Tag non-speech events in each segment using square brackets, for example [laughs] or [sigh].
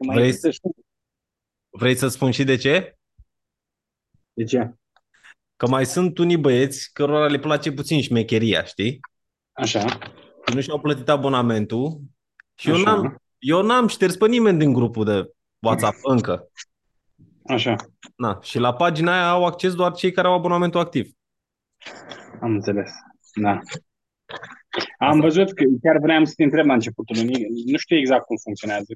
Că mai Vrei, există și... vrei să spun și de ce? De ce? Că mai sunt unii băieți cărora le place puțin șmecheria, știi? Așa. Și nu și-au plătit abonamentul și eu Așa. n-am, eu n-am șters pe nimeni din grupul de WhatsApp [laughs] încă. Așa. Na, și la pagina aia au acces doar cei care au abonamentul activ. Am înțeles. Da. Am văzut că chiar vreau să te întreb la începutul lunii, nu știu exact cum funcționează.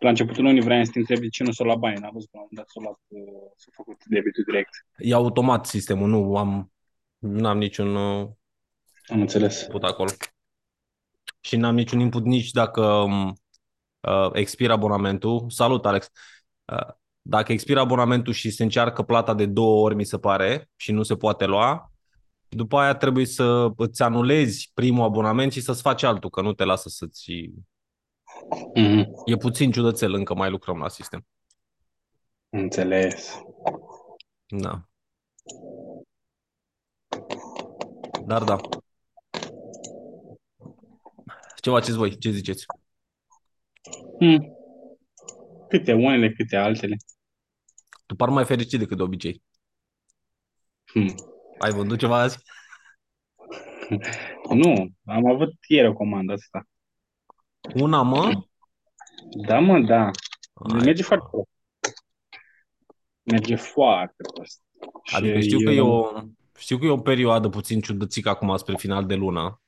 Că la începutul lunii vreau să te întreb de ce nu s-o luat bani. N-am văzut că la un moment dat s-a luat, uh, s-a făcut debitul direct. E automat sistemul, nu am n-am niciun uh, Am înțeles. input acolo. Și n-am niciun input nici dacă um, uh, expiră abonamentul. Salut, Alex! Uh, dacă expiră abonamentul și se încearcă plata de două ori, mi se pare, și nu se poate lua, după aia trebuie să îți anulezi primul abonament și să-ți faci altul, că nu te lasă să-ți... Mhm. E puțin ciudățel, încă mai lucrăm la sistem. Înțeles. Da. Dar da. Ce faceți voi? Ce ziceți? Hmm. Câte unele, câte altele. Tu par mai fericit decât de obicei. Hmm. Ai vândut ceva azi? [laughs] Nu, am avut ieri o comandă asta. Una, mă? Da, mă, da. Ai, Merge foarte prost. Merge foarte prost. Adică Și știu că, e eu- o, știu că e o perioadă puțin ciudățică acum spre final de lună.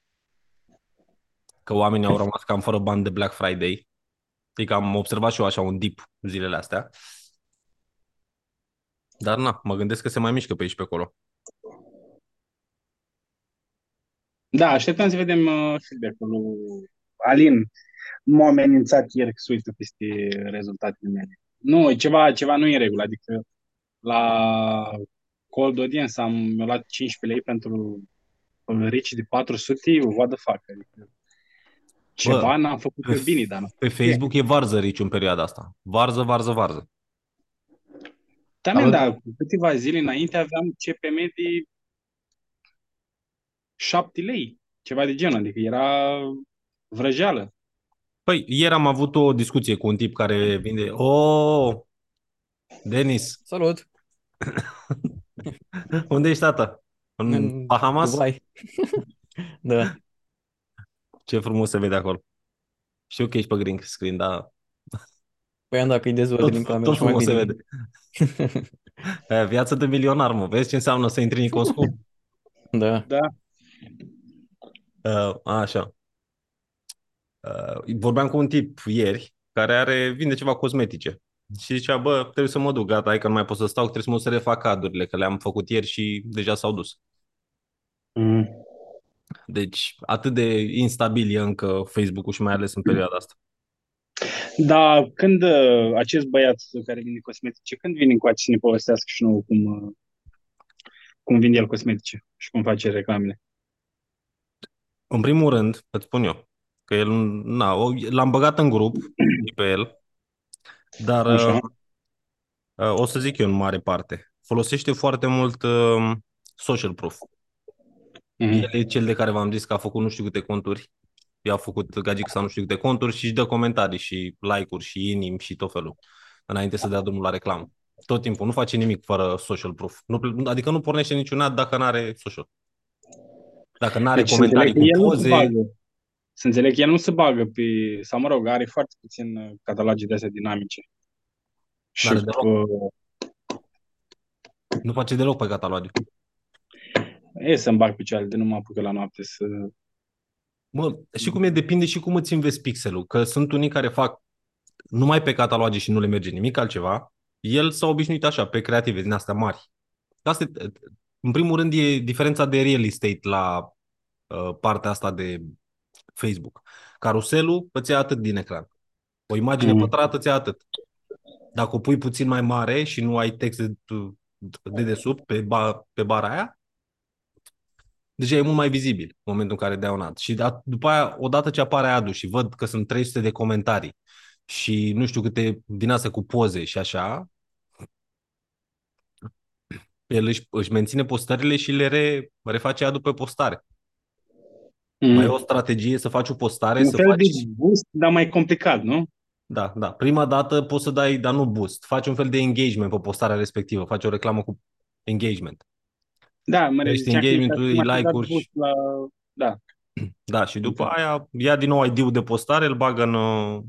Că oamenii au rămas cam fără bani de Black Friday. Adică am observat și eu așa un dip zilele astea. Dar na, mă gândesc că se mai mișcă pe aici pe acolo. Da, așteptăm să vedem uh, feedback-ul lui Alin. M-a amenințat ieri că se uită peste rezultatele mele. Nu, ceva, ceva nu e în regulă. Adică la cold audience am mi-a luat 15 lei pentru uh, reci de 400, what the fuck. Adică ceva Bă, n-am făcut pe eu bine, dar nu. Pe Facebook e varză riciu în perioada asta. Varză, varză, varză. Da, men, Am- da, cu câteva zile înainte aveam CPM de 7 lei, ceva de genul, adică era vrăjeală. Păi, ieri am avut o discuție cu un tip care vinde... Oh, Denis, Salut! [coughs] unde ești, tată? În, În Bahamas? Dubai. [laughs] Da. Ce frumos se vede acolo. Știu că ești pe green screen, dar Păi am dacă îi dezvolți tot, din cameră tot și mai frumos se bine. vede. [laughs] E, Viață de milionar, mă. Vezi ce înseamnă să intri în Icoscu? Da. Da, Uh, așa. Uh, vorbeam cu un tip ieri care are, vinde ceva cosmetice. Și zicea, bă, trebuie să mă duc, gata, hai că nu mai pot să stau, trebuie să mă duc să refac cadurile, că le-am făcut ieri și deja s-au dus. Mm. Deci, atât de instabil e încă Facebook-ul și mai ales în perioada asta. Da, când uh, acest băiat care vinde cosmetice, când vine cu să ne povestească și nouă cum, uh, cum vinde el cosmetice și cum face reclamele. În primul rând, îți spun eu, că el, na, o- l-am băgat în grup pe el, dar Așa. uh, uh, o să zic eu în mare parte. Folosește foarte mult uh, social proof. Mhm. El e cel de care v-am zis că a făcut nu știu câte conturi. I-a făcut gagic sau nu știu câte conturi și își dă comentarii și like-uri și inim și tot felul. Înainte să dea drumul la reclamă. Tot timpul. Nu face nimic fără social proof. Nu, adică nu pornește niciun ad dacă nu are social. Dacă nu are Deci să comentarii înțeleg că cu el nu se poze. Bagă. Să înțeleg că el nu se bagă pe, sau mă rog, are foarte puțin uh, cataloge de astea dinamice. Și N-are deloc. uh, Nu face deloc pe cataloge. e să-mi bag picioarele de nu mă apucă la noapte să... Mă, și cum e, depinde și cum îți înveți pixelul. Că sunt unii care fac numai pe cataloge și nu le merge nimic altceva. El s-a obișnuit așa, pe creative din astea mari. Asta, e- în primul rând, e diferența de real estate la uh, partea asta de Facebook. Caruselul îți ia atât din ecran. O imagine Mm. pătrată îți ia atât. Dacă o pui puțin mai mare și nu ai text de, de desubt pe, ba, pe bara aia, deja e mult mai vizibil în momentul în care dea un ad. Și da, după aia, odată ce apare adul și văd că sunt 300 de comentarii și nu știu câte din astea cu poze și așa, el își, își menține postările și le re, reface adul pe postare. Mm. Mai e o strategie să faci o postare, Un să fel faci... de boost, dar mai complicat, nu? Da, da. Prima dată poți să dai, dar nu boost. Faci un fel de engagement pe postarea respectivă. Faci o reclamă cu engagement. Da, mă Crești zicea că engagement-ul, e automatizat like-uri și- boost La... Da. Da, și după aia ia din nou ID-ul de postare, îl bagă în... uh,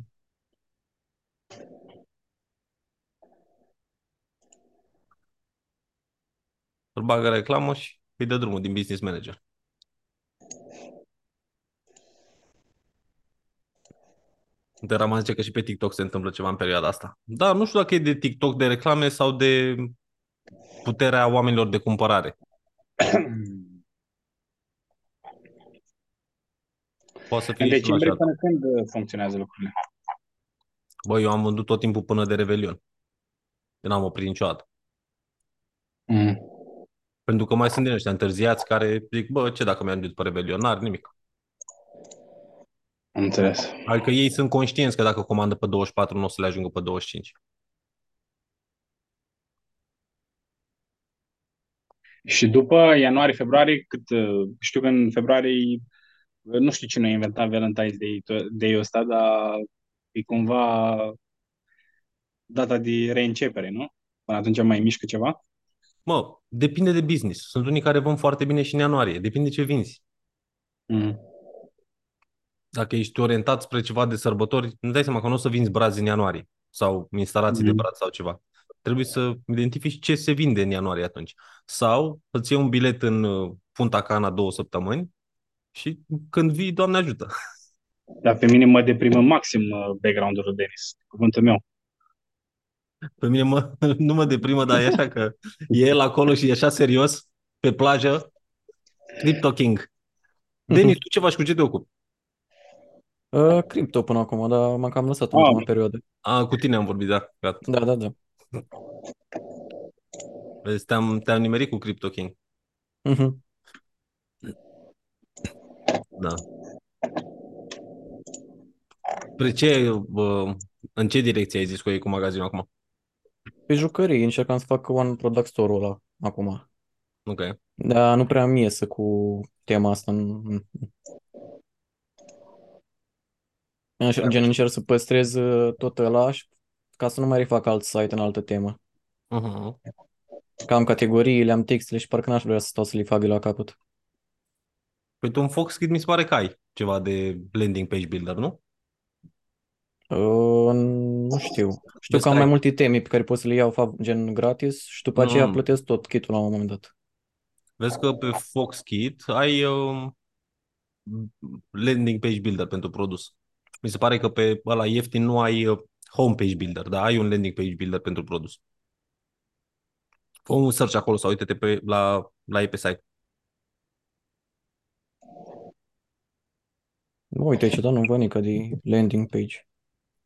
Îl bagă în reclamă și îi dă drumul din business manager. De Rama zice că și pe TikTok se întâmplă ceva în perioada asta. Da, nu știu dacă e de TikTok de reclame sau de puterea oamenilor de cumpărare. [clears throat] Poate să fie În și una și decembrie alta. până când uh, funcționează lucrurile? Bă, eu am vândut tot timpul până de Revelion. Eu n-am oprit niciodată. Mm. Pentru că mai sunt din ăștia întârziați care zic, bă, ce dacă mi-am după Revelion? N-are nimic. Am înțeles. Adică ei sunt conștienți că dacă comandă pe 24, nu o să le ajungă pe 25. Și după ianuarie-februarie, cât uh, știu că în februarie uh, nu știu cine a inventat Valentine's Day Day-ul ăsta, dar e cumva data de reîncepere, nu? Până atunci mai mișcă ceva? Mă, depinde de business. Sunt unii care vând foarte bine și în ianuarie. Depinde ce vinzi. Mm. Dacă ești orientat spre ceva de sărbători, nu dai seama că nu o să vinzi brazi în ianuarie sau instalații de Mhm. brazi sau ceva. Trebuie să identifici ce se vinde în ianuarie atunci. Sau îți iei un bilet în uh, Punta Cana două săptămâni și când vii, Doamne ajută. Dar pe mine mă deprimă maxim uh, background-ul lui Denis, cuvântul meu. Pe mine mă, [laughs] nu mă deprimă, dar e așa că e el acolo și e așa serios pe plajă. Crypto King. Denis, tu ce faci cu ce te ocupi? Uh, cripto până acum, dar m-am cam lăsat în Ah. ultima perioadă. A, cu tine am vorbit, da. Gata. Da, da, da. Vezi, te-am, te-am nimerit cu Crypto King. Mhm. Da. Spre ce, bă, în ce direcție ai zis cu ei cu magazinul acum? Pe jucării încercam să fac one product store-ul ăla acum. Ok. Dar nu prea mi iese cu tema asta. în- în- Gen încerc să păstrez uh, tot ăla și- ca să nu mai refac alt site în altă temă. Uh-huh. Că am categoriile, am textele și parcă n-aș vrea să stau să le fac de la capăt. Păi tu în Foxkit mi se pare că ai ceva de landing page builder, nu? Uh, nu știu. Știu Vezi că am că mai ai- multe teme pe care pot să le iau fac gen gratis și după aceea Mm. plătesc tot kitul la un moment dat. Vezi că pe Foxkit ai um, landing page builder pentru produs. Mi se pare că pe ăla ieftin nu ai uh, home page builder, dar ai un landing page builder pentru produs. Fă un search acolo sau uite-te pe, la, la ei pe site. Mă uite aici, dar nu văd nică de landing page.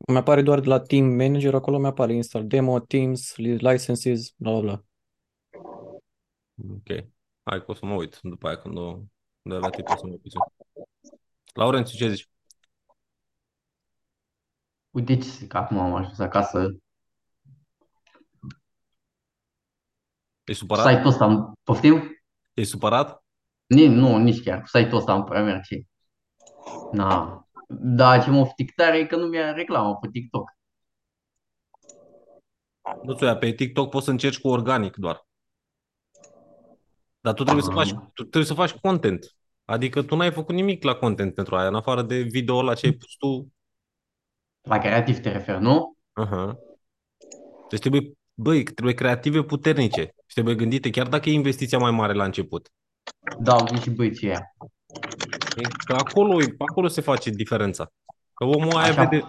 Mi apare doar de la Team Manager, acolo mi apare install demo, Teams, licenses, bla bla bla. Ok. Hai că o să mă uit după aia când o de la tip o să mă uit. Laurențiu, ce zici? Uite ce zic, acum am ajuns acasă. E supărat? Site-ul ăsta, poftim? E supărat? Nici, nu, nici chiar. Cu site-ul ăsta nu prea merge. Na. Da, ce mă oftic tare e că nu mi-a reclamă pe TikTok. Nu ți pe TikTok poți să încerci cu organic doar. Dar tu trebuie să Ah. faci, tu trebuie să faci content. Adică tu n-ai făcut nimic la content pentru aia, în afară de video la ce ai pus tu. La creativ te referi, nu? Uh-huh. Deci trebuie, băi, trebuie creative puternice și trebuie gândite, chiar dacă e investiția mai mare la început. Da, au zis și băieții aia. Știi? Că acolo, e- acolo se face diferența. Că omul aia Așa. vede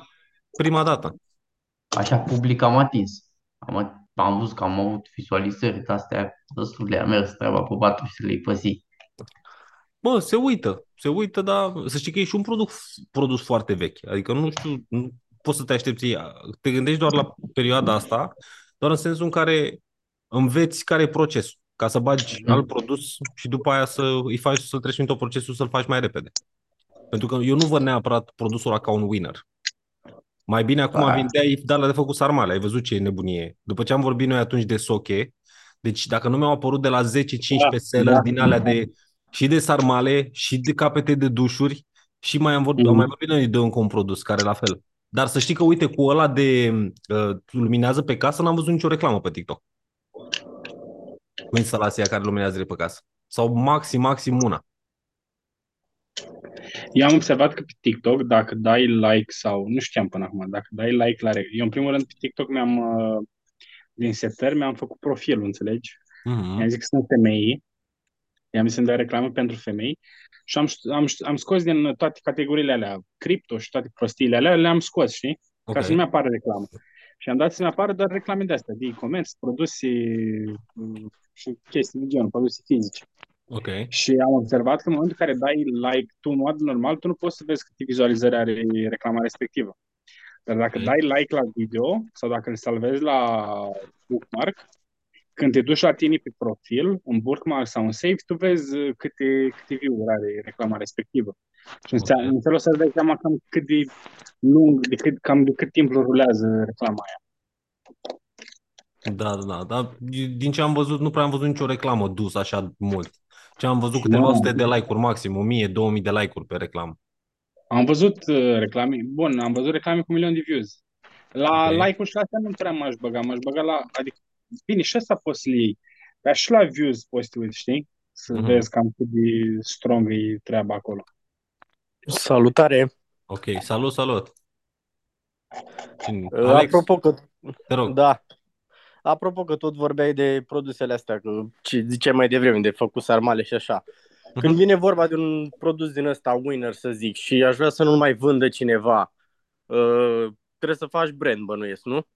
prima dată. Așa public am atins. Am, am văzut că am avut vizualizări de astea destul de a mers treaba pe patru și să le păzi. Bă, se uită, se uită, dar să știi că e și un produs, produs foarte vechi. Adică nu știu, nu poți să te aștepți. Te gândești doar la perioada asta, doar în sensul în care înveți care e procesul. Ca să bagi Mhm. alt produs și după aia să îi faci să treci tot procesul să-l faci mai repede. Pentru că eu nu văd neapărat produsul ăla ca un winner. Mai bine acum Da. vindeai dar de făcut sarmale, ai văzut ce e nebunie. După ce am vorbit noi atunci de soche, deci dacă nu mi-au apărut de la 10-15 Da, sellers da. din alea de și de sarmale și de capete de dușuri și mai am vorbit, Mhm. am mai vorbit noi de încă un produs care la fel. Dar să știi că, uite, cu ăla de uh, luminează pe casă n-am văzut nicio reclamă pe TikTok. Cu instalația care luminează de pe casă. Sau maxim, maxim una. Eu am observat că pe TikTok, dacă dai like sau, nu știam până acum, dacă dai like la... re- Eu, în primul rând, pe TikTok mi-am, uh, din setări, mi-am făcut profilul, înțelegi? Mhm. Mi-am zis că sunt femei, i-am zis să-mi dea reclamă pentru femei și am, am, am scos din toate categoriile alea, cripto și toate prostiile alea, le-am scos, știi? Ok. Ca să nu-mi apară reclamă. Și am dat să-mi apară doar reclame de astea, de e-commerce, produse mm, și chestii de genul, produse fizice. Ok. Și am observat că în momentul în care dai like tu în mod normal, tu nu poți să vezi câte vizualizări are reclama respectivă. Dar dacă Ok. dai like la video sau dacă îl salvezi la bookmark, când te duci la tine pe profil, un bookmark sau un save, tu vezi uh, câte, câte view-uri are reclama respectivă. Și în, Ok. în felul ăsta îți dai seama cam cât de lung, de cât, cam de cât timp rulează reclama aia. Da, da, da. Dar din ce am văzut, nu prea am văzut nicio reclamă dus așa mult. Ce am văzut câteva Nu. sute de like-uri maxim, 1000, 2000 de like-uri pe reclamă. Am văzut uh, reclame, bun, am văzut reclame cu un milion de views. La Ok. like-uri și la astea nu prea m-aș băga, m-aș băga la, adică, bine, și asta poți să le iei, dar și la views poți să te uiți, știi? Să Mhm. vezi cam cât de strong e treaba acolo. Salutare! Ok, salut, salut. Cine? Uh, Alex, Apropo că, te rog. da, apropo că tot vorbeai de produsele astea, că ce ziceai mai devreme, de făcut sarmale și așa. Când Mhm. vine vorba de un produs din ăsta, winner să zic, și aș vrea să nu mai vândă cineva, uh, trebuie să faci brand, bănuiesc, nu?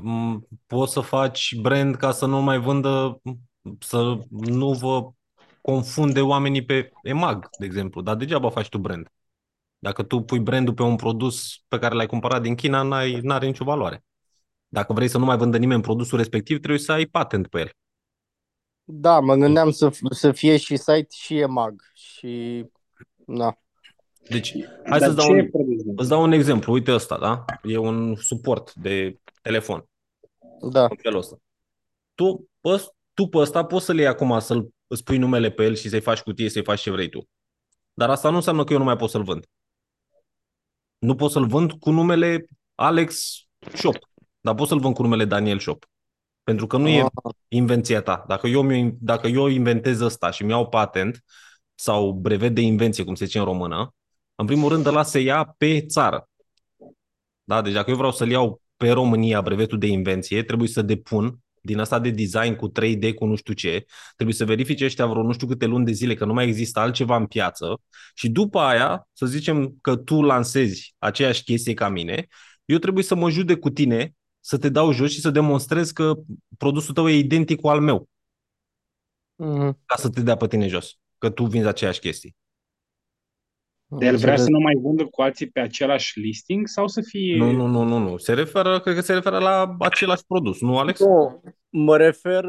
Mm, Poți să faci brand ca să nu mai vândă, să nu vă confunde oamenii pe EMAG, de exemplu. Dar degeaba faci tu brand. Dacă tu pui brandul pe un produs pe care l-ai cumpărat din China, n-ai, n-are nicio valoare. Dacă vrei să nu mai vândă nimeni produsul respectiv, trebuie să ai patent pe el. Da, mă gândeam să, să fie și site și EMAG și... Na. Deci, hai Dar să-ți dau ce un, produs? îți dau un exemplu. Uite ăsta, da? E un suport de telefon. Da. în felul ăsta. Tu, pă, tu pe ăsta poți să-l iei acum, să-l îți pui numele pe el și să-i faci cutie, să-i faci ce vrei tu. Dar asta nu înseamnă că eu nu mai pot să-l vând. Nu pot să-l vând cu numele Alex Shop, dar pot să-l vând cu numele Daniel Shop. Pentru că nu e Ah, invenția ta. Dacă eu, mi dacă eu inventez ăsta și mi-au patent sau brevet de invenție, cum se zice în română, în primul rând ăla se ia pe țară. Da? Deci dacă eu vreau să-l iau pe România brevetul de invenție, trebuie să depun din asta de design cu 3D, cu nu știu ce, trebuie să verifice ăștia vreo nu știu câte luni de zile că nu mai există altceva în piață și după aia, să zicem că tu lansezi aceeași chestie ca mine, eu trebuie să mă judec cu tine, să te dau jos și să demonstrez că produsul tău e identic cu al meu, mhm. ca să te dea pe tine jos, că tu vinzi aceeași chestie. De el vrea Înțeles. să nu mai vândă cu alții pe același listing sau să fie... Nu, nu, nu, nu, nu. Se referă, cred că se referă la același produs, nu, Alex? Nu, mă refer,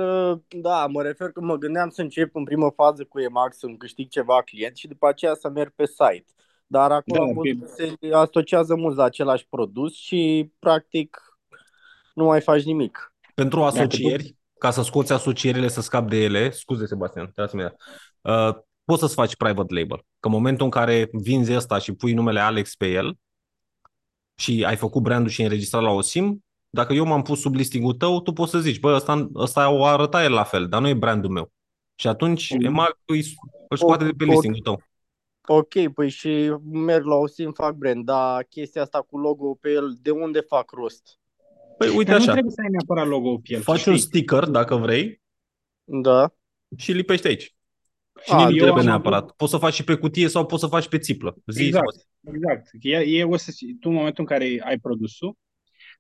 da, mă refer că mă gândeam să încep în primă fază cu EMAX să-mi câștig ceva client și după aceea să merg pe site. Dar acolo Da, am văzut bine. că se asociază mulți la același produs și practic nu mai faci nimic. Pentru Dacă asocieri, ca să scoți asocierile să scapi de ele, scuze Sebastian, trebuie să-mi ia. Uh, poți să-ți faci private label. Că în momentul în care vinzi ăsta și pui numele Alex pe el și ai făcut brandul și înregistrat la OSIM, dacă eu m-am pus sub listingul tău, tu poți să zici, bă, ăsta, ăsta o arăta el la fel, dar nu e brandul meu. Și atunci Mhm. EMAG îi, îl scoate de pe O- listingul tău. Ok, păi și merg la OSIM, fac brand, dar chestia asta cu logo pe el, de unde fac rost? Păi uite Dar nu așa, trebuie să ai neapărat logo pe el. faci știi? un sticker dacă vrei Da. și îl lipești aici. Și A, nici nu eu trebuie am neapărat. Poți să faci și pe cutie sau poți să faci pe țiplă. Zi, Exact, exact. E, e o să, tu în momentul în care ai produsul,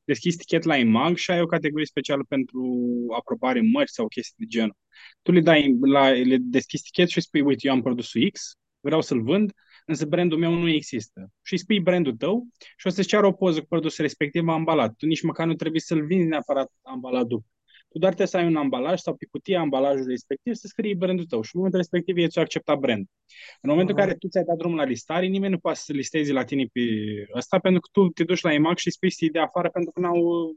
deschizi tichet la IMAG și ai o categorie specială pentru aprobare mărți sau chestii de genul. Tu le dai, la, le deschizi tichet și spui, uite, eu am produsul X, vreau să-l vând, însă brandul meu nu există. Și îi spui brandul tău și o să-ți ceară o poză cu produsul respectiv ambalat. Tu nici măcar nu trebuie să-l vinzi neapărat ambalat după. Tu doar trebuie să ai un ambalaj sau pe cutia ambalajului respectiv să scrii brandul tău și în momentul respectiv ei ți-o accepta brand. În momentul în Mhm. care tu ți-ai dat drumul la listare, nimeni nu poate să listeze la tine pe ăsta pentru că tu te duci la EMAG și spui să de afară pentru că n-au,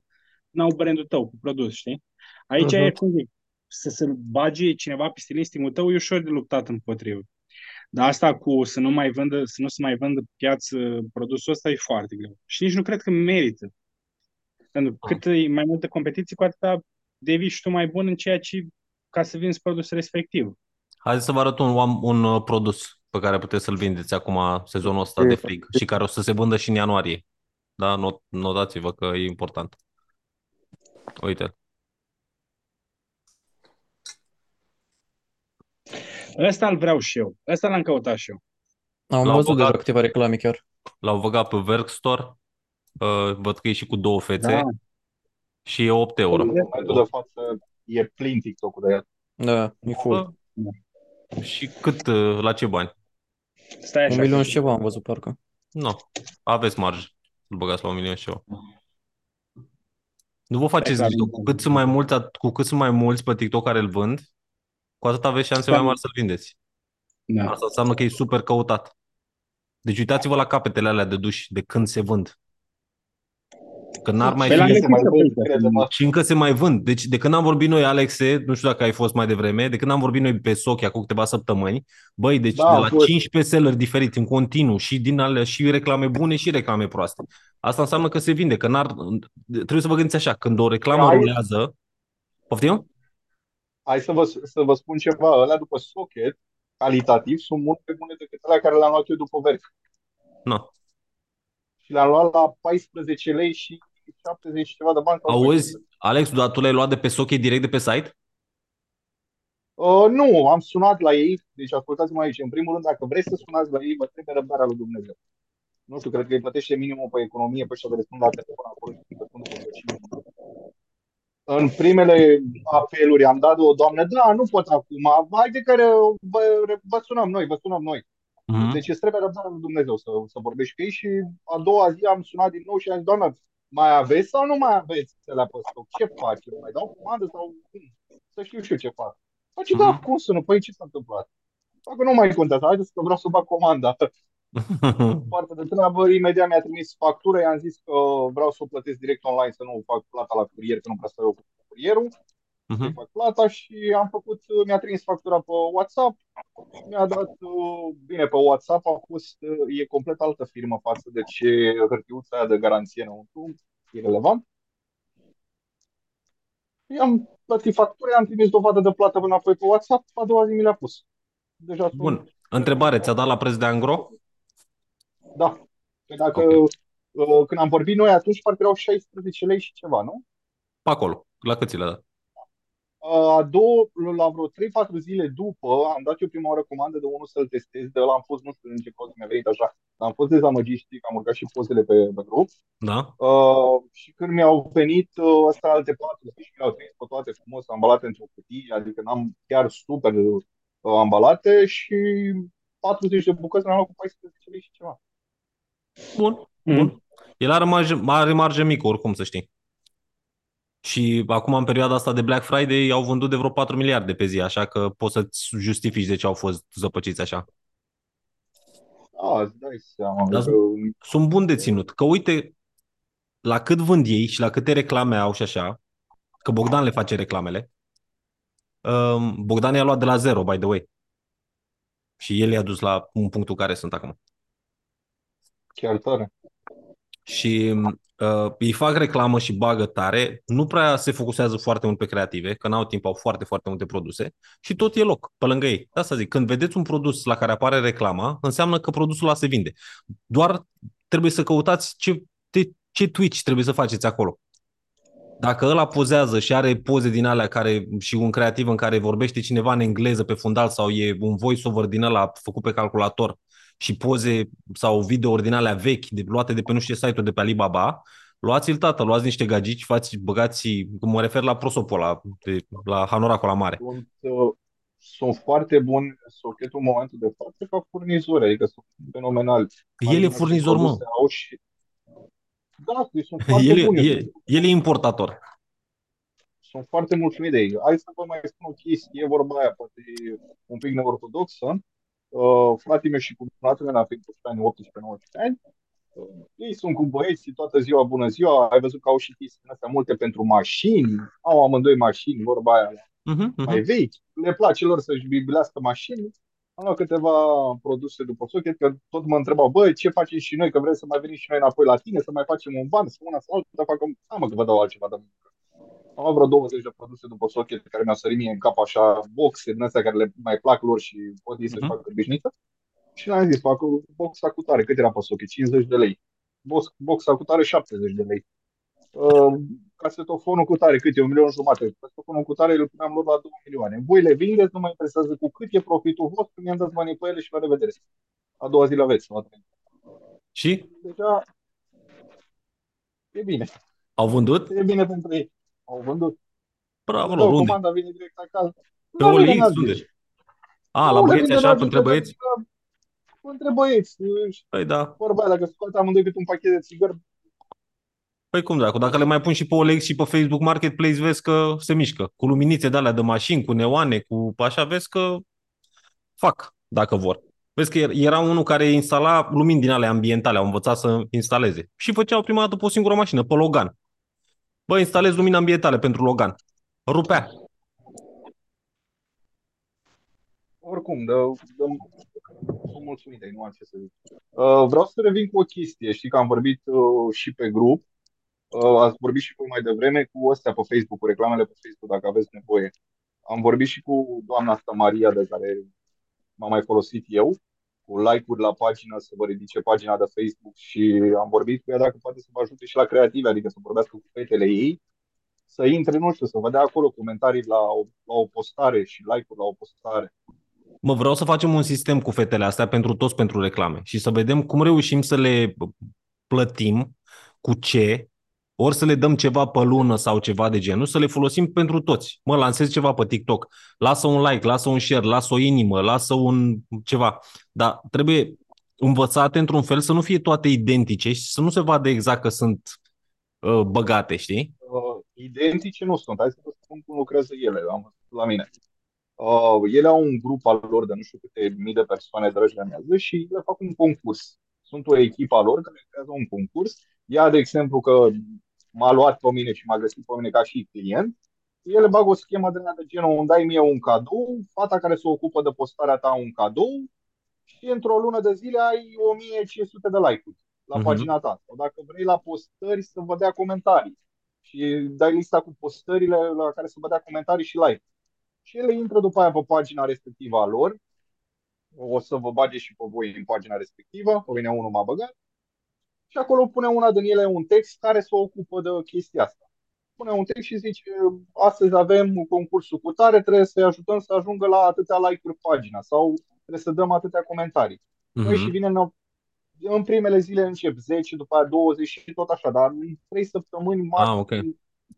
n-au brandul tău cu produs, știi? Aici Mhm. e cum zic, să se bage cineva pe listingul tău e ușor de luptat împotrivă. Dar asta cu să nu mai vândă, să nu se mai vândă pe piață produsul ăsta e foarte greu. Și nici nu cred că merită. Pentru că cât e mai multă competiție, cu atâta devii și tu mai bun în ceea ce ca să vinzi produsul respectiv. Hai să vă arăt un, un uh, produs pe care puteți să-l vindeți acum sezonul ăsta de frig și care o să se vândă și în ianuarie. Da? Not, notați-vă că e important. Uite. Ăsta îl vreau și eu. Ăsta l-am căutat și eu. Am L-au văzut băgat. deja câteva reclame chiar. L-au băgat pe Workstore. Uh, văd că e și cu două fețe. Da. Și e 8 euro. În momentul de față e plin TikTok-ul de el. Da, e full. Și cât, uh, la ce bani? Stai așa. Un milion și ceva am văzut parcă. Nu, aveți marjă. Îl băgați la un milion și ceva. Nu vă faceți Exact. griji. Cu cât sunt mai mulți, cu cât sunt mai mulți pe TikTok care îl vând, cu atât aveți șanse mai mari să-l vindeți. Da. Asta înseamnă că e super căutat. Deci uitați-vă la capetele alea de duș de când se vând. Că n-ar mai Pe la fi... mine se mai cât vând, se crede-mă. Și încă se mai vând. Deci de când am vorbit noi, Alexe, nu știu dacă ai fost mai devreme, de când am vorbit noi pe Sochia cu câteva săptămâni, băi, deci Da, de am la fost. 15 selleri diferiți în continuu și din alea și reclame bune și reclame proaste. Asta înseamnă că se vinde, că n-ar... Trebuie să vă gândiți așa, când o reclamă Ai- rulează... Poftim? Hai să vă, să vă spun ceva. Alea după socket, calitativ, sunt mult mai bune decât alea care le-am luat eu după verzi. Nu. Și le-am luat la 14 lei și 70 și ceva de bani. sau Auzi, 14. Alex, dar tu le-ai luat de pe Sochie direct de pe site? Uh, nu, am sunat la ei, deci ascultați-mă aici. În primul rând, dacă vreți să sunați la ei, vă trebuie răbdarea lui Dumnezeu. Nu știu, cred că îi plătește minimul pe economie pe ăștia de răspund la telefon acolo și răspund cu plăcere. În primele apeluri am dat de o doamnă, da, nu pot acum, hai de care vă, vă sunăm noi, vă sunăm noi. Mhm. Deci îți trebuie răbdarea lui Dumnezeu să, să vorbești cu ei și a doua zi am sunat din nou și am zis, doamnă, mai aveți sau nu mai aveți la pe stoc? Ce faci? Mai dau comandă sau cum? Să știu și eu ce fac. Face, da, Mhm. cum sună? Păi ce s-a întâmplat? Dacă nu mai contează, haideți că vreau să bag comanda. [laughs] Foarte de treabă, imediat mi-a trimis factură, i-am zis că vreau să o plătesc direct online, să nu fac plata la curier, că nu prea stau eu cu curierul, să Mhm. fac plata și am făcut, mi-a trimis factura pe WhatsApp, mi-a dat, uh, bine, pe WhatsApp a fost, uh, e complet altă firmă față de ce hârtiuța aia de garanție înăuntru, irrelevant. I-am plătit factura, i-am trimis dovadă de plată înapoi pe WhatsApp, a doua zi mi le-a pus. Deja sunt Bun. Întrebare, ți-a dat la preț de angro? Da. Că dacă, Ok. uh, când am vorbit noi atunci, parcă erau 16 lei și ceva, nu? Pe acolo. La cât ți le-a dat? Uh, A două, la vreo 3-4 zile după, am dat eu prima oară comandă de unul să-l testez, de ăla am fost, nu știu în ce caz mi-a venit așa, dar am fost dezamăgit, știi, că am urcat și pozele pe, pe grup. Da? Uh, și când mi-au venit uh, astea alte patru și mi-au trimis pe toate frumos ambalate într-o cutie, adică n-am chiar super uh, ambalate și 40 de bucăți le-am luat cu 14 lei și ceva. Bun. Mhm. Bun. El are marjă, are marjă mică, oricum, să știi. Și acum, în perioada asta de Black Friday, au vândut de vreo 4 miliarde pe zi, așa că poți să-ți justifici de ce au fost zăpăciți așa. Da, îți dai seama. Da, Adică, Sunt bun de ținut. Că uite, la cât vând ei și la câte reclame au și așa, că Bogdan le face reclamele, um, Bogdan i-a luat de la zero, by the way. Și el i-a dus la un punctul care sunt acum. chiar tare. Și uh, îi fac reclamă și bagă tare, nu prea se focusează foarte mult pe creative, că n-au timp, au foarte, foarte multe produse și tot e loc pe lângă ei. De asta zic, când vedeți un produs la care apare reclama, înseamnă că produsul ăla se vinde. Doar trebuie să căutați ce, ce, ce Twitch trebuie să faceți acolo. Dacă ăla pozează și are poze din alea care, și un creativ în care vorbește cineva în engleză pe fundal sau e un voice-over din ăla făcut pe calculator și poze sau videouri din alea vechi, de, luate de pe nu știu ce site-uri de pe Alibaba, luați-l tată, luați niște gagici, faci, băgați, cum mă refer la prosopul ăla, de, la Hanoracul la mare. Sunt, uh, sunt foarte buni socketul în momentul de față ca furnizori, adică sunt fenomenali. El e furnizor, mă. Produse Au și... Da, deci sunt [laughs] foarte El, e- buni. el, el e importator. Sunt foarte mulțumit de ei. Hai să vă mai spun o chestie, e vorba aia, poate e un pic neortodoxă. Uh, fratele meu și cu fratele meu, fiind 18 ani, 18-19 ani, uh, ei sunt cu băieții toată ziua, bună ziua, ai văzut că au și chestii din astea multe pentru mașini, au amândoi mașini, vorba aia, Uh-huh, mai uh-huh. vechi, le place lor să-și bibilească mașini am luat câteva produse după socket, că tot mă întrebau, băi, ce facem și noi, că vrem să mai venim și noi înapoi la tine, să mai facem un ban, să una sau altul, dar fac, am mă, că vă dau altceva de muncă. Am luat vreo 20 de produse după socket care mi-au sărit mie în cap așa boxe din astea care le mai plac lor și pot ei să-și Mhm. facă cârbișniță. Și le-am zis, fac boxa cu tare, cât era pe socket? 50 de lei. Box, boxa cu tare, 70 de lei. Uh, casetofonul cu tare, cât e? Un milion jumate. Casetofonul cu tare îl puneam lor la 2 milioane. Voi le vindeți, nu mă interesează cu cât e profitul vostru, mi-am dat banii pe ele și la revedere. A doua zi le aveți. la trei. Și Deja e bine. au vândut? E bine pentru ei. Au vândut. Bravo, Dau lor, unde? comanda, vine direct acasă. Pe La mine, OLX, n-ați unde? zis. A, la Nu, băieți vine așa, dragi, între că băieți? dacă- Între băieți. Păi da. Vorba aia, dacă scoate amândoi câte un pachet de țigări, Păi cum dracu, dacă le mai pun și pe OLX și pe Facebook Marketplace, vezi că se mișcă. Cu luminițe de alea de mașini, cu neoane, cu așa, vezi că fac, dacă vor. Vezi că era unul care instala lumini din alea ambientale, au învățat să instaleze. Și făceau prima dată pe o singură mașină, pe Logan. Bă, instalez lumini ambientale pentru Logan. Rupea. oricum, dă, dă, sunt mulțumit de nu am ce să zic. Uh, vreau să revin cu o chestie. Știi că am vorbit uh, și pe grup, uh, ați vorbit și voi mai devreme cu astea pe Facebook, cu reclamele pe Facebook, dacă aveți nevoie. Am vorbit și cu doamna asta Maria, de care m-am mai folosit eu, cu like-uri la pagină, să vă ridice pagina de Facebook și am vorbit cu ea dacă poate să vă ajute și la creative, adică să vorbească cu fetele ei, să intre, nu știu, să vă dea acolo comentarii la o, la o postare și like-uri la o postare. Mă, vreau să facem un sistem cu fetele astea pentru toți pentru reclame și să vedem cum reușim să le plătim, cu ce, ori să le dăm ceva pe lună sau ceva de genul, să le folosim pentru toți. Mă, lansez ceva pe TikTok, lasă un like, lasă un share, lasă o inimă, lasă un ceva. Dar trebuie învățate într-un fel să nu fie toate identice și să nu se vadă exact că sunt uh, băgate, știi? uh, identice nu sunt. Hai să vă spun cum lucrează ele am văzut la mine. Uh, ele au un grup al lor de nu știu câte mii de persoane dragi le amează și le fac un concurs. Sunt o echipă a lor care creează un concurs. Ia, de exemplu, că m-a luat pe mine și m-a găsit pe mine ca și client. Ele bagă o schemă de, de genul, îmi dai mie un cadou, fata care se ocupă de postarea ta un cadou și într-o lună de zile ai 1500 de like-uri la Mhm. pagina ta. Sau dacă vrei la postări să vă dea comentarii și dai lista cu postările la care să vă dea comentarii și like. Și ele intră după aia pe pagina respectivă a lor. O să vă bage și pe voi în pagina respectivă. Pe mine unul m-a băgat. Și acolo pune una din ele un text care se ocupă de chestia asta. Pune un text și zice, astăzi avem concursul cu tare, trebuie să-i ajutăm să ajungă la atâtea like-uri pagina sau trebuie să dăm atâtea comentarii. Noi și Mhm. vine în, în primele zile încep 10, după aia 20 și tot așa, dar în 3 săptămâni Ah, maxim ok.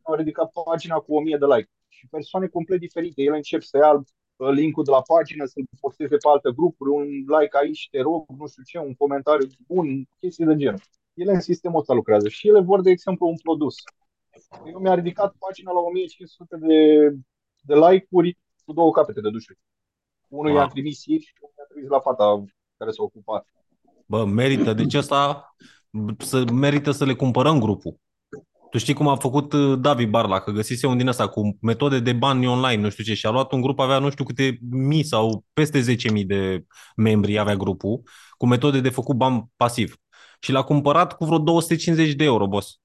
au ridicat pagina cu 1000 de like. Și persoane complet diferite. Ele încep să ia uh, linkul de la pagină, să-l posteze pe alte grupuri, un like aici, te rog, nu știu ce, un comentariu bun, chestii de genul. Ele în sistemul ăsta lucrează și ele vor, de exemplu, un produs. Eu mi-a ridicat pagina la 1500 de, de like-uri cu două capete de dușuri. Unul Wow. i-a trimis ei și unul i-a trimis la fata care s-a ocupat. Bă, merită. Deci asta să, merită să le cumpărăm grupul. Tu știi cum a făcut uh, Davi Barla, că găsise un din ăsta cu metode de bani online, nu știu ce, și a luat un grup, avea nu știu câte mii sau peste 10.000 de membri avea grupul, cu metode de făcut bani pasiv. Și l-a cumpărat cu vreo 250 de euro, boss.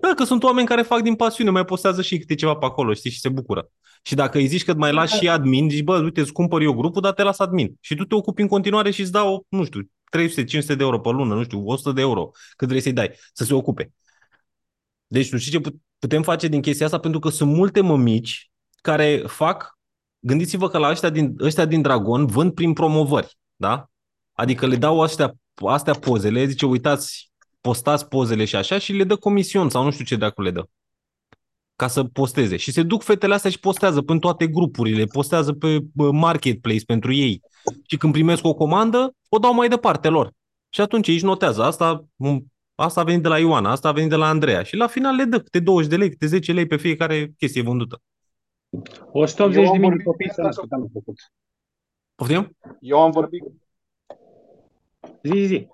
Da, că sunt oameni care fac din pasiune, mai postează și câte ceva pe acolo, știi, și se bucură. Și dacă îi zici că mai lași și admin, zici, bă, uite, îți cumpăr eu grupul, dar te las admin. Și tu te ocupi în continuare și îți dau, nu știu, 300-500 de euro pe lună, nu știu, 100 de euro, cât vrei să-i dai, să se ocupe. Deci, nu știi ce put- putem face din chestia asta? Pentru că sunt multe mămici care fac, gândiți-vă că la ăștia din, ăștia din Dragon vând prin promovări, da? Adică le dau astea, astea pozele, zice, uitați, postați pozele și așa și le dă comision sau nu știu ce dracu le dă ca să posteze. Și se duc fetele astea și postează pe toate grupurile, postează pe bă, marketplace pentru ei. Și când primesc o comandă, o dau mai departe lor. Și atunci ei își notează. Asta, m, asta a venit de la Ioana, asta a venit de la Andreea. Și la final le dă câte 20 de lei, câte 10 lei pe fiecare chestie vândută. 180 Eu de am mii de vorbit copii de s-au asta născut anul trecut. Poftim? Eu am vorbit, Zi, zi.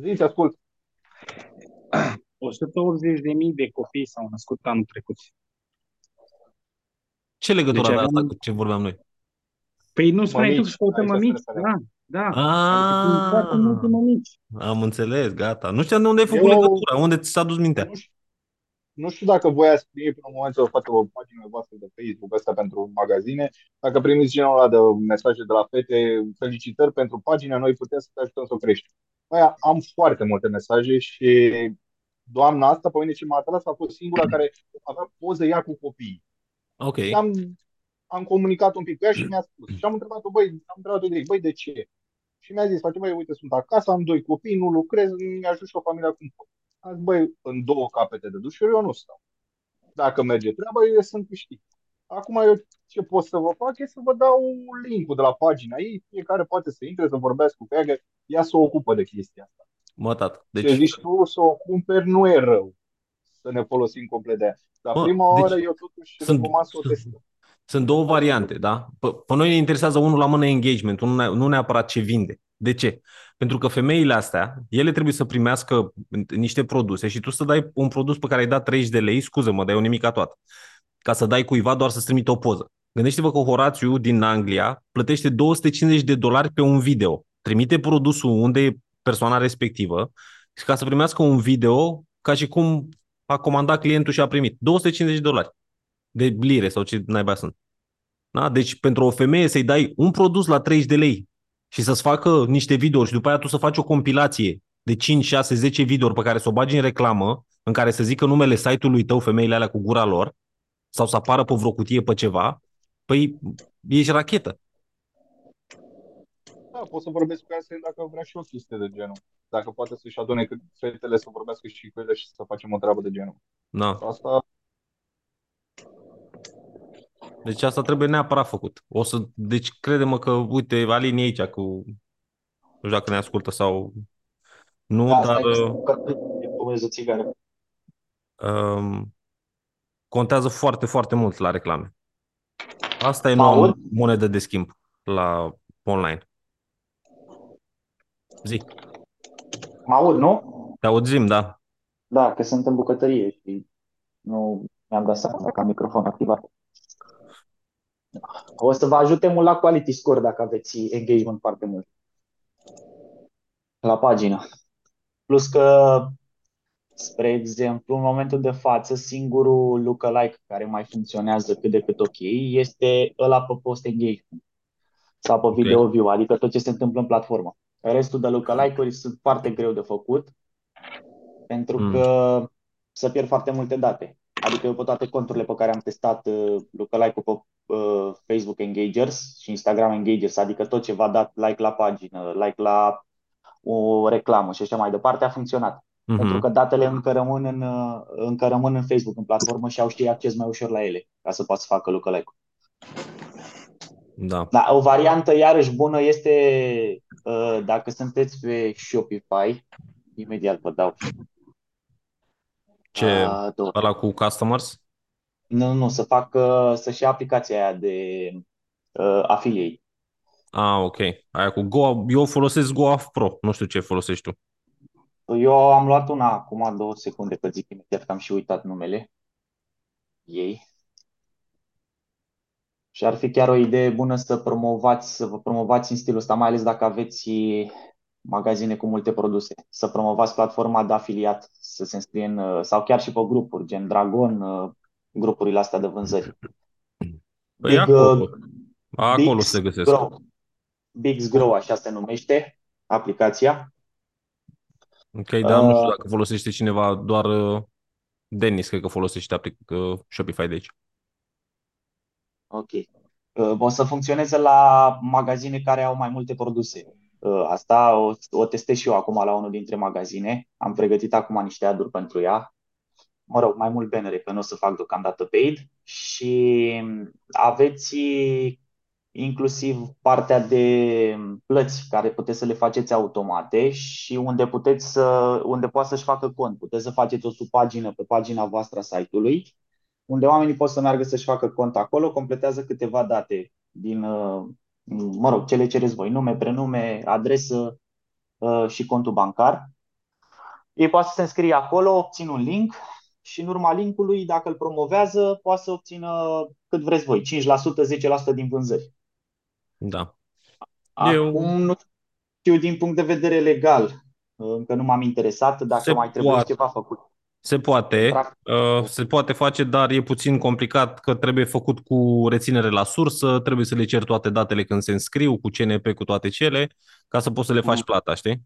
ziți, ascult, [clears throat] 180 de mii de copii s-au născut anul trecut. Ce legătură Deci avea asta aveam- cu ce vorbeam noi? Păi nu spuneai tu că Mămici, să căutăm aici se mămici? referea. Da, da. Adică sunt foarte Ah, multe mămici. am înțeles, gata. Nu știam de unde ai făcut Eu- legătura, unde ți s-a dus mintea. Nu știu, nu știu dacă voi ați primit până în momentul să faceți o pagină voastră de Facebook asta pentru magazine. Dacă primiți genul ăla de mesaje de la fete, felicitări pentru pagina, noi putem să te ajutăm să o crești. Aia, am foarte multe mesaje și doamna asta, pe mine ce m-a atras, a fost singura care avea poză ea cu copiii. Ok. Și am, am comunicat un pic cu ea și mi-a spus. Și am întrebat-o, băi, am întrebat-o direct, băi, de ce? Și mi-a zis, face, băi, uite, sunt acasă, am doi copii, nu lucrez, mi-ajut și o familie cum pot. Am zis, băi, în două capete de dușuri eu nu stau. Dacă merge treaba, eu sunt câștig. Acum eu ce pot să vă fac e să vă dau link-ul de la pagina ei, fiecare poate să intre, să vorbească cu ea, că ea se ocupă de chestia asta. Mă, tată. Deci, ce Deci, zici tu să o cumperi nu e rău să ne folosim complet de ea. Dar Mă, prima deci oară eu totuși sunt- recomand să o testăm. Sunt două variante, da? Pe, pe noi ne interesează unul la mână engagement, nu, ne- nu neapărat ce vinde. De ce? Pentru că femeile astea, ele trebuie să primească niște produse și tu să dai un produs pe care ai dat 30 de lei, scuză-mă, dar e o nimica toată, ca să dai cuiva doar să-ți trimită o poză. Gândește-vă că Horațiu din Anglia plătește 250 de dolari pe un video. Trimite produsul unde e persoana respectivă și ca să primească un video ca și cum a comandat clientul și a primit. 250 de dolari de lire sau ce naiba sunt. Da? Deci pentru o femeie să-i dai un produs la 30 de lei și să-ți facă niște videouri și după aia tu să faci o compilație de 5, 6, 10 videouri pe care să o bagi în reclamă, în care să zică numele site-ului tău, femeile alea cu gura lor, sau să apară pe vreo cutie pe ceva, păi ești rachetă. Da, pot să vorbesc cu ea să dacă vrea și o chestie de genul. Dacă poate să-și adune cât fetele să vorbească și cu ele și să facem o treabă de genul. Da. Asta, Deci asta trebuie neapărat făcut. O să, deci crede-mă că, uite, Alin e aici cu, nu știu dacă ne ascultă sau nu, Da, dar stai că uh, sunt bucătărie, fumez o țigară. um, contează foarte, foarte mult la reclame. Asta e Mă noua aud? monedă de schimb la online. Zi, Mă aud, nu? te auzim, da. Da, că sunt în bucătărie și nu mi-am dat seama dacă am microfon activat. O să vă ajute mult la quality score dacă aveți engagement foarte mult la pagină. Plus că, spre exemplu, în momentul de față, singurul lookalike care mai funcționează cât de cât ok este ăla pe post engagement sau pe Ok. video view, adică tot ce se întâmplă în platformă. Restul de lookalike-uri sunt foarte greu de făcut pentru Mm. că să pierd foarte multe date. Adică eu pe toate conturile pe care am testat uh, lookalike-ul pe uh, Facebook Engagers și Instagram Engagers, adică tot ce v-a dat like la pagină, like la o reclamă și așa mai departe, a funcționat. Pentru Mhm. că datele încă rămân în, uh, încă rămân în Facebook, în platformă și au și ei acces mai ușor la ele, ca să poată să facă lookalike-ul. Da. Da, o variantă iarăși bună este uh, dacă sunteți pe Shopify, imediat vă dau Ce, uh, două. ăla cu customers? Nu, nu, să facă, să-și ia aplicația aia de uh, affiliate. Ah, ok. Aia cu Go, eu folosesc GoAF Pro. Nu știu ce folosești tu. Eu am luat una acum două secunde, că zic imediat că am și uitat numele ei. Și ar fi chiar o idee bună să promovați, să vă promovați în stilul ăsta, mai ales dacă aveți magazine cu multe produse. Să promovați platforma de afiliat, să se înscrie în, uh, sau chiar și pe grupuri, gen Dragon, uh, grupurile astea de vânzări. Păi Big, acolo. uh, Acolo Bix se găsesc. Grow. Bix Grow, așa se numește aplicația. Ok, dar nu știu Uh, dacă folosește cineva, doar uh, Denis, cred că folosește aplic- uh, Shopify de aici. Ok. Uh, O să funcționeze la magazine care au mai multe produse. Uh, Asta o, o testez și eu acum la unul dintre magazine. Am pregătit acum niște ad pentru ea. Mă rog, mai mult bannere, că nu o să fac deocamdată paid. Și aveți inclusiv partea de plăți care puteți să le faceți automate și unde puteți să, unde poate să-și facă cont. Puteți să faceți o subpagină pe pagina voastră a site-ului unde oamenii pot să meargă să-și facă cont acolo, completează câteva date din, uh, mă rog, ce le cereți voi, nume, prenume, adresă uh, și contul bancar. Ei poate să se înscrie acolo, obțin un link și în urma linkului, dacă îl promovează, poate să obțină cât vreți voi, 5%, 10% din vânzări. Da. Acum Eu- nu știu din punct de vedere legal, încă nu m-am interesat dacă Se mai trebuie poate. ceva făcut. Se poate, Practic. uh, se poate face, dar e puțin complicat că trebuie făcut cu reținere la sursă, trebuie să le ceri toate datele când se înscriu, cu CNP, cu toate cele, ca să poți să le faci Mm. plata, știi?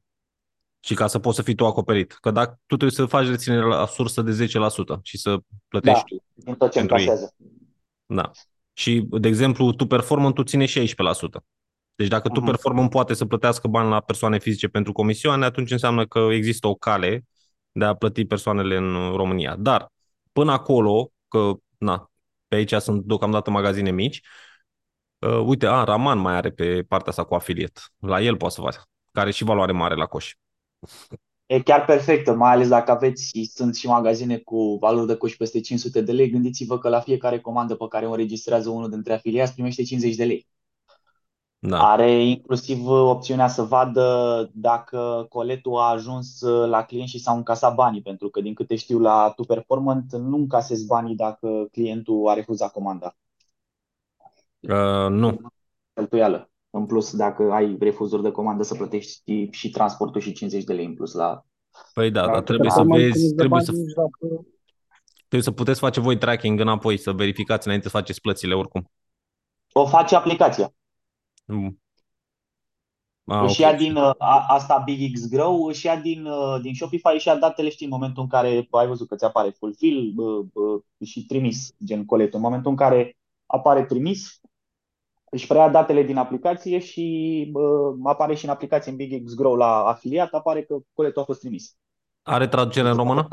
Și ca să poți să fii tu acoperit. Că dacă tu trebuie să faci reținere la sursă de 10% și să plătești Da. tu. Din tot ce Pentru ei. încasează. Da. Și, de exemplu, tu performant tu ține 16%. Deci dacă tu Mhm. performant poate să plătească bani la persoane fizice pentru comisioane, atunci înseamnă că există o cale de a plăti persoanele în România. Dar până acolo, că na, pe aici sunt deocamdată magazine mici, uh, uite, a, Raman mai are pe partea asta cu afiliat. La el poate să facă, care are și valoare mare la coș. E chiar perfectă, mai ales dacă aveți, sunt și magazine cu valori de coș peste 500 de lei, gândiți-vă că la fiecare comandă pe care o înregistrează unul dintre afiliați primește 50 de lei. Da. Are inclusiv opțiunea să vadă dacă coletul a ajuns la client și s-au încasat banii, pentru că din câte știu la Tu Performant nu încasezi banii dacă clientul a refuzat comanda. Uh, nu. Cheltuială. În plus, dacă ai refuzuri de comandă, să plătești și transportul și 50 de lei în plus la Păi da, dar Dar trebuie să performant vezi, când îți dă trebuie bani, să, nici dacă- trebuie să puteți face voi tracking înapoi, să verificați înainte să faceți plățile oricum. O face aplicația. Mm. Ah, Își ok. ia din uh, a, asta Big X Grow, își ia din, uh, din Shopify, își ia datele, știi, în momentul în care ai văzut că ți apare fulfill uh, uh, și trimis, gen colet. În momentul în care apare trimis, își preia datele din aplicație și uh, apare și în aplicație în Big X Grow la afiliat, apare că coletul a fost trimis. Are traducere în română?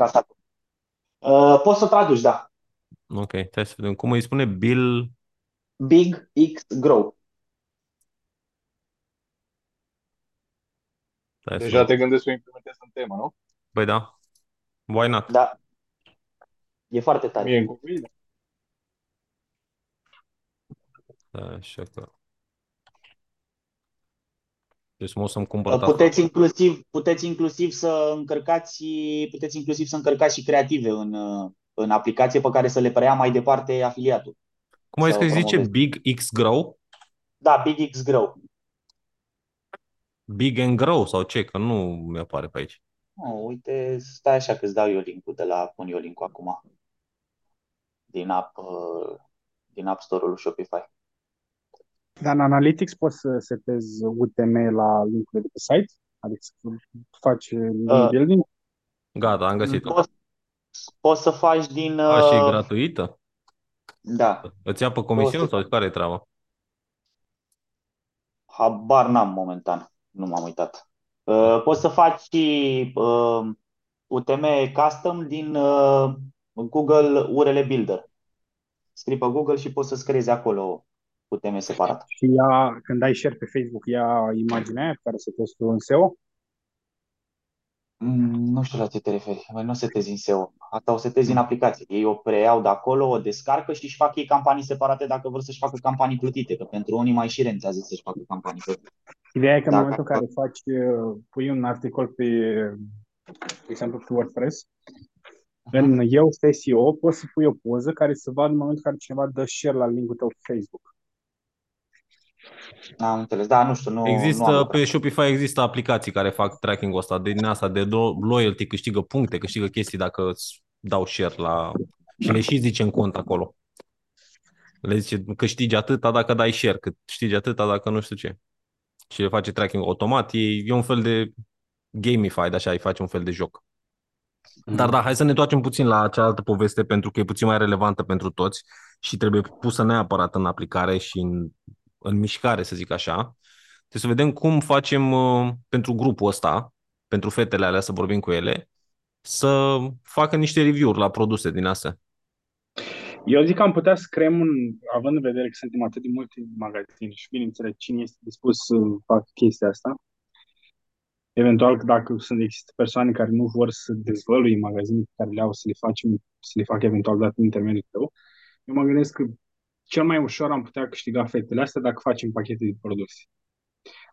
Uh, poți să traduci, da. Ok, hai să vedem. Cum îi spune Bill? Big X Grow. Hai să Deja vedem. te gândești să o implementezi în temă, nu? Păi da. Why not? Da. E foarte tare. Mie cu bine. Da, așa că... Deci mă o să-mi cumpăr asta. Puteți inclusiv, puteți inclusiv să încărcați, puteți inclusiv să încărcați și creative în, în aplicație pe care să le preia mai departe afiliatul. Cum ai să zis că o se zice? promovezi. Big X Grow? Da, Big X Grow. Big and Grow sau ce? Că nu mi-apare pe aici. Oh, uite, stai așa că îți dau eu link-ul de la, pun eu link-ul acum din app, uh, din App Store-ul lui Shopify. Dar în Analytics poți să setezi UTM la linkurile de pe site? Adică să faci link Uh, building? Gata, am găsit-o. Poți, poți să faci din... A, și e uh, gratuită? Da, Îți ia pe comision sau care e treaba? habar n-am momentan, nu m-am uitat. Uh, poți să faci și uh, UTM custom din uh, Google URL Builder. Scrii pe Google și poți să-ți creezi acolo UTM separat. Și ea, când ai share pe Facebook, ia imaginea aia pe care să poți tu în SEO? Mm, Nu știu la ce te referi. Noi nu o setezi în SEO. Asta o setezi în aplicație. Ei o preiau de acolo, o descarcă și își fac ei campanii separate dacă vor să-și facă campanii plătite, că pentru unii mai și rentează să-și facă campanii plătite. Ideea e că în Dacă- momentul în care faci, uh, pui un articol pe, de exemplu, pe WordPress, în eu SEO poți să pui o poză care să vadă în momentul în care cineva dă share la linkul tău pe Facebook. Am înțeles. Da, nu știu, nu, nu am Există, lucrat. pe Shopify există aplicații care fac tracking-ul ăsta, de din asta, de do- loyalty, câștigă puncte, câștigă chestii dacă îți dau share la... Și le și zice în cont acolo. Le zice, câștigi atâta dacă dai share, câștigi atâta dacă nu știu ce. Și le face tracking automat, e, e un fel de gamified, așa, îi face un fel de joc. Dar da, hai să ne întoarcem puțin la cealaltă poveste pentru că e puțin mai relevantă pentru toți și trebuie pusă neapărat în aplicare și în, în mișcare, să zic așa. Trebuie să vedem cum facem uh, pentru grupul ăsta, pentru fetele alea, să vorbim cu ele, să facă niște review-uri la produse din astea. Eu zic că am putea să creăm un, având în vedere că suntem atât de multe magazine și bineînțeles cine este dispus să facă chestia asta, eventual dacă sunt există persoane care nu vor să dezvălui magazine pe care le au, să le facem, să le facă eventual dat în intermediul tău, eu mă gândesc că cel mai ușor am putea câștiga fetele astea dacă facem pachete de produse.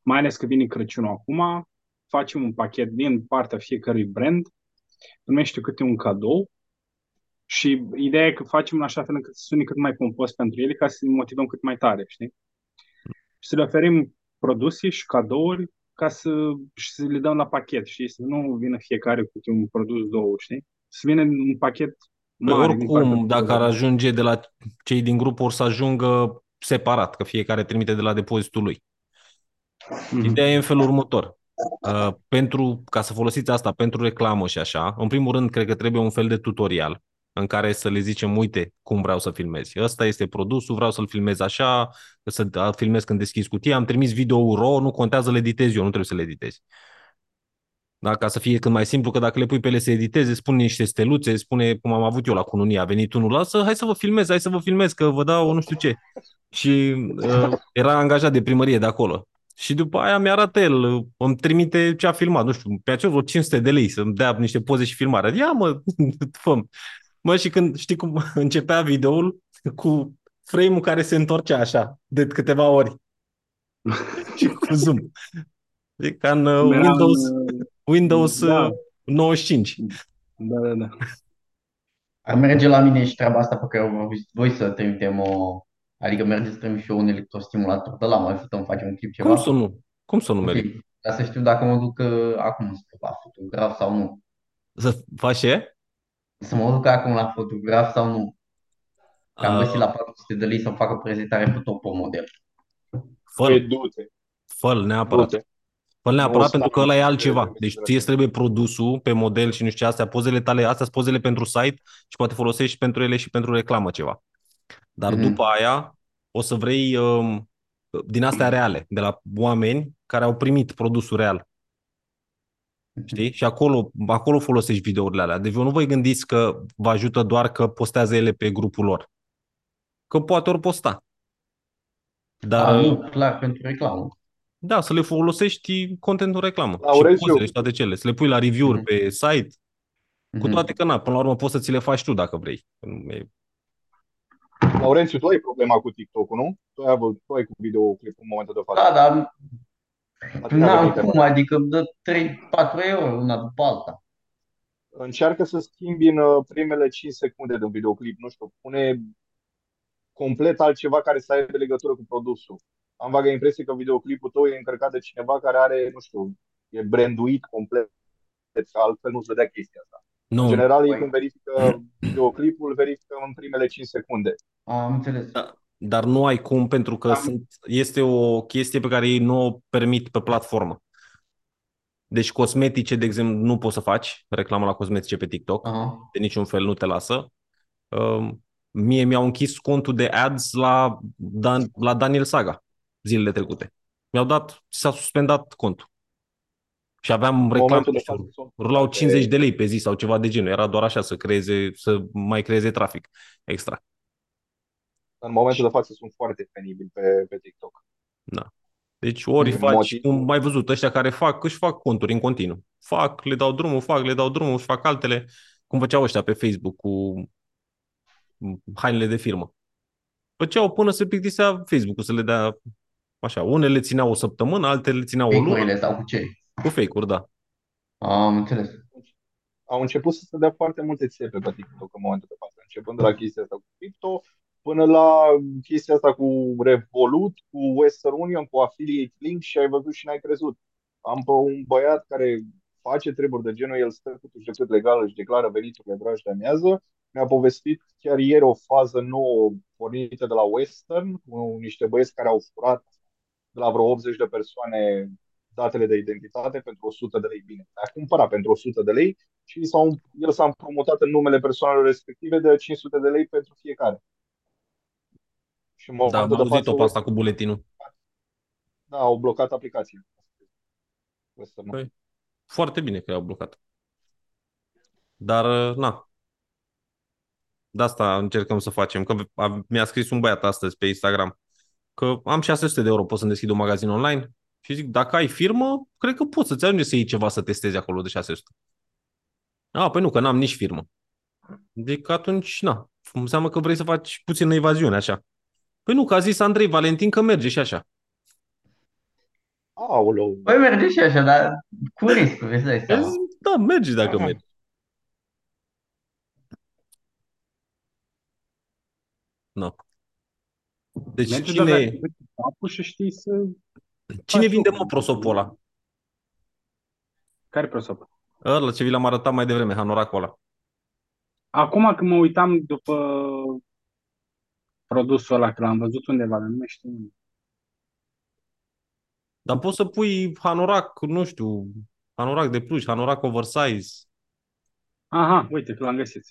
Mai ales că vine Crăciunul acum, facem un pachet din partea fiecărui brand, primește câte un cadou Și ideea e că facem în așa fel încât să sune cât mai pompos pentru ele ca să îi motivăm cât mai tare, știi? Și să le oferim produse și cadouri ca să, și să le dăm la pachet, știi? Să nu vină fiecare cu un produs, două, știi? Să vină un pachet Păi mare. din partea oricum, dacă ar tuturor. ajunge de la cei din grup, or să ajungă separat, că fiecare trimite de la depozitul lui. Mhm. Ideea e în felul următor. Uh, pentru, ca să folosiți asta pentru reclamă și așa, în primul rând, cred că trebuie un fel de tutorial în care să le zicem, uite cum vreau să filmezi. Ăsta este produsul, vreau să-l filmez așa, să da, filmez când deschizi cutia, am trimis video RAW, nu contează, le editez eu, nu trebuie să le editezi. Da, ca să fie cât mai simplu, că dacă le pui pe ele să editeze, spune niște steluțe, spune cum am avut eu la cununie, a venit unul, lasă, hai să vă filmez, hai să vă filmez, că vă dau nu știu ce. Și uh, era angajat de primărie de acolo. Și după aia mi-arată el, uh, îmi trimite ce a filmat, nu știu, pe acel vreo 500 de lei să-mi dea niște poze și filmare. Ia mă, [laughs] fă Mă, și când, știi cum [laughs] începea videoul cu frame-ul care se întorcea așa, de câteva ori. [laughs] și cu zoom. E ca în uh, Era Windows, în, Windows Da. uh, 95. Da, da, da. Ar merge la mine și treaba asta pe care o vorbiți voi să trimitem o... Adică mergeți să trimit și eu un electrostimulator de la mai putem face un clip ceva? Cum să nu? Cum să nu Ok, merg? Ca să știu dacă mă duc uh, acum spre la fotograf sau nu. Să faci ce? Să mă duc acum la fotograf sau nu. Că am găsit Uh, la 400 de lei să fac o prezentare pe top model. Păi, fă du-te, fă neapărat. du-te. Fă Nu neapărat sta pentru că ăla e în- altceva. trebuie Deci să ție îți trebuie produsul pe model și nu știu ce, astea, pozele tale, astea sunt pozele pentru site și poate folosești pentru ele și pentru reclamă ceva. Dar Mhm. după aia o să vrei um, din astea reale, de la oameni care au primit produsul real. Știi? Și acolo, acolo folosești videourile alea. Deci vă nu vă gândiți că vă ajută doar că postează ele pe grupul lor. Că poate ori posta. Dar A, nu, clar, pentru reclamă. Da, să le folosești contentul reclamă. Și Laurențiu. pozele și toate cele. Să le pui la review-uri Mhm. pe site. Cu Mhm. toate că, na, până la urmă poți să ți le faci tu dacă vrei. Nu e- Laurențiu, tu ai problema cu TikTok-ul, nu? Tu ai, avut, tu ai cu videoclip în momentul de față. Da, dar La tine a n-am venit cum, tema. adică dă 3-4 euro una după alta. Încearcă să schimbi în uh, primele 5 secunde de un videoclip, nu știu, pune complet altceva care să aibă legătură cu produsul. Am vaga impresie că videoclipul tău e încărcat de cineva care are, nu știu, e branduit complet, că altfel nu-ți vedea chestia asta. Nu, În general, ei Păi- când verifică videoclipul, verifică în primele 5 secunde. Am înțeles. Da. dar nu ai cum pentru că Am- sunt, este o chestie pe care ei nu o permit pe platformă. Deci cosmetice, de exemplu, nu poți să faci reclamă la cosmetice pe TikTok. Aha. de niciun fel nu te lasă. Um, Mie mi-au închis contul de ads la, Dan, la Daniel Saga zilele trecute. Mi-au dat, s-a suspendat contul. Și aveam În reclame, momentul nu de știu, față sunt rulau foarte- 50 de lei pe zi sau ceva de genul. Era doar așa să creeze, să mai creeze trafic extra. În momentul de față sunt foarte penibili pe, pe TikTok. Deci ori Din faci, motiv- cum ai văzut, ăștia care fac, își fac conturi în continuu. Fac, le dau drumul, fac, le dau drumul, își fac altele, cum făceau ăștia pe Facebook cu hainele de firmă. Făceau până se plictisea Facebook-ul să le dea așa. Unele țineau o săptămână, altele țineau o lună. Fake-urile sau cu ce? Cu fake-uri, da. Am înțeles. Au început să se dea foarte multe țepe pe TikTok în momentul de față, începând de la chestia asta cu crypto, până la chestia asta cu Revolut, cu Western Union, cu Affiliate Link și ai văzut și n-ai crezut. Am pe un băiat care face treburi de genul, el stă cât de cât legal, își declară veniturile dragi de amiază, mi-a povestit chiar ieri o fază nouă pornită de la Western, cu niște băieți care au furat de la vreo 80 de persoane datele de identitate pentru 100 de lei. Bine, a cumpărat pentru 100 de lei și s-au, el s-a împrumutat în numele persoanelor respective de 500 de lei pentru fiecare. Și în Da, am momentul de față, auzit-o pe asta cu buletinul. da, au blocat aplicația. Western. Păi. Foarte bine că i-au blocat. Dar, na. De asta încercăm să facem. Că a- mi-a scris un băiat astăzi pe Instagram că am 600 de euro, pot să-mi deschid un magazin online și zic, dacă ai firmă, cred că poți să-ți ajunge să iei ceva să testezi acolo de 600. A, păi nu, că n-am nici firmă. Deci atunci, na, înseamnă că vrei să faci puțină evaziune, așa. Păi nu, că a zis Andrei Valentin că merge și așa. Aoleu, Păi merge și așa, dar cu riscuri, îți dai Eu seama. zic, da, merge dacă mergi. Nu. Deci Merge doar dacă cine, pui capul și știi să... cine faci vinde lucruri. mă prosopul ăla? Care prosop? Ăla ce vi l-am arătat mai devreme, hanoracul ăla. Acum când mă uitam după produsul ăla, că l-am văzut undeva, dar nu mai știu unde. Dar poți să pui hanorac, nu știu, hanorac de pluș, hanorac oversize. Aha, uite că l-am găsit.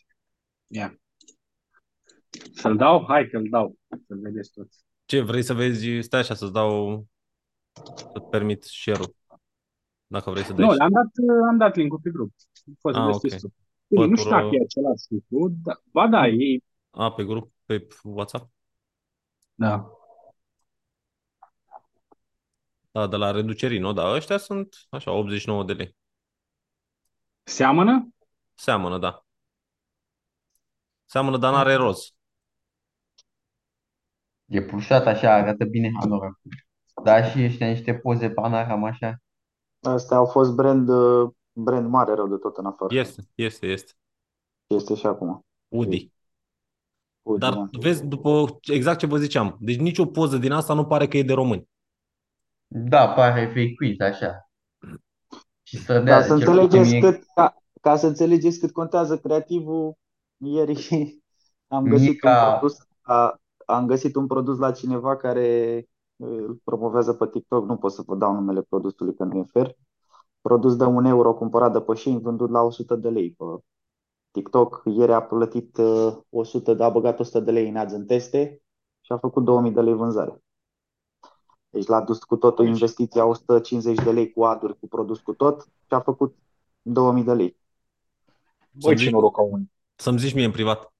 Ia. Să-l dau? Hai că-l dau. Să-l vedeți toți. Ce, vrei să vezi? Stai așa să-ți dau, să-ți permit share-ul. Dacă vrei să dai Nu, share. am dat, am dat link-ul pe grup. Poți să Ah, găsiți ok. tu. Bine, nu știu Pătură- dacă e același lucru, dar, ba da, e, A, pe grup, pe WhatsApp? da. Da, de la reducerii, nu? Dar ăștia sunt așa, 89 de lei. Seamănă? Seamănă, da. Seamănă, dar n-are roz. E plușat așa, arată bine hanoracul. Da, și ăștia niște poze Panaram așa. Astea au fost brand, uh, brand mare rău de tot în afară. Este, este, este. Este și acum. Udi. Uite, Dar da. vezi, după exact ce vă ziceam, deci nicio poză din asta nu pare că e de români. Da, pare fake așa. Și Ca strădează, să cel puțin înțelegeți mie, cât, ca, ca să înțelegeți cât contează creativul, ieri [laughs] am găsit un Mica- produs, a, am găsit un produs la cineva care uh, îl promovează pe TikTok, nu pot să vă dau numele produsului că nu e fair. Produs de un euro cumpărat de pe Shein, vândut la 100 de lei pe TikTok. Ieri a plătit uh, 100, de- a băgat 100 de lei în ads în teste și a făcut 2000 de lei vânzare. Deci l-a dus cu totul Deci- investiția 150 de lei cu aduri, cu produs cu tot și a făcut 2000 de lei. Băi, Să-mi ce zici- noroc au unii. Să-mi zici mie în privat.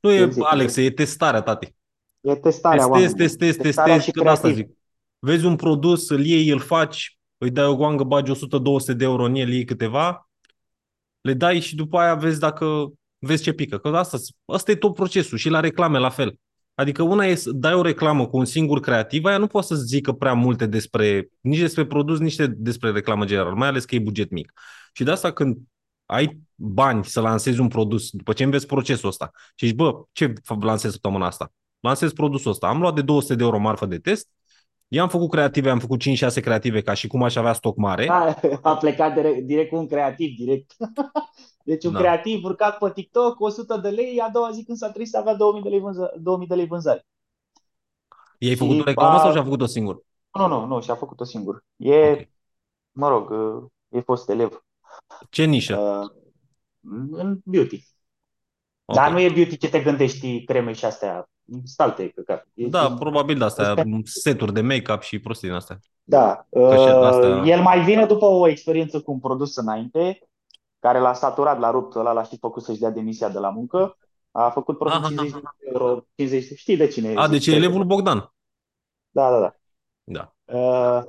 Nu e, Eu zic, Alex, e testarea, tati. E testarea Testezi, oamenilor. testezi, Testarea testezi, și că de asta creativ. zic. Vezi un produs, îl iei, îl faci, îi dai o goangă, bagi 100-200 de euro în el, iei câteva, le dai și după aia vezi dacă vezi ce pică. Că asta, asta e tot procesul și la reclame la fel. Adică una e să dai o reclamă cu un singur creativ, aia nu poate să zică prea multe despre, nici despre produs, nici de- despre reclamă general, mai ales că e buget mic. Și de asta când ai bani să lansezi un produs, după ce înveți procesul ăsta și zici, bă, ce lansez săptămâna asta? Lansez produsul ăsta. Am luat de 200 de euro marfă de test, i-am făcut creative, am făcut 5-6 creative ca și cum aș avea stoc mare. Da, [laughs] a plecat direct, direct cu un creativ, direct. [laughs] Deci un Da. creativ urcat pe TikTok, 100 de lei, a doua zi când s-a trezit avea 2000 de lei, vânză, 2000 de lei vânzare. I-ai Și făcut o reclamă a- sau și-a făcut-o singur? Nu, nu, nu, și-a făcut-o singur. E, Ok. mă rog, uh, e fost elev Ce nișă? uh, în beauty. Ok. Dar nu e beauty ce te gândești, creme și astea. Sunt alte căcate. E- Da, probabil de astea, Astea- seturi de make-up și prostii din astea. Da. Că și Uh, astea- El mai vine după o experiență cu un produs înainte, care l-a saturat, l-a rupt, ăla l-a și făcut să-și dea demisia de la muncă. A făcut profit Aha, 50 de euro, 50, știi de cine A, zic, deci e cred că- elevul Bogdan. Da, da, da. Da. Uh,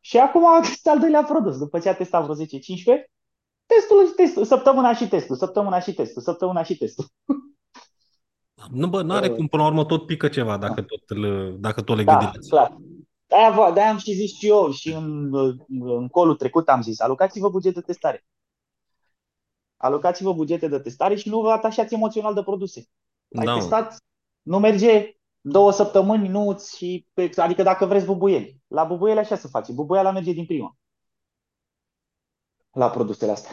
și acum a [laughs] găsit al doilea produs, după ce a testat vreo 10-15, testul și testul, săptămâna și testul, săptămâna și testul, săptămâna și testul. [laughs] Nu, bă, n-are Uh. cum, până la urmă tot pică ceva dacă tot, îl- dacă tot le Da, gândiți. clar. De-aia, vă- de-aia am și zis și eu și în, în colul trecut am zis, alocați-vă buget de testare. Alocați-vă bugete de testare și nu vă atașați emoțional de produse. Ai Da, mă. testat, nu merge două săptămâni, nu și pe, adică dacă vreți bubuieli. La bubuieli așa se face, bubuiala merge din prima. La produsele astea.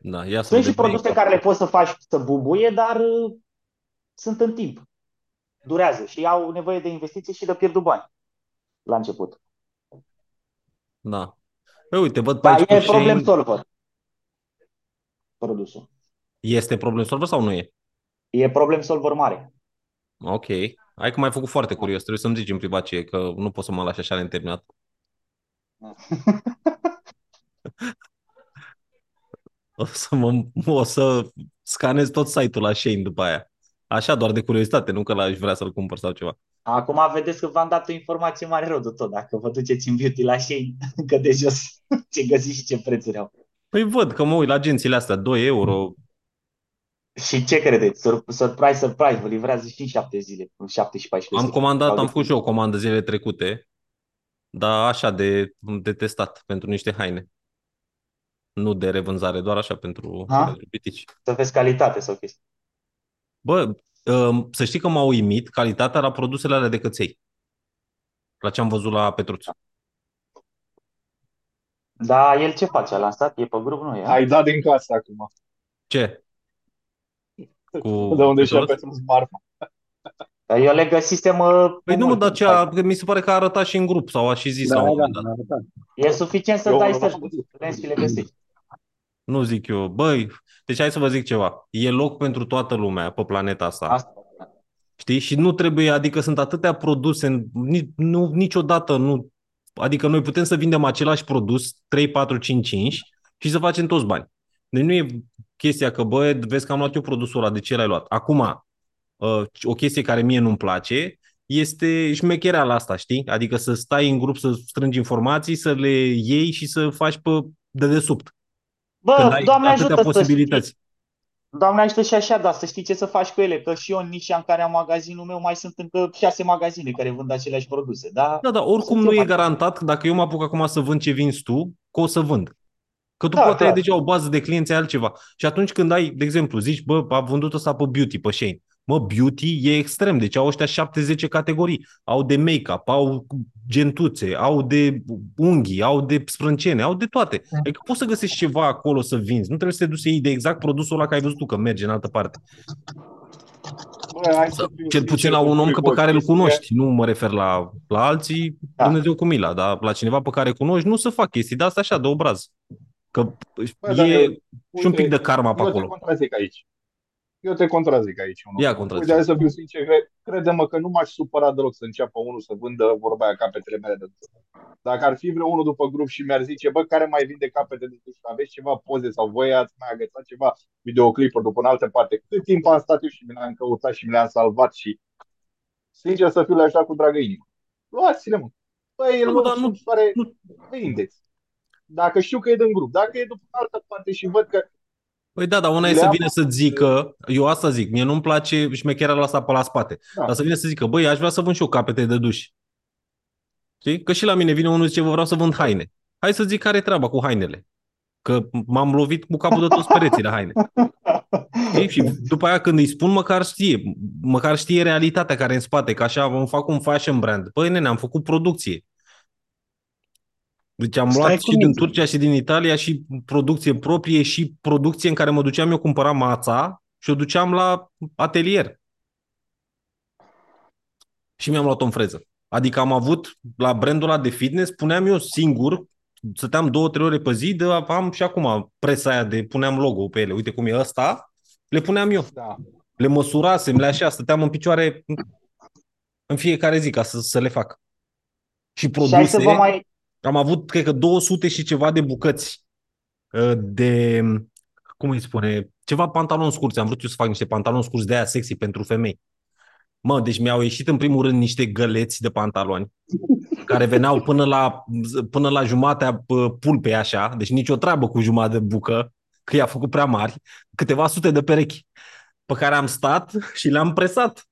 Da, ia să Sunt și vedem. produse care le poți să faci să bubuie, dar uh, sunt în timp. Durează și au nevoie de investiții și de pierdut bani la început. Da. Păi uite, văd pe Dar aici e pe problem Shein. solver. Produsul. Este problem solver sau nu e? E problem solver mare. Ok. Hai că m-ai făcut foarte curios. Trebuie să-mi zici în privat ce e, că nu pot să mă lași așa neînterminat. [laughs] [laughs] O să, mă, o să scanez tot site-ul la Shane după aia. Așa, doar de curiozitate, nu că l-aș vrea să-l cumpăr sau ceva. Acum vedeți că v-am dat o informație mare rău de tot. Dacă vă duceți în beauty la Shein, [laughs] că de jos [laughs] ce găsiți și ce prețuri au. Păi văd că mă uit la agențiile astea, 2 euro. Și ce credeți? Sur- Surprise, surprise, vă livrează și în 7 zile, în 7 și 14 Am zile. comandat, Sau am de- făcut și eu o comandă zilele trecute, dar așa de, de testat pentru niște haine. Nu de revânzare, doar așa pentru, Ha? pentru pitici. Să vezi calitate sau chestii. Bă, um, să știi că m-au uimit calitatea la produsele alea de căței. La ce am văzut la Petruț. Da, el ce face? A lansat? E pe grup? Nu e? Ai dat din casă acum. Ce? Cu De unde și-a Petruț? Petruț Marfa. Dar eu le găsisem uh, Păi cu nu, mă, mult dar timp. ce a, că mi se pare că a arătat și în grup sau a și zis Da, la un da, moment dat. da, arătat. E suficient să Eu dai nu search l-am pe văzut. Lens și le găsești. Nu zic eu. Băi, deci hai să vă zic ceva. E loc pentru toată lumea pe planeta asta. Asta. Știi? Și nu trebuie, adică sunt atâtea produse, ni, nu, niciodată nu. Adică noi putem să vindem același produs 3, 4, 5, 5 și să facem toți bani. Deci nu e chestia că, bă, vezi că am luat eu produsul ăla, de ce l-ai luat? Acum, uh, o chestie care mie nu-mi place este șmecherea asta, știi? Adică să stai în grup, să strângi informații, să le iei și să faci pe dedesubt. Când Bă, ai Doamne atâtea ajută să știi. posibilități. Doamne ajută și așa, dar să știi ce să faci cu ele, că și eu în nișa în care am magazinul meu mai sunt încă șase magazine care vând aceleași produse, da? Da, dar oricum Sunt nu eu e mai- garantat că dacă eu mă apuc acum să vând ce vinzi tu, că o să vând. Că tu Da, poate ai clar. deja o bază de clienți ai altceva. Și atunci când ai, de exemplu, zici, bă, a vândut ăsta pe beauty, pe Shane. Mă, beauty e extrem, deci au ăștia 7-10 categorii. Au de make-up, au gentuțe, au de unghii, au de sprâncene, au de toate. Adică poți să găsești ceva acolo să vinzi. Nu trebuie să te duci să iei de exact produsul ăla că ai văzut tu că merge în altă parte. Bă, hai să fiu Cel sincer puțin la cu un om voi că cu pe o care îl chestie. cunoști. Nu mă refer la, la alții, Da. Dumnezeu cu mila, dar la cineva pe care cunoști nu să fac chestii de asta așa, de obraz. Că Bă, dar e eu- și un pic de karma pe eu te acolo. contrazic aici. Eu te contrazic aici. Unul. Ia Uite, contrazice. hai să fiu sincer, cre- crede-mă că nu m-aș supăra deloc să înceapă unul să vândă vorba aia capetele mele de duș. Dacă ar fi vreunul după grup și mi-ar zice, bă, care mai vinde capete de duș, aveți ceva poze sau voi ați mai agățat ceva videoclipuri după în altă parte, cât timp am stat eu și mi le-am căutat și mi le-am salvat și sincer să fiu le-aș da cu dragă inimă. Luați-le, mă. Băi, Nu, nu, dar nu- nu, soare, nu- vindeți. Dacă știu că e din grup, dacă e după altă parte și văd că Păi da, dar una e Le să am- vină să zică, eu asta zic, mie nu-mi place șmecherea la asta pe la spate, Da. dar să vină să zică, băi, aș vrea să vând și eu capete de duș. Știi? Că și la mine vine unul și zice, vă vreau să vând haine. Hai să zic care e treaba cu hainele. Că m-am lovit cu capul de toți pereții de haine. Știi? Și după aia când îi spun, măcar știe, măcar știe realitatea care e în spate, că așa îmi fac un fashion brand. Păi nene, am făcut producție. Deci am Stai luat cu și din minte. Turcia și din Italia și producție proprie și producție în care mă duceam eu cumpăra mața și o duceam la atelier. Și mi-am luat-o în freză. Adică am avut la brandul ăla de fitness, puneam eu singur, stăteam două, trei ore pe zi, de, am și acum presa aia de puneam logo pe ele. Uite cum e ăsta, le puneam eu. da, Le măsurasem, le așa, stăteam în picioare în fiecare zi ca să, să le fac. Și Și hai să produse, vă mai... am avut, cred că, 200 și ceva de bucăți uh, de, cum îi spune, ceva pantaloni scurți. Am vrut eu să fac niște pantaloni scurți de aia sexy pentru femei. Mă, deci mi-au ieșit în primul rând niște găleți de pantaloni [laughs] care veneau până la, până la jumatea uh, pulpei așa, deci nicio treabă cu jumătate de bucă, că i-a făcut prea mari, câteva sute de perechi pe care am stat și le-am presat.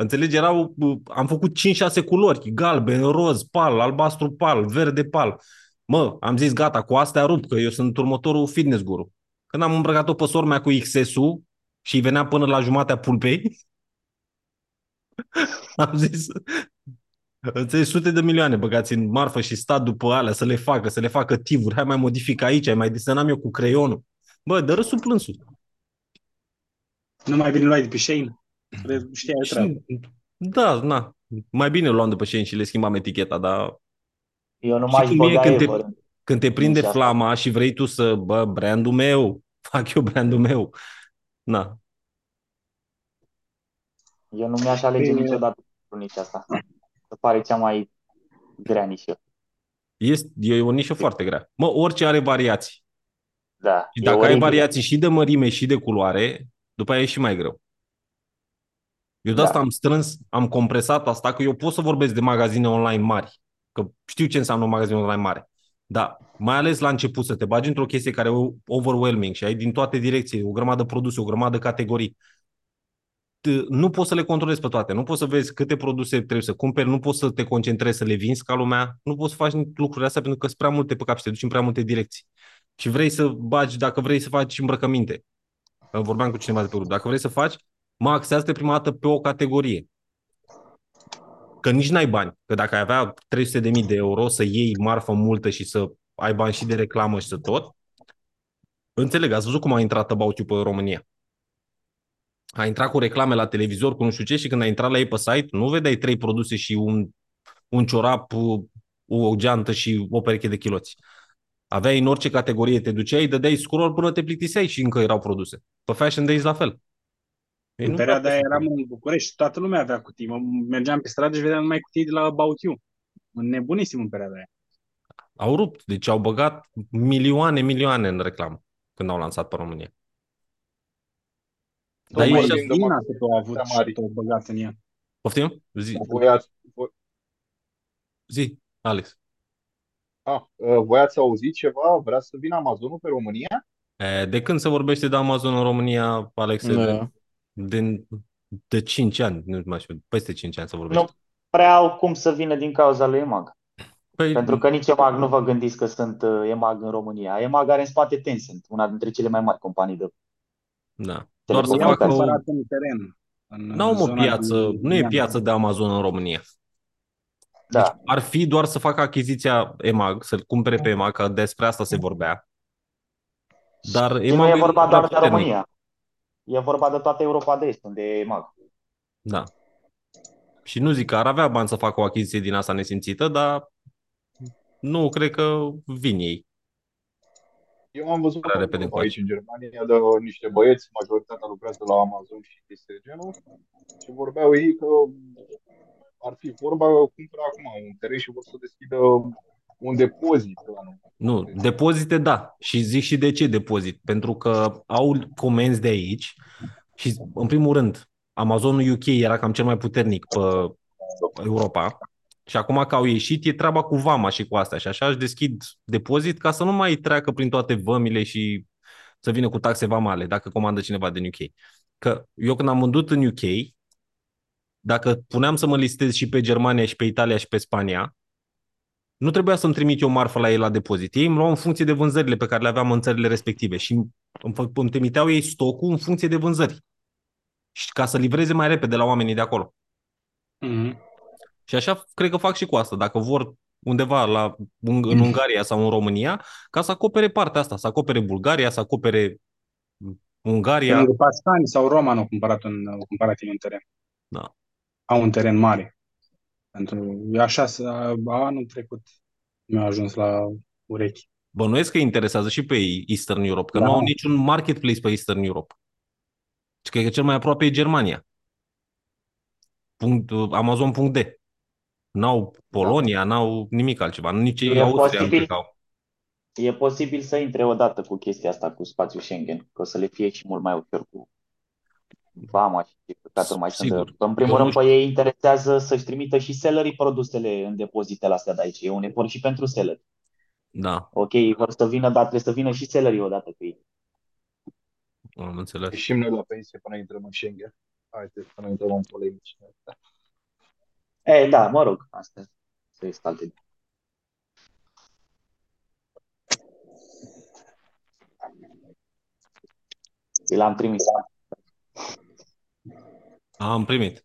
Înțelegi? Erau, uh, am făcut 5-6 culori, galben, roz, pal, albastru pal, verde pal. Mă, am zis gata, cu astea rup, că eu sunt următorul fitness guru. Când am îmbrăcat-o pe sora mea cu XS-ul și îi venea până la jumatea pulpei, [laughs] am zis, Înțelegi, sute de milioane băgați în marfă și stat după alea să le facă, să le facă tivuri, hai mai modific aici, ai mai desenam eu cu creionul. Bă, dă râsul plânsul. Nu mai bine luai de pe Shane? Crezi, Știai treaba. Și, da, na, mai bine luam după Shane și le schimbam eticheta, dar Eu nu Și mai cum e băga când te- ever. când te prinde Nici asta. flama și vrei tu să, bă, brandul meu, [laughs] fac eu brandul meu. Na, Eu nu mi-aș alege Bine. niciodată nici asta. Se pare cea mai grea nișă. este, e o nișă foarte grea. Mă, orice are variații. Da. Și e dacă ai oribil. variații și de mărime și de culoare, după aia e și mai greu. Eu de Da. asta am strâns, am compresat asta, că eu pot să vorbesc de magazine online mari, că știu ce înseamnă un magazin online mare. Dar mai ales la început să te bagi într-o chestie care e overwhelming și ai din toate direcții, o grămadă de produse, o grămadă de categorii. T- Nu poți să le controlezi pe toate, nu poți să vezi câte produse trebuie să cumperi, nu poți să te concentrezi să le vinzi ca lumea, nu poți să faci lucrurile astea pentru că sunt prea multe pe cap și te duci în prea multe direcții. Și vrei să bagi, dacă vrei să faci îmbrăcăminte, vorbeam cu cineva de pe grup, dacă vrei să faci, mă axează de prima dată pe o categorie. Că nici n-ai bani. Că dacă ai avea 300.000 de euro să iei marfă multă și să ai bani și de reclamă și să tot, înțeleg, ați văzut cum a intrat About You pe România. A intrat cu reclame la televizor, cu nu știu ce, și când a intrat la ei pe site, nu vedeai trei produse și un, un ciorap, o geantă și o pereche de chiloți. Aveai în orice categorie, te duceai, dădeai scroll până te plictiseai și încă erau produse. Pe Fashion Days la fel. Ei, În nu perioada aia poate să- eram în București și toată lumea avea cutii. Mă mergeam pe stradă și vedeam numai cutii de la About You. Nebunisem în perioada aia. Au rupt, deci au băgat milioane, milioane în reclamă când au lansat pe România. Dar Tot ei vorbim și de Dina marfă cât au avut mari. și tot băgat în ea. Poftim? Zi, Voi ați, voi, zi, Alex. ah, uh, voi ați auzit ceva? Vrea să vină Amazonul pe România? E, De când se vorbește de Amazon în România, Alex? Da. De, de 5 ani, nu mai știu, peste 5 ani se vorbește. Nu prea au cum să vină din cauza lui EMAG. Păi, Pentru că nici EMAG nu vă gândiți că sunt uh, EMAG în România. EMAG are în spate Tencent, una dintre cele mai mari companii de da. Doar să Ei Telecomunicații. au facă o... cumpărat în teren. În N-au mă zona piață, din- nu e din- piață de Amazon în România. Da. Deci ar fi doar să facă achiziția EMAG, să-l cumpere pe EMAG, că despre asta se vorbea. Dar Și nu EMAG e vorba prea doar de puternic. România. E vorba de toată Europa de Est, unde e EMAG. Da. Și nu zic că ar avea bani să facă o achiziție din asta nesimțită, dar nu cred că vin ei. Eu am văzut Prea o repede grupă încoace. aici în Germania de niște băieți, majoritatea lucrează la Amazon și chestii de genul, și vorbeau ei că ar fi vorba, cumpără acum un teren și vor să deschidă un depozit. la anul. Nu, depozite da. Și zic și de ce depozit. Pentru că au comenzi de aici și, în primul rând, Amazonul UK era cam cel mai puternic pe Europa și acum că au ieșit e treaba cu vama și cu astea și așa își deschid depozit ca să nu mai treacă prin toate vămile și să vină cu taxe vamale dacă comandă cineva din UK. Că eu când am vândut în UK, dacă puneam să mă listez și pe Germania și pe Italia și pe Spania, nu trebuia să-mi trimit eu marfă la ei la depozit. Ei îmi luau în funcție de vânzările pe care le aveam în țările respective și îmi, îmi, îmi trimiteau ei stocul în funcție de vânzări. Și ca să livreze mai repede la oamenii de acolo. Mhm. Și așa cred că fac și cu asta. Dacă vor undeva la, în Ungaria sau în România, ca să acopere partea asta, să acopere Bulgaria, să acopere Ungaria. Pentru Paștani sau Roma au cumpărat un, au cumpărat ei un teren. Da. Au un teren mare. Pentru, așa, să- anul trecut mi-a ajuns la urechi. Bănuiesc că îi interesează și pe ei Eastern Europe, că Da. nu au niciun marketplace pe Eastern Europe. Și cred că cel mai aproape e Germania. Punct, Amazon.d. N-au Polonia, n-au nimic altceva. Nici E Austria nu posibil. cred că au. E posibil să intre odată cu chestia asta, cu spațiul Schengen, că o să le fie și mult mai ușor cu vama și căcaturi mai sunt. Sigur. de- În primul Eu nu rând, pe ei interesează să-și trimită și sellerii produsele în depozitele astea de aici. E un efort și pentru selleri. Da, Ok, vor să vină, dar trebuie să vină și sellerii odată cu ei. am înțeles. Ieșim noi la pensie până intrăm în Schengen. Haideți să nu intrăm în polemici. E, da, mă rog, asta este alte. Vi l-am trimis. Am primit.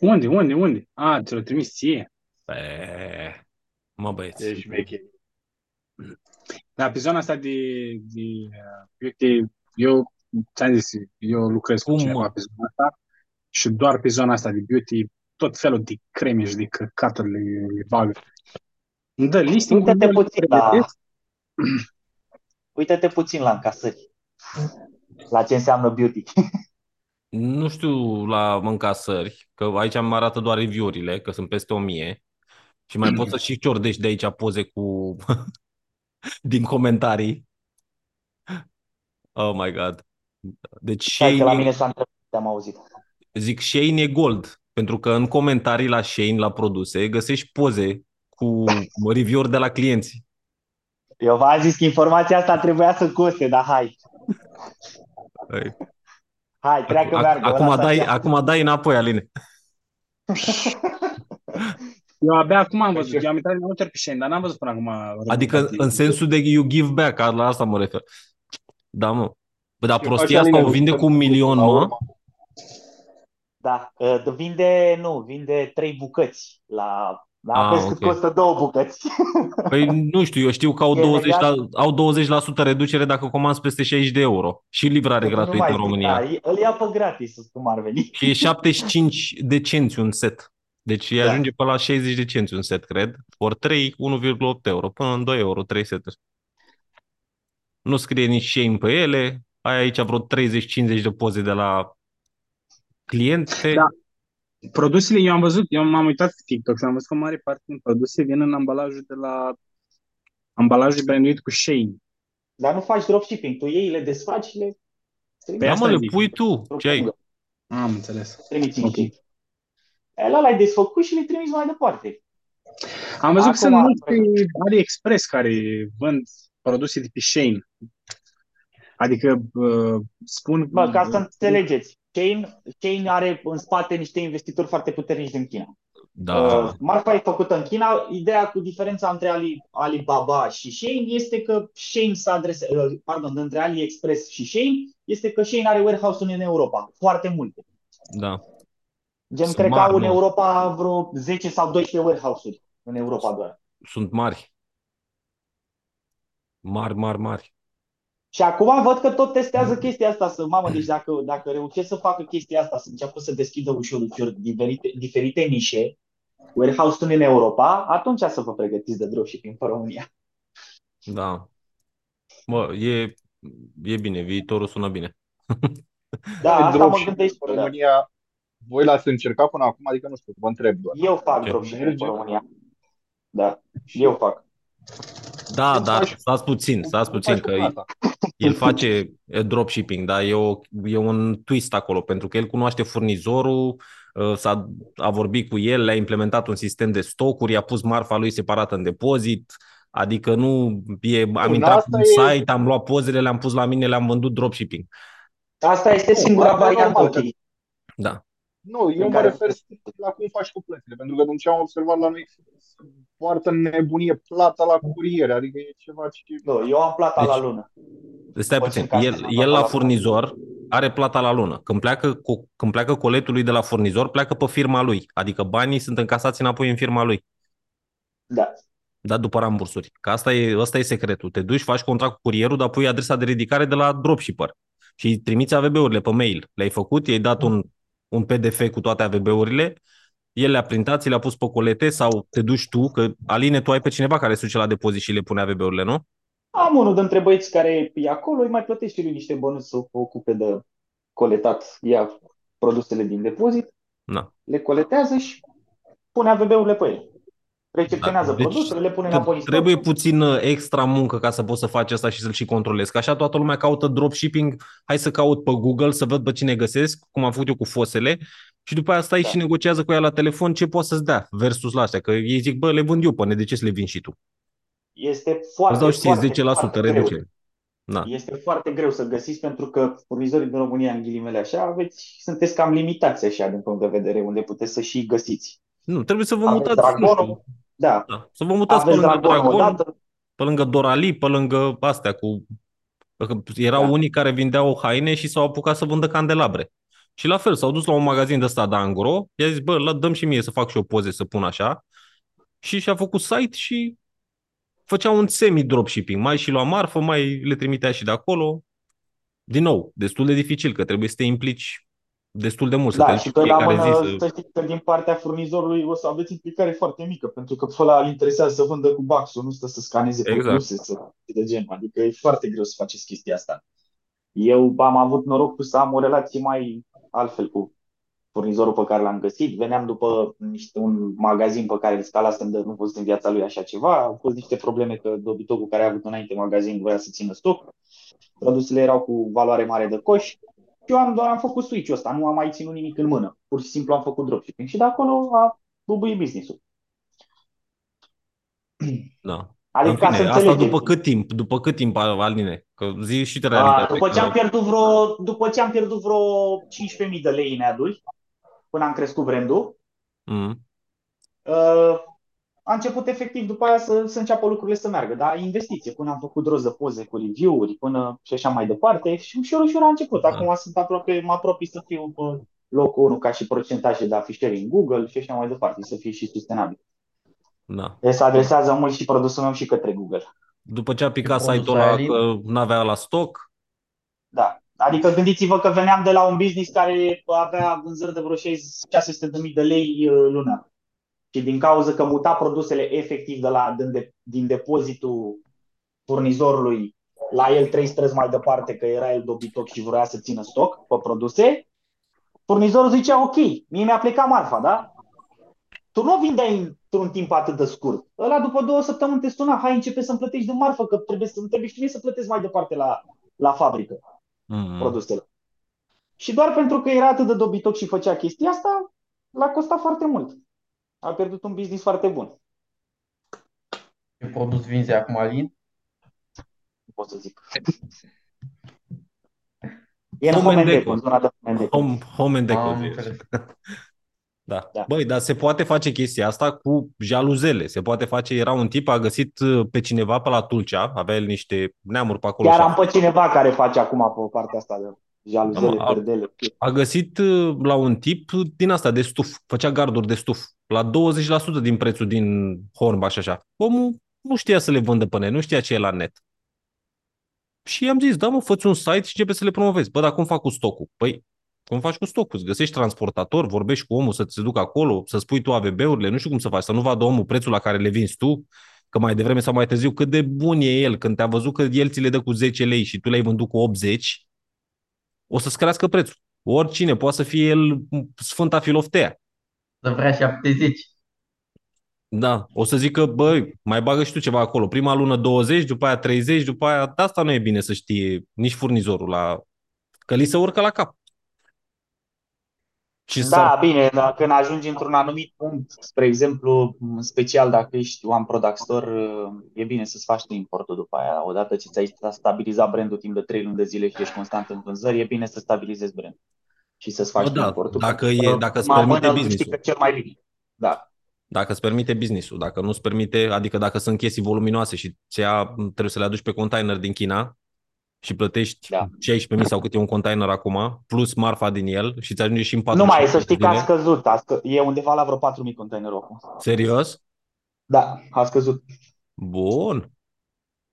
Unde, unde, unde? A, ți-l trimis ție. Pe... Mă băieți. Ești veche. Dar pe zona asta de, de uh, beauty, eu ți-am zis, eu lucrez cu Cum, cineva mă? pe zona asta și doar pe zona asta de beauty, tot felul de creme și de căcaturi le, le bagă. Îmi dă listing Uite-te puțin la, pregătesc. uite-te puțin la încasări. La ce înseamnă beauty. Nu știu la încasări, că aici îmi arată doar review-urile, că sunt peste 1000 și mai poți să și ciordești de aici poze cu [laughs] din comentarii. Oh my god. Deci Hai că la Shane, mine s-a întrebat, te-am auzit. zic Shane e gold, pentru că în comentarii la Shane, la produse, găsești poze cu review-uri de la clienți. Eu v-am zis că informația asta trebuia să coste, dar hai. Păi, Hai, treacă ac- meargă. Acum lasă dai, așa. acum dai înapoi, Aline. [laughs] Eu abia acum am văzut, eu am intrat în multe pe Shane, dar n-am văzut până acum. Adică în sensul de you give back, la asta mă refer. Da, mă. Bă, dar Ce prostia face asta o Aline? vinde Nu cu un știu, milion, la mă? urmă. Da, uh, vinde, nu, vinde trei bucăți la... Da, Ah, vezi cât ok. costă două bucăți. [laughs] Păi nu știu, eu știu că au E 20%, legat- la, au 20% reducere dacă comanzi peste 60 de euro. Și livrare Nu gratuită mai în zic, România. Da, îl ia pe gratis, cum ar veni. Și e 75 de cenți un set. Deci îi Da. ajunge pe la 60 de cenți un set, cred. Ori 3, 1,8 euro. Până în 2 euro, 3 seturi. Nu scrie nici shame pe ele. Ai aici vreo 30-50 de poze de la cliente. Da. Produsele, eu am văzut, eu m-am uitat pe TikTok și am văzut că o mare parte din produse vin în ambalajul de la ambalajul branduit cu Shane. Dar nu faci dropshipping, tu iei, le desfaci și le Pe Da, asta mă, le zic. pui tu. Ce ai? Am înțeles. Trimiți Ok. în okay. Ăla l-ai desfăcut și le trimiți mai departe. Am văzut că sunt Acum- mulți pe AliExpress care vând produse de pe Shane. Adică uh, spun... Bă, ca să înțelegeți, Chain, Chain are în spate niște investitori foarte puternici din China. Da. Uh, marfa e făcută în China. Ideea cu diferența între Ali, Alibaba și Shein este că Shein se adresează, uh, pardon, între AliExpress și Shein este că Shein are warehouse-uri în Europa, foarte multe. Da. Gen, Sunt cred că mari, au în nu? Europa vreo 10 sau 12 warehouse-uri în Europa doar. Sunt mari. Mari, mari, mari. Și acum văd că tot testează chestia asta, să mamă, deci dacă, dacă reușesc să facă chestia asta, să înceapă să deschidă ușor, ușor diferite, diferite nișe, warehouse-uri în Europa, atunci să vă pregătiți de dropshipping pe România. Da. Bă, e, e bine, viitorul sună bine. [laughs] Da, asta mă Dropshipping gândesc. în Da. România, voi l-ați încercat până acum, adică nu știu, vă întreb doar. Eu fac Ce? dropshipping Merge? în România. Da, eu fac. Da, Cum dar faci- stați puțin, Cum- stați cum puțin, faci că cu plata? el face e, dropshipping, dar e, o, e un twist acolo, pentru că el cunoaște furnizorul, uh, s-a, a vorbit cu el, le-a implementat un sistem de stocuri, i-a pus marfa lui separată în depozit, adică nu e, am Bun, intrat asta în e- site, am luat pozele, le-am pus la mine, le-am vândut dropshipping. Asta este Nu, singura asta e variantă normal, ok. Da. Nu, eu În mă care- refer strict la cum faci cu plățile, pentru că din ce am observat la noi se poartă în nebunie plata la curiere, adică e ceva ce... Nu, eu am plata Deci- la lună. Stai Poți puțin, încași el, plata el la la lună. furnizor are plata la lună. Când pleacă, cu, când pleacă coletul lui de la furnizor, pleacă pe firma lui, adică banii sunt încasați înapoi în firma lui. Da. Da, după rambursuri. Că asta e, asta e secretul. Te duci, faci contract cu curierul, dar pui adresa de ridicare de la dropshipper. Și îi trimiți AVB-urile pe mail. Le-ai făcut, i-ai dat un, un PDF cu toate AVB-urile, el le-a printat, ți le-a pus pe colete sau te duci tu, că Aline, tu ai pe cineva care se duce la depozit și le pune AVB-urile, nu? Am unul dintre băieți care e acolo, îi mai plătește lui niște bănuți să o ocupe de coletat, ia produsele din depozit, Na. le coletează și pune AVB-urile pe ele. Recepționează Da, deci produsele, le pune Că înapoi în stoc. trebuie puțin uh, extra muncă ca să poți să faci asta și să-l și controlezi. Că așa toată lumea caută dropshipping, hai să caut pe Google să văd pe cine găsesc, cum am făcut eu cu fosele, și după aia stai Da. și negociază cu ea la telefon ce poți să-ți dea versus la astea. Că ei zic, bă, le vând eu pe de ce să le vin și tu? Este foarte, Îți dau și ție foarte, 10% foarte greu. reducere. Da. Este foarte greu să găsiți pentru că furnizorii din România, în ghilimele așa, aveți, sunteți cam limitați așa din punct de vedere unde puteți să și găsiți. Nu, trebuie să vă Aveți mutați, nu Dragonul, știu, da, da. să vă mutați pe aveți lângă Dragonul Dragon, odată, pe lângă Dorali, pe lângă astea cu... că Erau Da. unii care vindeau haine și s-au apucat să vândă candelabre. Și la fel, s-au dus la un magazin de ăsta de angro, i-a zis, bă, lă- dăm și mie să fac și eu poze să pun așa. Și și-a făcut site și făcea un semi-dropshipping. Mai și lua marfă, mai le trimitea și de acolo. Din nou, destul de dificil, că trebuie să te implici destul de mult, să te Da, duci și pe la fiecare mână, zi să... să știți că din partea furnizorului o să aveți implicare foarte mică, pentru că pe ăla îl interesează să vândă cu baxul, nu stă să scaneze Exact. produse, să de genul. Adică e foarte greu să faceți chestia asta. Eu am avut norocul să am o relație mai altfel cu furnizorul pe care l-am găsit. Veneam după niște, un magazin pe care îl scalasem de nu fost în viața lui așa ceva. Au fost niște probleme că dobitocul care a avut înainte magazin voia să țină stoc. Produsele erau cu valoare mare de coș. Eu am doar am făcut switch-ul ăsta, nu am mai ținut nimic în mână. Pur și simplu am făcut dropshipping și de acolo a bubuit business-ul. Da. Adică În ca fine, să asta înțelegeți. după cât timp? După cât timp, Aline? Că zi și de A, realitate. după ce că- am pierdut vreo, după ce am pierdut vreo 15.000 de lei în aduri, până am crescut brandul, Mm. uh, a început efectiv după aia să, să înceapă lucrurile să meargă. Dar investiție, până am făcut roză poze cu review-uri, până și așa mai departe și ușor, ușor a început. Da. Acum sunt aproape, mă apropii să fiu pe locul 1 ca și procentaje de afișări în Google și așa mai departe, să fie și sustenabil. Da. Deci se adresează mult și produsul meu și către Google. După ce a picat produsul site-ul ăla Alin? că n-avea la stoc, Da. Adică gândiți-vă că veneam de la un business care avea vânzări de vreo 600.000 de lei uh, lunar. Și din cauza că muta produsele efectiv de la, din, de, din depozitul furnizorului la el trei străzi mai departe, că era el dobitoc și vrea să țină stoc pe produse, furnizorul zicea, ok, mie mi-a plecat marfa, da? Tu nu o vindeai într-un timp atât de scurt. Ăla după două săptămâni te suna, hai începe să-mi plătești de marfă, că trebuie să trebuie și mie să plătesc mai departe la, la fabrică mm, produsele. Și doar pentru că era atât de dobitoc și făcea chestia asta, l-a costat foarte mult. A pierdut un business foarte bun, Ce produs vinzi acum, Alin? nu pot să zic. [laughs] E în Home Home and and Deco. Deco, în zona de Home and Deco. home, home and Am decor. zici. înțeles. [laughs] Da. Da. Băi, dar se poate face chestia asta cu jaluzele. Se poate face, era un tip, a găsit uh, pe cineva pe la Tulcea, avea el niște neamuri pe acolo. Chiar și a- am pe cineva care face acum pe partea asta de jaluzele, Da, mă, a- perdele. a găsit uh, la un tip din asta de stuf, făcea garduri de stuf, la 20% din prețul din Hornbach și așa. Omul nu știa să le vândă pe net, nu știa ce e la net. Și i-am zis, da mă, fă un site și începe să le promovezi. Bă, dar cum fac cu stocul? Păi, cum faci cu stocul? Îți găsești transportator, vorbești cu omul să ți ducă acolo, să spui tu AVB-urile, nu știu cum să faci, să nu vadă omul prețul la care le vinzi tu, că mai devreme sau mai târziu cât de bun e el, când te-a văzut că el ți le dă cu 10 lei și tu le-ai vândut cu 80, o să-ți crească prețul. Oricine, poate să fie el Sfânta Filoftea. Să vrea 70. Da, o să zic că, băi, mai bagă și tu ceva acolo. Prima lună 20, după aia 30, după aia... De asta nu e bine să știe nici furnizorul la... Că li se urcă la cap. Și Da, s-ar- bine, dar când ajungi într-un anumit punct, spre exemplu, în special dacă ești one product store, e bine să-ți faci tu importul după aia. Odată ce ți-ai stabilizat brandul timp de 3 luni de zile și ești constant în vânzări, e bine să stabilizezi brandul și să-ți faci Bă, tu da, importul. dacă Pentru e- că dacă îți prima permite mână business-ul. câștigă cel mai bine. Da. Dacă îți permite business-ul, dacă nu îți permite, adică dacă sunt chestii voluminoase și ți trebuie să le aduci pe container din China și plătești Da. 16.000 sau cât e un container acum, plus marfa din el și ți ajunge și în 4 Nu mai e, să știi că a scăzut. A scă... E undeva la vreo 4.000 containerul acum. Serios? Da, a scăzut. Bun,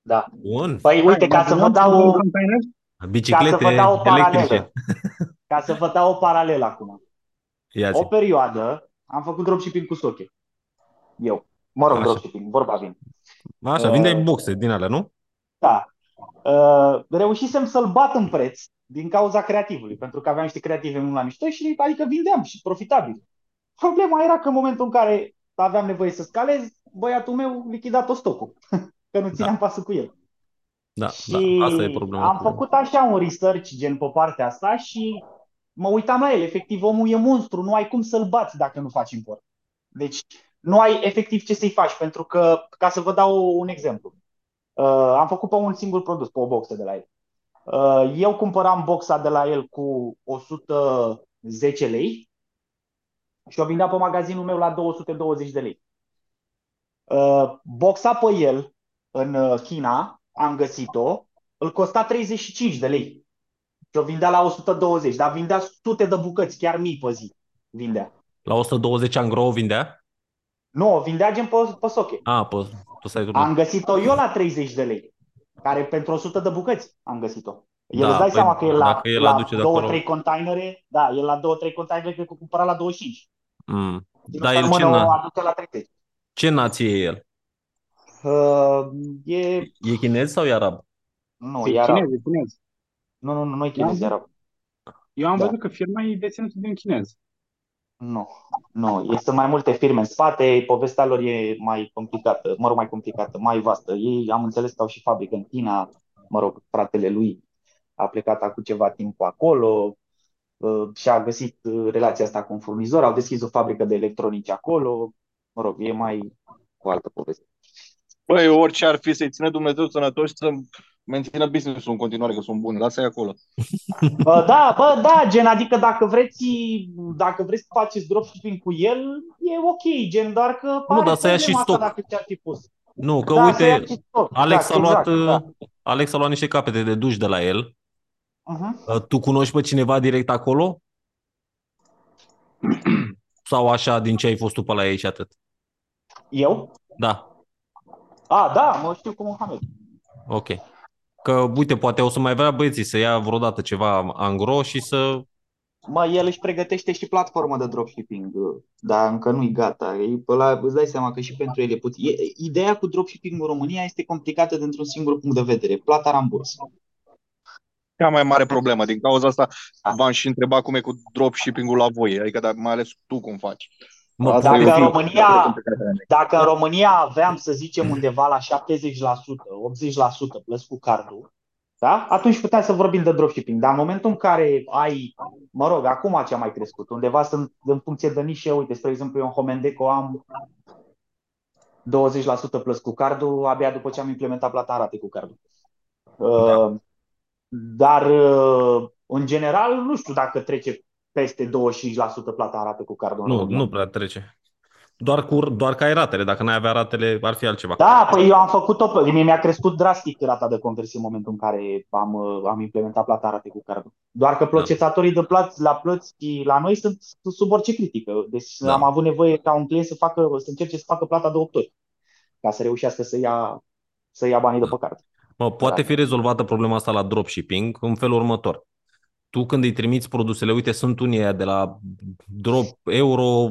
Da. bun. Păi uite, ca să vă dau, container? Biciclete ca să vă dau o paralelă. electrice. Ca să vă dau o paralelă acum. Ia zi. O perioadă am făcut dropshipping cu soche. Eu. Mă rog, Așa. dropshipping, vorba vine. Așa, Uh, vindeai boxe din alea, nu? Da. Uh, reușisem să-l bat în preț din cauza creativului, pentru că aveam niște creative mult la mișto și adică vindeam și profitabil. Problema era că în momentul în care aveam nevoie să scalez, băiatul meu lichida tot stocul, [laughs] că nu țineam pasul cu el. Da, Și da, asta e problema. am cu- făcut așa un research gen pe partea asta și mă uitam la el. Efectiv, omul e monstru, nu ai cum să-l bați dacă nu faci import. Deci nu ai efectiv ce să-i faci, pentru că, ca să vă dau un exemplu, uh, am făcut pe un singur produs, pe o boxă de la el. Uh, eu cumpăram boxa de la el cu 110 lei și o vindeam pe magazinul meu la 220 de lei. Uh, boxa pe el în uh, China, am găsit-o, îl costa 35 de lei. Și o vindea la 120, dar vindea sute de bucăți, chiar mii pe zi vindea. La 120 angro o vindea? Nu, o vindea gen pe, pe soche. A, pe, pe site-ul meu. Am găsit-o eu la 30 de lei, care pentru 100 de bucăți am găsit-o. El Da, îți dai păi, seama că el la, dacă el la aduce de acolo- 2-3 containere, da, el la 2-3 containere cred că cumpăra la 25. Mm. Și Da, pe el ce, mână o na- aduce la 30. ce nație e el? Uh, e, E chinez sau e arab? nu, E e arab. chinez, e chinez. Nu, nu, nu, nu e chinez, e arab. Eu am Da. văzut că firma e deținută de un chinez. Nu, nu, este mai multe firme în spate, povestea lor e mai complicată, mă rog, mai complicată, mai vastă. Ei am înțeles că au și fabrică în China, mă rog, fratele lui a plecat acum ceva timp acolo uh, și a găsit uh, relația asta cu un furnizor, au deschis o fabrică de electronici acolo, mă rog, e mai cu altă poveste. Băi, orice ar fi să-i ține Dumnezeu sănătoși, să mențină business-ul în continuare, că sunt buni. Lasă-i acolo. [laughs] Bă, da, bă, da, gen, adică dacă vreți, dacă vreți să faceți dropshipping cu el, e ok, gen, doar că pare dar să ia și problema asta stoc. dacă ți-ar fi pus. Nu, că Da, să ia uite, și stoc. Alex Exact, a luat, exact, da. Alex a luat niște capete de duș de la el. Uh-huh. Tu cunoști pe cineva direct acolo? [clears throat] Sau așa, din ce ai fost tu pe la ei și atât? Eu? Da, A, da, mă știu cu Mohamed. ok. Că, uite, poate o să mai vrea băieții să ia vreodată ceva angro și să... Mă, el își pregătește și platformă de dropshipping, dar încă nu-i gata. E, pe la, îți dai seama că și pentru el e puțin. E, ideea cu dropshipping în România este complicată dintr-un singur punct de vedere, plata ramburs. Cea mai mare problemă. Din cauza asta v-am și întrebat cum e cu dropshipping-ul la voi. Adică, dar mai ales tu cum faci. Mă, Asta e Dacă o în zi- România, dacă în România aveam, să zicem, undeva la 70%, 80% plăți cu cardul, da? atunci puteam să vorbim de dropshipping. Dar în momentul în care ai, mă rog, acum ce a mai crescut, undeva sunt în funcție de nișe, uite, spre exemplu, eu în Homendeco am 20% plăți cu cardul, abia după ce am implementat plata în rate cu cardul. Uh, Dar, uh, în general, nu știu dacă trece peste 25% plata în rate cu cardul în nu, România. nu prea trece. Doar, cu, doar că ai ratele. Dacă n-ai avea ratele, ar fi altceva. Da, păi eu am făcut-o, mie mi-a crescut drastic rata de conversie în momentul în care am, uh, am implementat plata rate cu cardul. Doar că procesatorii de plăți la plăți la noi sunt sub orice critică. Deci Da. am avut nevoie ca un client să facă, să încerce să facă plata de 8 ori ca să reușească să ia, să ia banii de pe card. Mă, poate fi rezolvată problema asta la dropshipping în felul următor. Tu când îi trimiți produsele, uite, sunt unii aia de la drop, euro,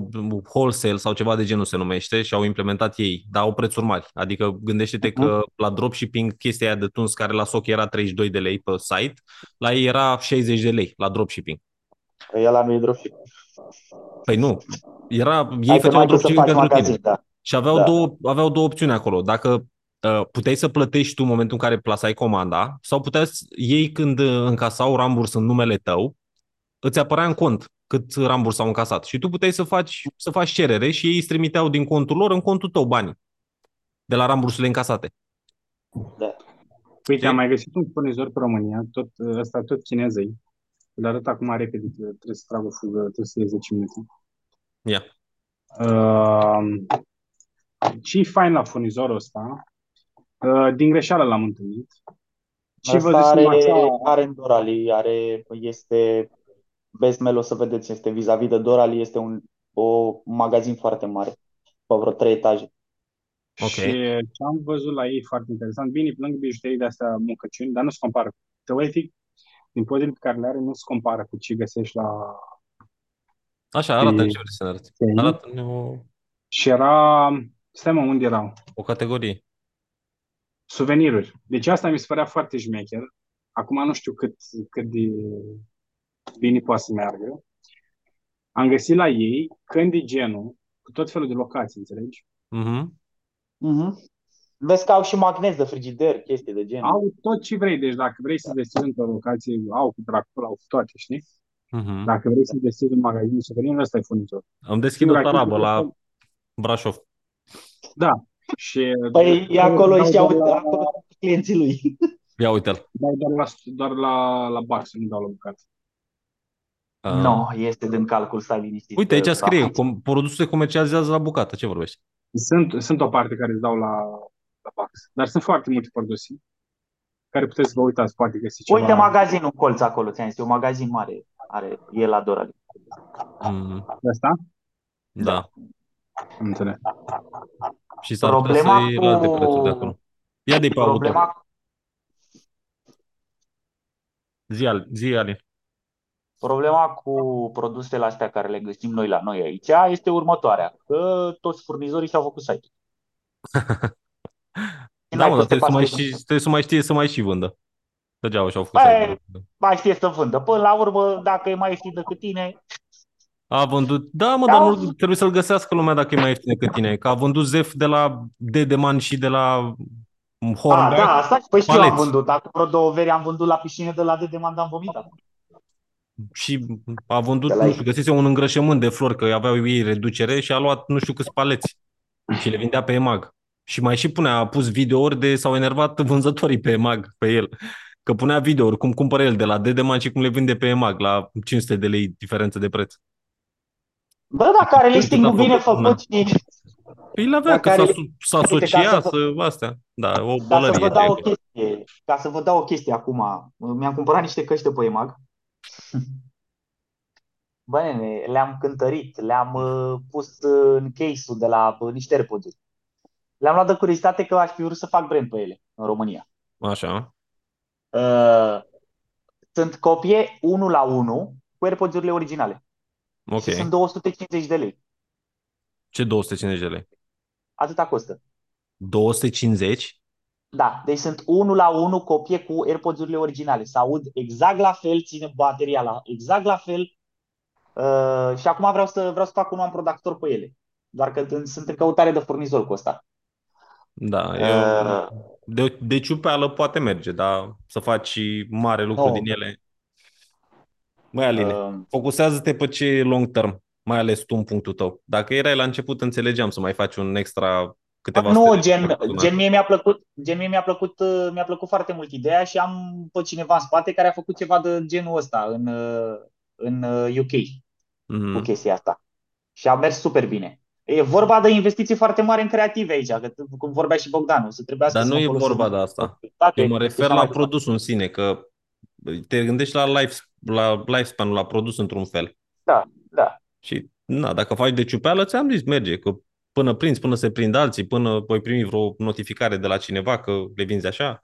wholesale sau ceva de genul se numește și au implementat ei, dar au prețuri mari. Adică gândește-te că la dropshipping chestia aia de tuns care la SOC era 32 de lei pe site, la ei era 60 de lei la dropshipping. Păi ăla nu e dropship. Păi nu, era, ei Hai că făceau mai trebuie să dropshipping faci pentru tine. magazin, da. Și aveau, Da. două, aveau două opțiuni acolo. Dacă uh, puteai să plătești tu în momentul în care plasai comanda sau puteai să- ei când uh, încasau ramburs în numele tău, îți apărea în cont cât ramburs au încasat. Și tu puteai să faci, să faci cerere și ei îți trimiteau din contul lor în contul tău banii de la rambursurile încasate. da. Uite, am mai găsit un furnizor pe România, tot ăsta tot chinezei. Îl arăt acum repede, că trebuie să trag o fugă, trebuie să ies 10 minute. Ia. Uh, ce e fain la furnizorul ăsta? Uh, din greșeală l-am întâlnit. Și vă Asta zic are, așa, are în Dorali, are, este, Best Mel, o să vedeți, este vis-a-vis de Dorali, este un o magazin foarte mare, pe vreo trei etaje. Ok. Și ce am văzut la ei foarte interesant, bine, plâng bijuterii de astea muncăciuni, dar nu se compară. Teoretic, din pozele pe care le are, nu se compară cu ce găsești la... Așa, arată E- ce vrei să ne arăți. e- Arată-ne o, Și era... Stai mă, unde erau? o categorie. Suveniruri. Deci asta mi se părea foarte șmecher. Acum nu știu cât, cât de bine poate să meargă. Am găsit la ei candigenul cu tot felul de locații, înțelegi? Mhm. Mhm. Vezi că au și magnezi de frigider, chestii de gen. Au tot ce vrei, deci dacă vrei să deschizi într-o locație, au cu tractor, au cu toate, știi? Mhm. Dacă vrei să deschizi un magazin de suveniri, ăsta e furnizor. Am deschis o Dacă- tarabă la Brașov. Da. Și Păi e acolo dau și doar au la, acolo sunt clienții lui. Ia uite-l. dau doar la, doar la, la box, nu dau la bucată. Ah. Nu, este din calcul, stai liniștit. Uite, aici Da. scrie, com- produsul se comercializează la bucată. Ce vorbești? Sunt, sunt o parte care îți dau la, la box, dar sunt foarte multe produse care puteți să vă uitați, poate găsi ceva. Uite magazinul în colț acolo, ți-am zis, e un magazin mare, are, e la Dorali. Mm, de asta? da. Am înțeles. Și s-ar putea Problema să iei la alte cu- prețuri de acolo. Ia de pe auto. Problema, Zi, Al- zi Ali. problema cu produsele astea care le găsim noi la noi aici este următoarea, că toți furnizorii și-au făcut site. Și [laughs] Da, n-ai mă, dar peste trebuie să, mai paște- și, trebuie să mai știe să mai și vândă. Degeaba și-au făcut Băi, site-ul. mai știe să vândă. Până la urmă, dacă e mai ieftin decât tine, A vândut, da mă, Da. dar nu trebuie să-l găsească lumea dacă e mai ieftin decât tine. Că a vândut Zef de la Dedeman și de la a, Hornback. da, asta păi și eu am paleți. vândut. Acum vreo două veri am vândut la piscine de la Dedeman, am vomitat. Și a vândut, De la nu ei. știu, găsise un îngrășământ de flori, că aveau ei reducere și a luat nu știu câți paleți. Și le vindea pe EMAG. Și mai și punea, a pus videouri de s-au enervat vânzătorii pe EMAG pe el. Că punea videouri, cum cumpără el de la Dedeman și cum le vinde pe EMAG la 500 de lei diferență de preț. Bă, dacă are Nu știu listing-ul dacă a bine făcut, făcut și Păi l avea, Dacă că s-a, are- su- s-a Uite, ca asociat, să să, astea. Da, o Ca să bălărie. vă dau o de- chestie, ca să vă dau o chestie acum, mi-am cumpărat niște căști de pe EMAG. [laughs] Bă, nene, le-am cântărit, le-am uh, pus uh, în case-ul de la uh, niște airpods Le-am luat de curiozitate că aș fi vrut să fac brand pe ele în România. Așa. Uh, sunt copie 1 la 1 cu AirPods-urile originale. Ok. Și sunt 250 de lei. Ce 250 de lei? Atâta costă. 250? Da, deci sunt 1 la 1 copie cu AirPods-urile originale. Se aud exact la fel, ține bateria la exact la fel. Uh, și acum vreau să, vreau să fac un am productor pe ele. Doar că în- sunt în căutare de furnizor cu asta. Da, Uh, eu, de, de ciupeală poate merge, dar să faci mare lucru Nu. din ele. Mai Aline, uh, focusează-te pe ce e long term, mai ales tu în punctul tău. Dacă erai la început, înțelegeam să mai faci un extra câteva nu, stele gen, pe lună. gen mie mi-a plăcut, gen mie mi-a plăcut, uh, mi-a plăcut foarte mult ideea și am pe cineva în spate care a făcut ceva de genul ăsta în, uh, în uh, UK cu Mhm. chestia asta. Și a mers super bine. E vorba de investiții foarte mari în creative aici, că, cum vorbea și Bogdanu, să trebuiască Dar să nu mă e folosesc vorba de de asta. publicitate, Eu mă și refer așa la mai departe. produsul în sine, că te gândești la, life, la lifespan-ul, la produs într-un fel. Da, da. Și na, dacă faci de ciupeală, ți-am zis, merge, că până prinzi, până se prind alții, până voi primi vreo notificare de la cineva că le vinzi așa.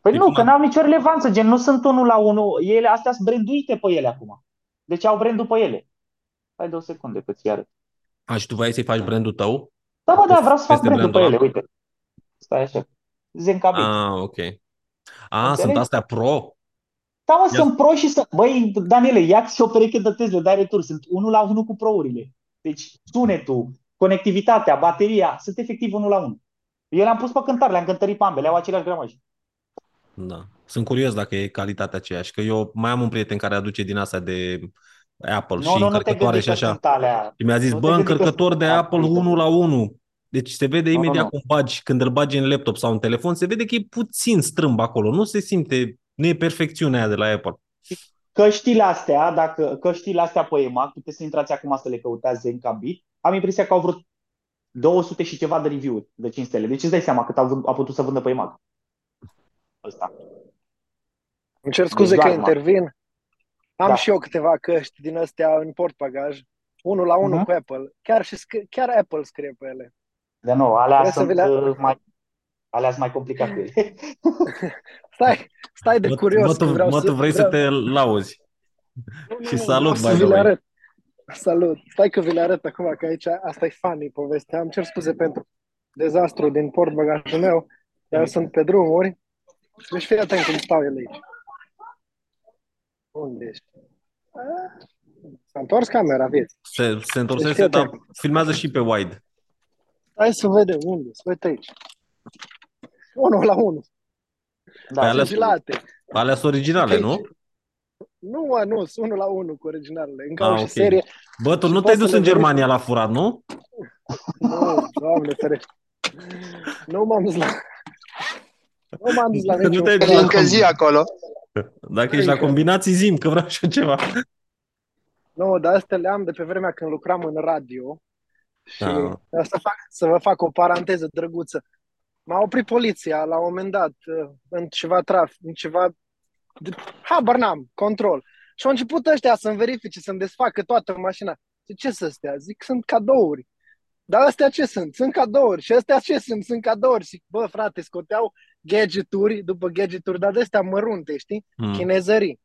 Păi E nu, până- că n-au nicio relevanță, gen nu sunt unul la unul, ele astea sunt branduite pe ele acum. Deci au brandul pe ele. Hai două secunde că ți arăt. A, și tu vrei să-i faci brandul tău? Da, bă, da, vreau să fac Peste brandul pe brandul ele, uite. Stai așa. Zencabil. Ah, ok. A, Înțelegi? sunt astea pro? Da, mă, Ia- sunt pro și să... Băi, Daniele, ia și o pereche de Tesla, dai retur. Sunt unul la unul cu prourile. Deci sunetul, conectivitatea, bateria, sunt efectiv unul la unul. Eu le-am pus pe cântare, le-am cântărit pe ambele, au același gramaj. Da. Sunt curios dacă e calitatea aceeași, că eu mai am un prieten care aduce din astea de Apple Nu, și nu, nu te încărcătoare gândi și că așa. sunt alea. Și mi-a zis, Nu te bă, gândi că încărcător sunt de Apple gratuite. 1 la 1. Deci se vede Nu, nu, imediat nu. cum bagi, când îl bagi în laptop sau în telefon, se vede că e puțin strâmb acolo. Nu se simte, nu e perfecțiunea aia de la Apple. Căștile astea, dacă căștile astea pe EMAG, puteți să intrați acum să le căutați Zencabit, am impresia că au vreo 200 și ceva de review-uri de 5 stele. Deci îți dai seama cât au, vând- au putut să vândă pe EMAG. Ăsta. Îmi cer scuze Deci că doar, mă. intervin. Am Da. și eu câteva căști din astea în portbagaj, unul la unul Mhm. cu Apple. Chiar, și scrie, chiar Apple scrie pe ele. Dar nu, alea Vreți să sunt vi le- uh, mai, alea sunt mai complicate cu ele. [laughs] Stai, stai de Mă, curios. mă, că tu, vreau mă, să, tu vrei vreau... să te lauzi. Nu, nu, și nu, salut, vreau by să the vi le way. arăt. Salut. Stai că vi le arăt acum, că aici asta e funny povestea. Îmi cer scuze pentru dezastru din portbagajul meu, dar sunt pe drumuri. Deci fii atent cum stau ele aici. Unde ești? Ah, S-a întors camera, vieți. Se, se Deci întorsese, fii dar atent. filmează și pe wide. Hai să vedem unde. Să uite aici. Unul la unul. Da, Pe alea- Sigilate. Alea sunt originale, Aici. nu? Nu, mă, nu, sunt unul la unul cu originalele. Încă au Ah, și ok. serie. Bă, tu Și nu poți te-ai să dus le în verifici. Germania la furat, nu? Nu, doamne ferește. Nu m-am dus la... Nu m-am dus la Că [laughs] nu niciun te-ai dus fel. la Încă zi acolo. Dacă ești la Încă. combinații, zim, că vreau și eu ceva. Nu, dar astea le am de pe vremea când lucram în radio. Și Ah. asta fac, să vă fac o paranteză drăguță. M-a oprit poliția la un moment dat uh, în ceva trafic, în ceva... Habar n-am, control. Și au început ăștia să-mi verifice, să-mi desfacă toată mașina. Zic, ce să stea? Zic, sunt cadouri. Dar astea ce sunt? Sunt cadouri. Și astea ce sunt? Sunt cadouri. Și, bă, frate, scoteau gadgeturi după gadgeturi, dar de astea mărunte, știi? Mm. Chinezării.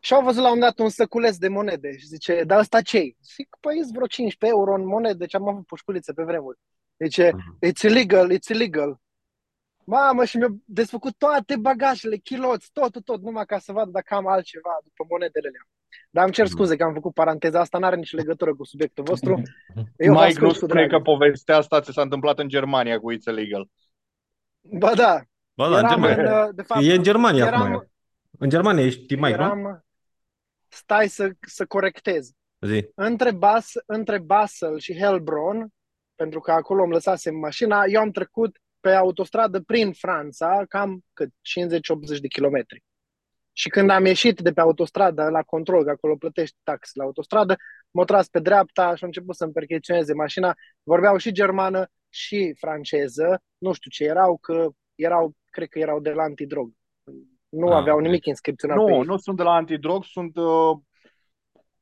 Și au văzut la un moment dat un săculeț de monede și zice, dar ăsta ce Zic, păi sunt vreo 15 euro în monede, deci am avut pușculițe pe vremuri. Zice, Mhm. it's illegal, it's illegal. Mamă, și mi-au desfăcut toate bagajele, chiloți, totul, tot, numai ca să vadă dacă am altceva după monedele alea. Dar îmi cer Mhm. scuze că am făcut paranteza asta, n-are nicio legătură cu subiectul vostru. Eu vă Mike ascult nu cu spune drag. că povestea asta ți s-a întâmplat în Germania cu It's Illegal. Ba da, Ba da, în eram Germania. în, uh, de fapt, E în Germania eram- acum. În Germania ești mai, nu? eram, stai să, să corectez. Zi. Între, Bas, între Basel și Helbron pentru că acolo îmi lăsasem mașina, eu am trecut pe autostradă prin Franța, cam cât 50-80 de kilometri. Și când am ieșit de pe autostradă la control, că acolo plătești tax la autostradă, m-au tras pe dreapta și au început să-mi percheționeze mașina. Vorbeau și germană și franceză, nu știu ce erau, că erau, cred că erau de la antidrog. Nu Ah, aveau ok. nimic inscripționat pe Nu, ei. nu sunt de la antidrog, sunt, uh,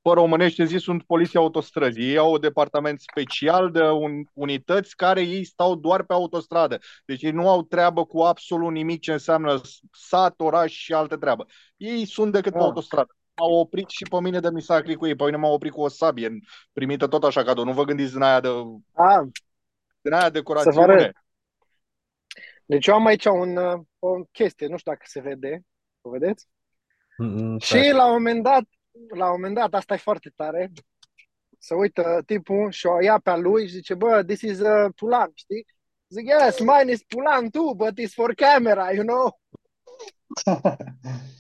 pe românește zi, sunt poliția autostrăzii. Ei au un departament special de un, unități care ei stau doar pe autostradă. Deci ei nu au treabă cu absolut nimic ce înseamnă sat, oraș și alte treabă. Ei sunt decât pe Ah. autostradă. M-au oprit și pe mine de misacri cu ei. Pe mine m-au oprit cu o sabie primită tot așa cadou. Nu vă gândiți din aia de, A, din aia să vă decorațiune. arăt. Deci eu am aici un, uh, o chestie, nu știu dacă se vede. O vedeți? Mm, Și stai. la un moment dat, la un moment dat, asta e foarte tare, se uită tipul și o ia pe a lui și zice, bă, this is uh, Pulan, știi? Zic, yes, mine is Pulan too, but it's for camera, you know? [laughs]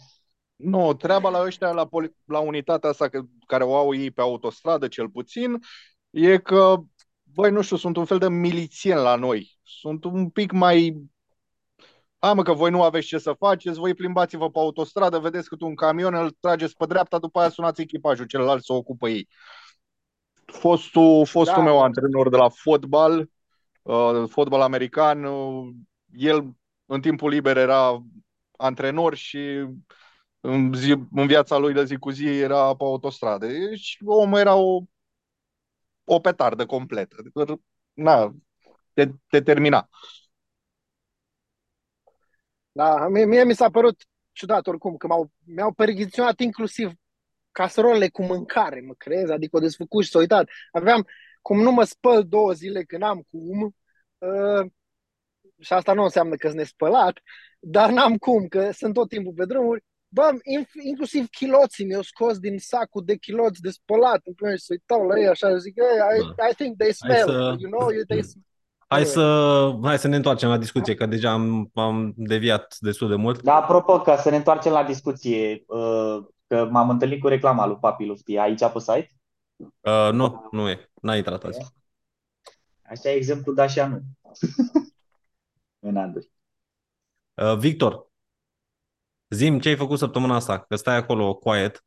Nu, treaba la ăștia, la, poli- la unitatea asta că, care o au ei pe autostradă, cel puțin, e că, băi, nu știu, sunt un fel de milițieni la noi. Sunt un pic mai... A, mă, că voi nu aveți ce să faceți, voi plimbați-vă pe autostradă, vedeți cât un camion, îl trageți pe dreapta, după aia sunați echipajul, celălalt să ocupă ei. Fostul, fostul Da. meu antrenor de la fotbal, uh, fotbal american, uh, el în timpul liber era antrenor și în, zi, în viața lui de zi cu zi era pe autostradă. Deci omul era o, o petardă completă. Adică, Na, te, te termina. Da, mie, mie mi s-a părut ciudat oricum, că m-au, mi-au percheziționat inclusiv caserolele cu mâncare, mă crezi? Adică o desfăcut și s-a uitat. Aveam, cum nu mă spăl două zile când am cum, uh, și asta nu înseamnă că sunt nespălat, dar n-am cum, că sunt tot timpul pe drumuri, bă, inf- inclusiv chiloții mi-au scos din sacul de chiloți de spălat, în primul și să uitau la ei așa, zic, hey, I, I think they smell, să- you know, you, they smell. Hai să, hai să ne întoarcem la discuție, că deja am, am deviat destul de mult. Da, apropo, ca să ne întoarcem la discuție, uh, că m-am întâlnit cu reclama lui Papi Lufti aici pe site. Uh, nu, nu e. N-a intrat azi. Așa e exemplu, da și a nu. [laughs] În Andrei. Uh, Victor, zim ce ai făcut săptămâna asta, că stai acolo quiet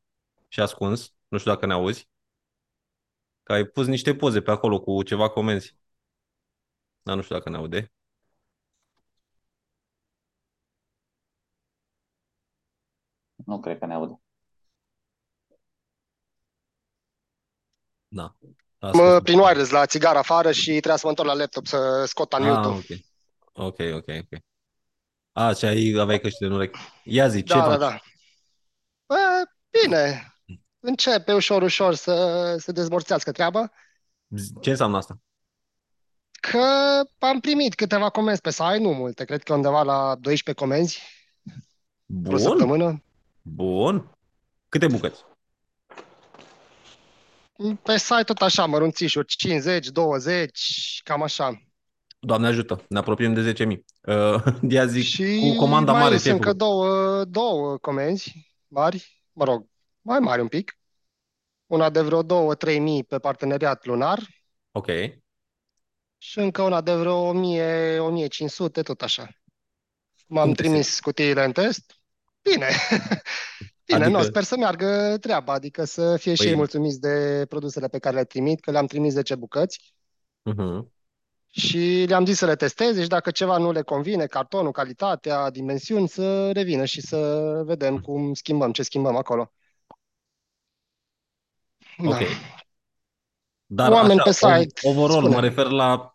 și ascuns, nu știu dacă ne auzi, că ai pus niște poze pe acolo cu ceva comenzi. Dar nu știu dacă ne aude. Nu cred că ne aude. Da. Mă, prin wireless la țigară afară și trebuia să mă întorc la laptop să scot Ah, unmute-ul. ok. Ok, ok, ok. A, și ai, aveai căștile în urechi. Ia zi, ce Da, da, faci? da. Bă, bine. Începe ușor, ușor să se dezmorțească treaba. Ce înseamnă asta? Că am primit câteva comenzi pe site, nu multe, cred că undeva la 12 comenzi într-o Bun, săptămână. bun. Câte bucăți? Pe site tot așa, mărunțișuri, 50, 20, cam așa. Doamne ajută, ne apropiem de 10.000. Uh, [laughs] ia zic, Și cu comanda mai mare sunt ce ai încă făcut? două, două comenzi mari, mă rog, mai mari un pic. Una de vreo 2-3 mii pe parteneriat lunar Ok. Și încă una de vreo 1000-1500, tot așa. M-am Cum te trimis cutiile în test. Bine. [laughs] Bine, Adică- nu, sper să meargă treaba, adică să fie și Păi- ei mulțumiți de produsele pe care le trimit, că le-am trimis 10 bucăți Uh-huh. și le-am zis să le testeze și dacă ceva nu le convine, cartonul, calitatea, dimensiuni, să revină și să vedem cum schimbăm, ce schimbăm acolo. Da. Ok. Dar Oameni pe așa, site, overall, spune. mă refer la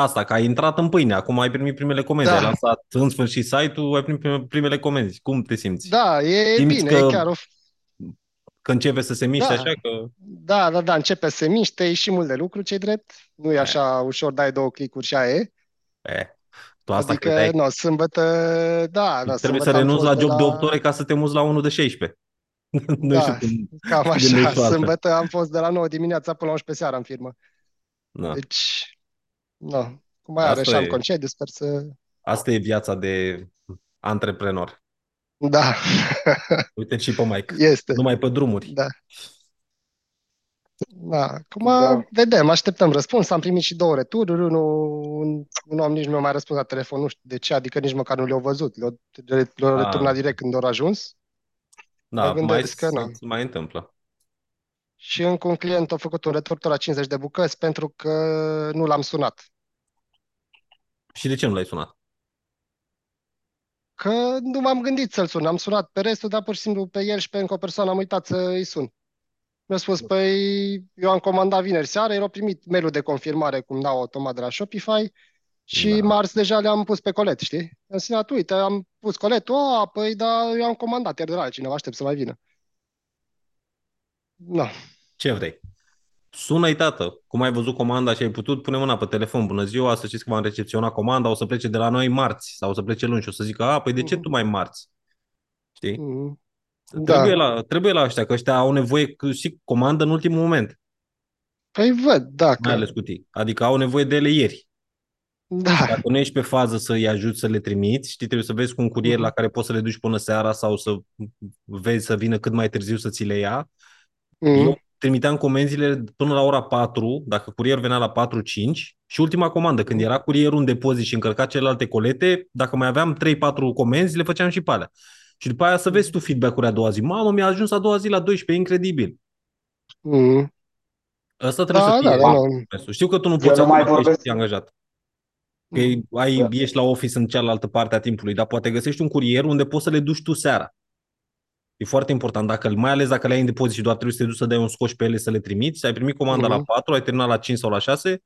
asta, că ai intrat în pâine, acum ai primit primele comenzi, Da. ai lansat în sfârșit site-ul, ai primit prime- primele comenzi. Cum te simți? Da, e Simți bine, că- e chiar o... Că începe să se miște Da. așa că... Da, da, da, începe să se miște, e și mult de lucru, ce drept. Nu e așa ușor, dai două clicuri și aia e. E, tu asta Adică, credeai? nu, sâmbătă, da, da, Trebuie sâmbătă să am renunți fost la de job de la- 8 ore ca să te muți la unul de 16. [laughs] nu Da. știu cum... Cam gândești așa, tu altfel. sâmbătă am fost de la 9 dimineața până la 11 seara în firmă. Da. Deci, nu, cum mai Asta are și am e. concediu, sper să... Asta e viața de antreprenor. Da, Uite și pe Mike. este, Numai pe drumuri. da. Da, acum Da. vedem, așteptăm răspuns. Am primit și două retururi. Unul, un om nici nu mi-a mai răspuns la telefon, nu știu de ce, adică nici măcar nu le-au văzut. Le-au, le- le-au Ah. returnat direct când au ajuns. Da, Mă mai, gândesc că nu. se mai întâmplă. Și încă un client a făcut un retur tot la 50 de bucăți pentru că nu l-am sunat. Și de ce nu l-ai sunat? Că nu m-am gândit să-l sun. Am sunat pe restul, dar pur și simplu pe el și pe încă o persoană am uitat să-i sun. Mi-a spus, păi, eu am comandat vineri seara, el a primit mail-ul de confirmare cum dau automat de la Shopify și Da. marți deja le-am pus pe colet, știi? Am zis, uite, am pus coletul, a, păi, dar eu am comandat iar de la altcineva, aștept să mai vină. Nu. Ce vrei? Sună-i, tată, cum ai văzut comanda și ai putut, pune mâna pe telefon, bună ziua, să știți că v-am recepționat comanda, o să plece de la noi marți sau o să plece luni și o să zică, a, păi de ce Mhm. tu mai marți? Știi? Mhm. Trebuie, Da. la, trebuie la ăștia, că ăștia au nevoie că și comandă în ultimul moment, Păi văd, mai dacă, ales cutii. Adică au nevoie de ele ieri. da. Dacă nu ești pe fază să-i ajuți să le trimiți, știi, trebuie să vezi cu un curier Mhm. la care poți să le duci până seara sau să vezi să vină cât mai târziu să ți le ia. Mhm. Eu trimiteam comenzile până la ora 4, dacă curierul venea la 4-5 și ultima comandă, când era curierul în depozit și încărca celelalte colete, dacă mai aveam 3-4 comenzi, le făceam și pe alea. Și după aia să vezi tu feedback-uri a doua zi. Mamă, mi-a ajuns a doua zi la 12, e incredibil. Mhm. Asta trebuie Da, să fie da, da, nu. mesul. Știu că tu nu Eu poți nu mai acum că vorbesc. ești angajat. Că Mhm. ai, Da. ești la office în cealaltă parte a timpului, dar poate găsești un curier unde poți să le duci tu seara. E foarte important, dacă, mai ales dacă le ai în depozit și doar trebuie să te duci să dai un scoș pe ele să le trimiți, ai primit comanda la Mhm. 4, ai terminat la 5 sau la 6,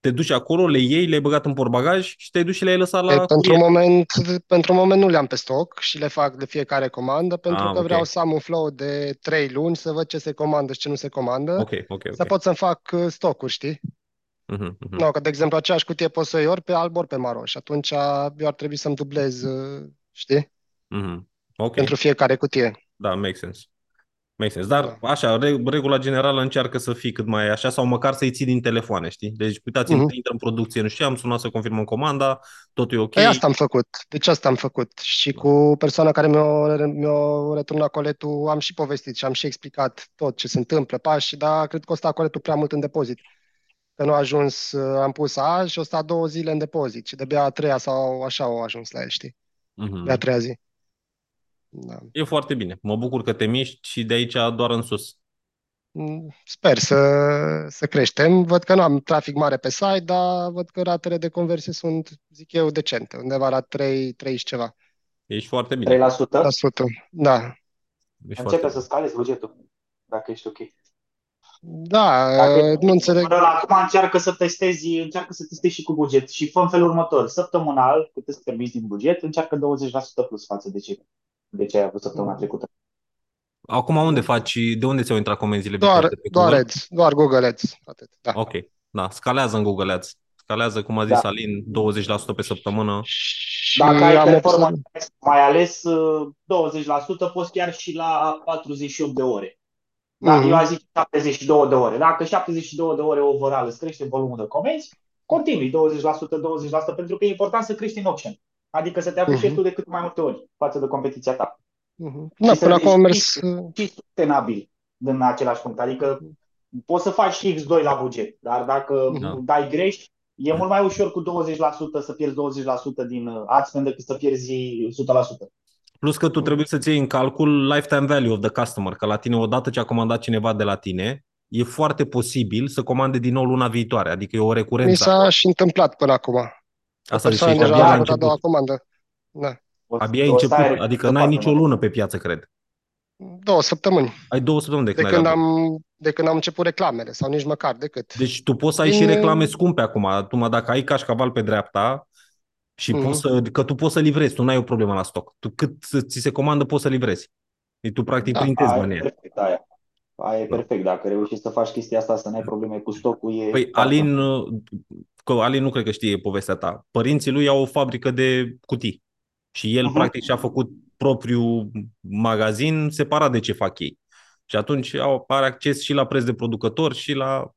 te duci acolo, le iei, le-ai băgat în portbagaj și te duci și le-ai lăsat Ei, la pentru curier. moment, pentru moment nu le-am pe stoc și le fac de fiecare comandă pentru Ah, că ok. vreau să am un flow de 3 luni să văd ce se comandă și ce nu se comandă, Ok, ok, să ok. pot să-mi fac uh, stocuri, știi? Mhm, mhm. No, că, de exemplu, aceeași cutie pot să o iei ori pe alb, ori pe maroș și atunci eu ar trebui să-mi dublez, uh, știi? Mhm. Ok, Pentru fiecare cutie. da, make sense. Make sense. Dar Da. așa, re- regula generală încearcă să fii cât mai așa sau măcar să-i ții din telefoane, știi? Deci, uitați, Mhm. intră în producție, nu știu, am sunat să confirmăm comanda, totul e ok. Păi asta am făcut. Deci asta am făcut. Și cu persoana care mi-a, mi-a returnat coletul am și povestit și am și explicat tot ce se întâmplă, pași, dar cred că o sta coletul prea mult în depozit. Că nu a ajuns, uh, am pus azi și o sta două zile în depozit și de-abia a treia sau așa au ajuns la el, știi? Mhm. De a treia zi. Da. E foarte bine. Mă bucur că te miști și de aici doar în sus. Mm, Sper să, să creștem. Văd că nu am trafic mare pe site, dar văd că ratele de conversie sunt, zic eu, decente, undeva la 3, 3 și ceva. Ești foarte bine. 3%? La sută. Da. Ești Începe foarte să scalezi bugetul, dacă ești ok. Da, Dacă uh, nu înțeleg. până la acum încearcă să testezi, încearcă să testezi și cu buget și fă în felul următor. Săptămânal, cât îți permiți din buget, încearcă 20% plus față de ce, de ce ai avut săptămâna trecută. Acum unde faci, de unde ți-au intrat comenzile? Doar, Victor? De pe doar Google? Ads, doar Google Ads, atât. Da. Ok, da, scalează în Google Ads. Scalează, cum a zis Da. Alin, 20% pe săptămână. Și Dacă ai am performance, observat. mai ales uh, 20%, poți chiar și la 48 de ore. Da, Mhm. eu aș zice 72 de ore. Dacă 72 de ore overall îți crește volumul de comenzi, continui 20%, 20%, pentru că e important să crești în option. Adică să te apuci Mhm. tu de cât mai multe ori față de competiția ta. Mhm. Da, Și să până acum am deschidi mers. uh, și sustenabil în același punct. Adică poți să faci și X2 la buget, dar dacă Da. dai greș, e mult mai ușor cu 20% să pierzi 20% din uh, ad spend decât să pierzi 100%. Plus că tu trebuie să-ți iei în calcul lifetime value of the customer, că la tine, odată ce a comandat cineva de la tine, e foarte posibil să comande din nou luna viitoare, adică e o Mi recurență. s-a și întâmplat până acum. O Asta zice, persoană ești deja abia a la făcut a doua început. comandă. Da. O, Abia ai o să început, ai adică n-ai rezultate nicio mai lună pe piață, cred. Două săptămâni. Ai două săptămâni de De când ai când dat am, de când am început reclamele, sau nici măcar decât. Deci tu poți să ai și Din- reclame scumpe acum. Acum, dacă ai cașcaval pe dreapta și Mhm. poți să, că tu poți să livrezi, tu n-ai o problemă la stoc. Tu cât ți se comandă, poți să livrezi. Deci tu practic Da, printezi Aia e banii. Perfect, aia. Aia e Da. perfect. Dacă reușești să faci chestia asta, să n-ai probleme cu stocul, e Păi foarte Alin, că Alin nu cred că știe povestea ta. Părinții lui au o fabrică de cutii și el Mhm. practic și-a făcut propriul magazin separat de ce fac ei. Și atunci au, are acces și la preț de producător și la...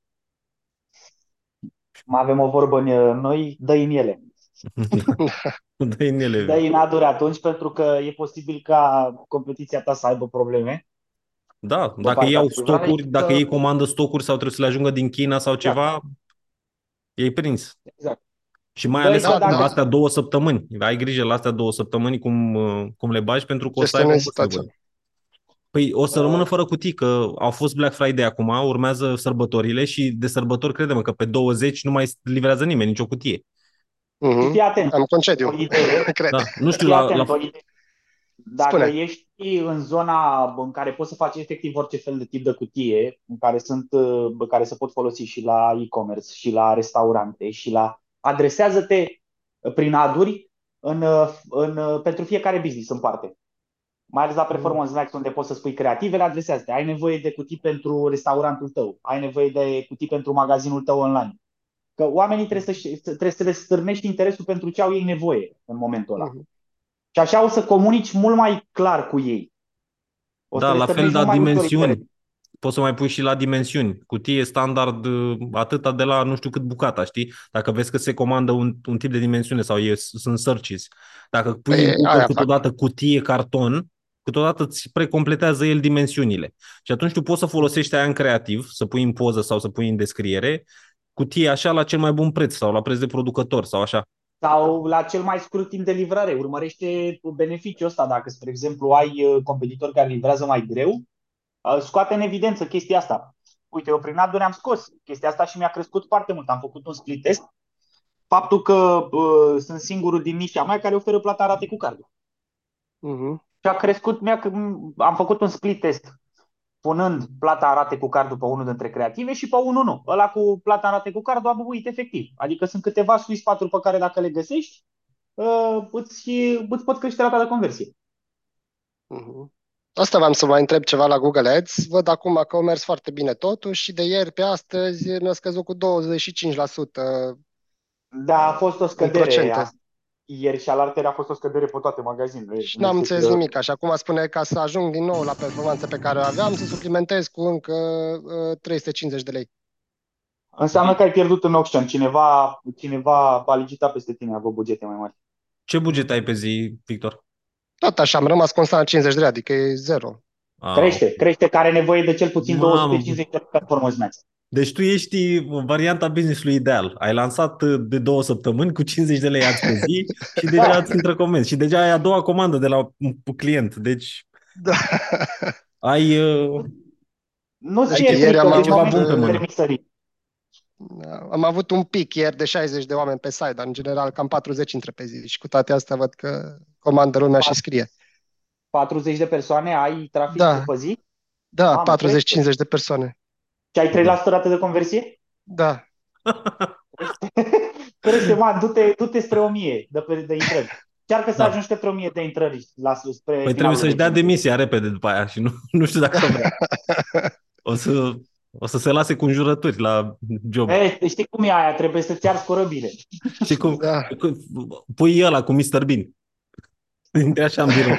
Mai avem o vorbă în noi, dă în ele. [laughs] Dă în ele. Dă în aduri atunci pentru că e posibil ca competiția ta să aibă probleme. Da, pe dacă partea ei au de livrare stocuri, și dacă că- ei comandă stocuri sau trebuie să le ajungă din China sau Exact. ceva, ei prins. Exact. Și mai Doi, ales că la dacă- astea două săptămăni. Ai grijă la astea două săptămâni cum, uh, cum le bagi pentru că o să Gestionezi aibă mulți situația. nevoie. Păi o să Uh. rămână fără cutii, că au fost Black Friday acum, urmează sărbătorile și de sărbători credem că pe 20 nu mai livrează nimeni nicio cutie. Mhm. Fii atent. Am concediu, O idee. [laughs] cred. Da, nu știu, Fii la, atent, la, o idee. Dacă Spune. ești în zona în care poți să faci efectiv orice fel de tip de cutie, în care sunt, uh, care se pot folosi și la e-commerce, și la restaurante, și la adresează-te prin aduri în, uh, în, uh, pentru fiecare business în parte. Mai ales la Performance Max, unde poți să spui creativele, adresează-te. Ai nevoie de cutii pentru restaurantul tău, ai nevoie de cutii pentru magazinul tău online. Că oamenii trebuie să, trebuie să le stârnești interesul pentru ce au ei nevoie în momentul ăla. Mhm. Și așa o să comunici mult mai clar cu ei. O să da, le la fel, stârnești la mult mai ușor dimensiuni. interes. Poți să mai pui și la dimensiuni. Cutie standard uh, atâta de la nu știu cât bucata, știi? Dacă vezi că se comandă un, un tip de dimensiune sau e, sunt searches. Dacă pui Păi, în Google aia fac. câteodată cutie carton, câteodată îți precompletează el dimensiunile. Și atunci tu poți să folosești aia în creativ, să pui în poză sau să pui în descriere, cutie așa la cel mai bun preț sau la preț de producător sau așa. Sau la cel mai scurt timp de livrare. Urmărește beneficiul ăsta. Dacă, spre exemplu, ai uh, competitori care livrează mai greu, uh, scoate în evidență chestia asta. Uite, eu prin aduri am scos chestia asta și mi-a crescut foarte mult. Am făcut un split test. Faptul că uh, sunt singurul din nișa mea care oferă plata rate cu cardul. Mhm. Și a crescut, mi-a, am făcut un split test punând plata în rate cu cardul pe unul dintre creative și pe unul nu. Ăla cu plata în rate cu cardul a bubuit efectiv. Adică sunt câteva sweet spot pe care dacă le găsești, uh, îți, îți pot crește rata de conversie. Mhm. Asta v-am să mai întreb ceva la Google Ads. Văd acum că au mers foarte bine totuși și de ieri pe astăzi mi-a scăzut cu 25%. Da, a fost o scădere. Procente. A- Ieri și alaltări a fost o scădere pe toate magazinele. Și Nu n-am știu înțeles că- nimic. Și acum spune ca să ajung din nou la performanța pe care o aveam, să suplimentez cu încă uh, 350 de lei. Înseamnă că ai pierdut în auction. Cineva, cineva a licitat peste tine, a avut bugete mai mari. Ce buget ai pe zi, Victor? Tot așa, am rămas constant la 50 de lei, adică e zero. Ah, Crește, crește, care are nevoie de cel puțin Mamă. 250 de performance max. Deci tu ești varianta business-ului ideal. Ai lansat uh, de două săptămâni cu 50 de lei azi pe zi [laughs] și deja îți intră comenzi. Și deja ai a doua comandă de la un client. Deci Da. ai... uh, Nu-ți Adică fie ieri frică am de avut, oameni bun pe mână. permisării. Am avut un pic ieri de 60 de oameni pe site, dar în general cam 40 intră pe zi. Și cu toate astea văd că comandă lumea și scrie. 40 de persoane ai trafic Da. pe zi Da, Mamă, 40-50 de persoane. Și ai 3% rată de conversie? Da. [laughs] Crește, man, du-te, du-te spre 1000 de, pe, de intrări. Încearcă să Da. ajungi către 1000 de intrări la, spre Păi trebuie finalul să-și dea vecii. demisia repede după aia și nu, [laughs] nu știu dacă o vrea. O să, o să se lase cu înjurături la job. E, știi cum e aia? Trebuie să-ți arzi corăbile. [laughs] Și cum, Da. cu- pui ăla cu Mr. Bean. Intre așa în birou.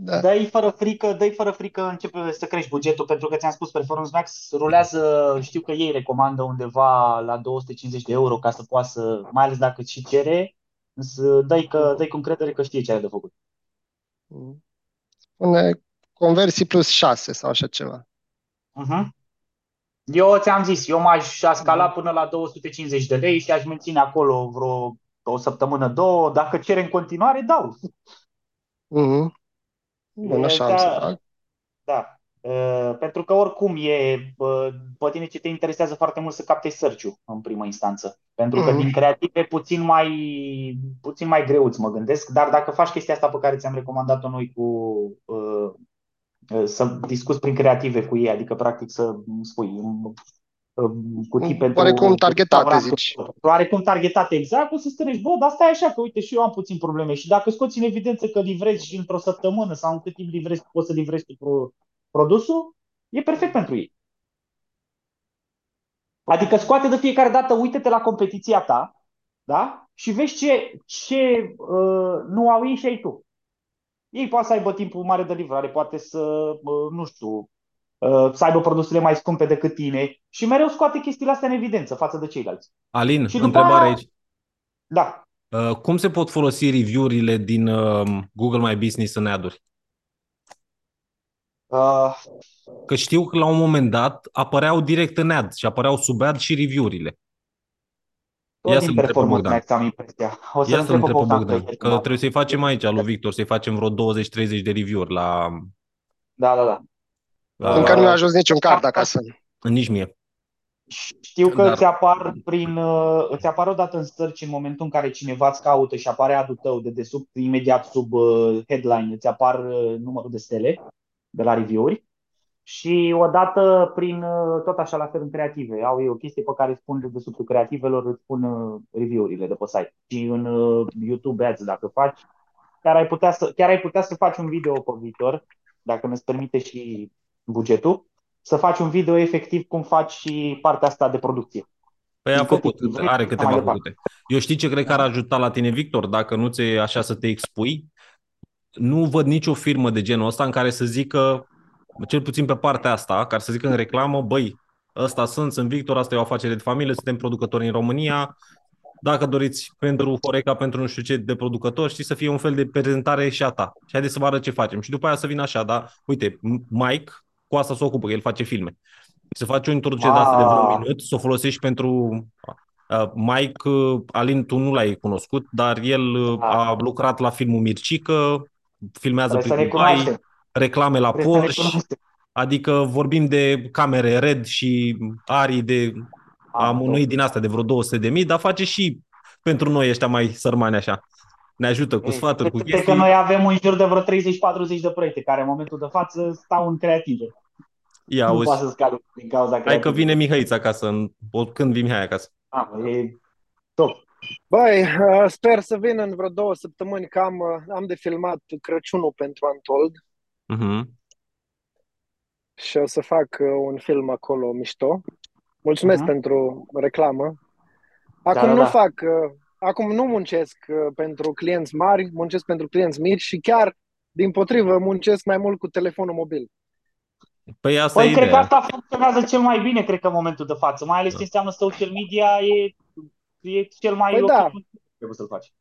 Da. Dă-i fără frică, dă fără frică, începe să crești bugetul, pentru că ți-am spus, Performance Max rulează, știu că ei recomandă undeva la 250 de euro ca să poată să, mai ales dacă și cere, să dai, că, dai cu încredere că știe ce are de făcut. Spune conversii plus 6 sau așa ceva. Uh-huh. Eu ți-am zis, eu m-aș scala până la 250 de lei și aș menține acolo vreo o săptămână, două. Dacă cere în continuare, dau. Mhm. Bun, așa am să Da. fac. Da. Uh, pentru că oricum e, uh, pe tine ce te interesează foarte mult să captezi search în primă instanță. Pentru că Mhm. din creativ e puțin mai, puțin mai greuț, îți mă gândesc, dar dacă faci chestia asta pe care ți-am recomandat-o noi cu uh, uh, să discuți prin creative cu ei, adică practic să spui um, um, cutii pentru Oarecum targetate, restaurantul zici. tău. Oarecum targetate exact, o să stănești, bă, dar stai așa, că uite și eu am puțin probleme și dacă scoți în evidență că livrezi și într-o săptămână sau în cât timp livrezi, poți să livrezi tu pro- produsul, e perfect pentru ei. Adică scoate de fiecare dată, uite-te la competiția ta, da? Și vezi ce, ce uh, nu au ei și ai tu. Ei poate să aibă timpul mare de livrare, poate să, uh, nu știu, uh, să aibă produsele mai scumpe decât tine și mereu scoate chestiile astea în evidență față de ceilalți. Alin, Și după întrebare aia- aici. Da. Uh, cum se pot folosi review-urile din uh, Google My Business în ad-uri? Uh, Că știu că la un moment dat apăreau direct în ad și apăreau sub ad și review-urile. tot Ia din să-l întreb pe performance Bogdan. max am impresia. O să-l Ia să-l întreb pe întreb pe Bogdan. Bogdan, pe că trebuie să-i facem aici, lui Victor, să-i facem vreo 20-30 de review-uri la... Da, da, da. La Încă nu Uh, mi-a ajuns niciun card acasă. nici mie. Știu că Dar- îți apar prin, uh, îți apar odată în search în momentul în care cineva îți caută și apare adul tău de desubt, imediat sub uh, headline, îți apar uh, numărul de stele de la review-uri. Și odată prin, uh, tot așa la fel în creative, au ei o chestie pe care spun de desubtul creativelor, îți spun uh, review-urile de pe site. Și în uh, YouTube Ads, dacă faci, chiar ai putea să, chiar ai putea să faci un video pe viitor, dacă ne-ți permite și bugetul, să faci un video efectiv cum faci și partea asta de producție. Păi a Din câte făcut, review-uri, are așa câteva mai departe. făcute. Eu știi ce cred că ar ajuta la tine, Victor, dacă nu ți așa să te expui? Nu văd nicio firmă de genul ăsta în care să zică, cel puțin pe partea asta, care să zică în reclamă, băi, ăsta sunt, sunt Victor, asta e o afacere de familie, suntem producători în România, dacă doriți pentru Horeca, pentru nu știu ce de producători, știi, să fie un fel de prezentare și a ta. Și haideți să vă arăt ce facem. Și după aia să vină așa, da? Uite, Mike cu asta se ocupă, că el face filme. Să faci o introducere de asta de vreo Ah. minut, să o folosești pentru uh, Mike, uh, Alin, tu nu l-ai cunoscut, dar el uh, Da. a lucrat la filmul Mircică, filmează Trebuie să prin Dubai, recunoaștem. reclame la Trebuie să Porsche, recunoaștem. adică vorbim de camere RED și arii de Ah, amânui top. din astea de vreo 200 de mii, dar face și pentru noi ăștia mai sărmani așa. Ne ajută cu Ei, sfaturi, cu uite că chestii. noi avem în jur de vreo 30-40 de proiecte care în momentul de față stau în creative. Ia Nu auzi, poate să scadă din cauza hai că creative. vine Mihăița acasă, în, o- când vine Mihai acasă? Ah, e top. Băi, uh, sper să vin în vreo două săptămâni că am, uh, am de filmat Crăciunul pentru Untold Mhm. și o să fac uh, un film acolo mișto. Mulțumesc Mhm. pentru reclamă. Da, Acum da, nu da. fac, uh, acum nu muncesc uh, pentru clienți mari, muncesc pentru clienți mici și chiar din potrivă muncesc mai mult cu telefonul mobil. Păi asta Păi e cred că ideea. asta funcționează cel mai bine, cred că în momentul de față, mai ales ce înseamnă social media, e, e cel mai Păi ok da. lucru trebuie să-l faci.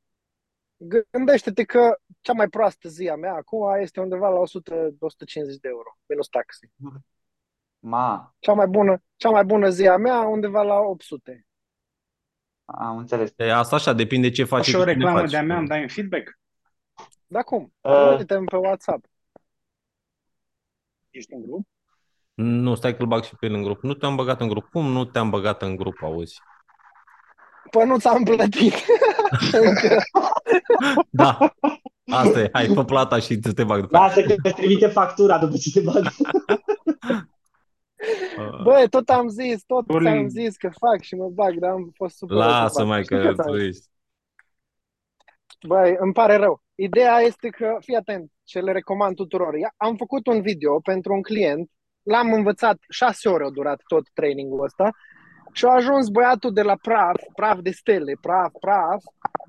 Gândește-te că cea mai proastă zi a mea acum este undeva la 100-150 de euro, minus taxe. Ma, Cea mai bună, cea mai bună zi a mea undeva la 800. Am înțeles. E, asta așa, depinde ce faci și și o cu cine reclamă faci. de-a mea, îmi dai un feedback? Da cum? Uh. Uite-mi pe WhatsApp. Ești în grup? Nu, stai că-l bag și pe el în grup. Nu te-am băgat în grup. Cum nu te-am băgat în grup, auzi? Păi nu ți-am plătit. Încă. [laughs] Da, asta e. Hai, fă plata și te bag după aia. Lasă că îți trimite factura după ce te bag. [laughs] Uh, Băi, tot am zis, tot Bullying. ți-am zis că fac și mă bag, dar am fost super Lasă ocupat. mai [laughs] Știi că ce ți-am zis? tu ești. Băi, îmi pare rău. Ideea este că, fii atent, ce le recomand tuturor. Ia- Am făcut un video pentru un client, l-am învățat, șase ore a durat tot trainingul ăsta și a ajuns băiatul de la praf, praf de stele, praf, praf,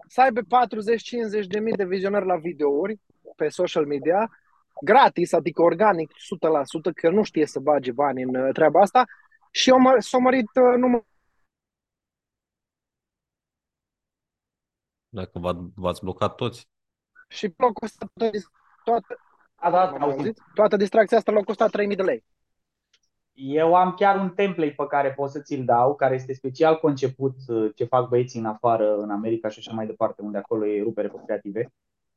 să aibă 40-50 de mii de vizionări la videouri pe social media, gratis, adică organic, 100%, că nu știe să bage bani în uh, treaba asta și eu mă- s-a mărit uh, numărul Dacă v- v-ați blocat toți. și l-a costat toată, toată, Da, da, m-am auzit. auzit? toată distracția asta l-a costat 3000 de lei. Eu am chiar un template pe care pot să ți-l dau, care este special conceput uh, ce fac băieții în afară, în America și așa mai departe, unde acolo e rupere pe creative,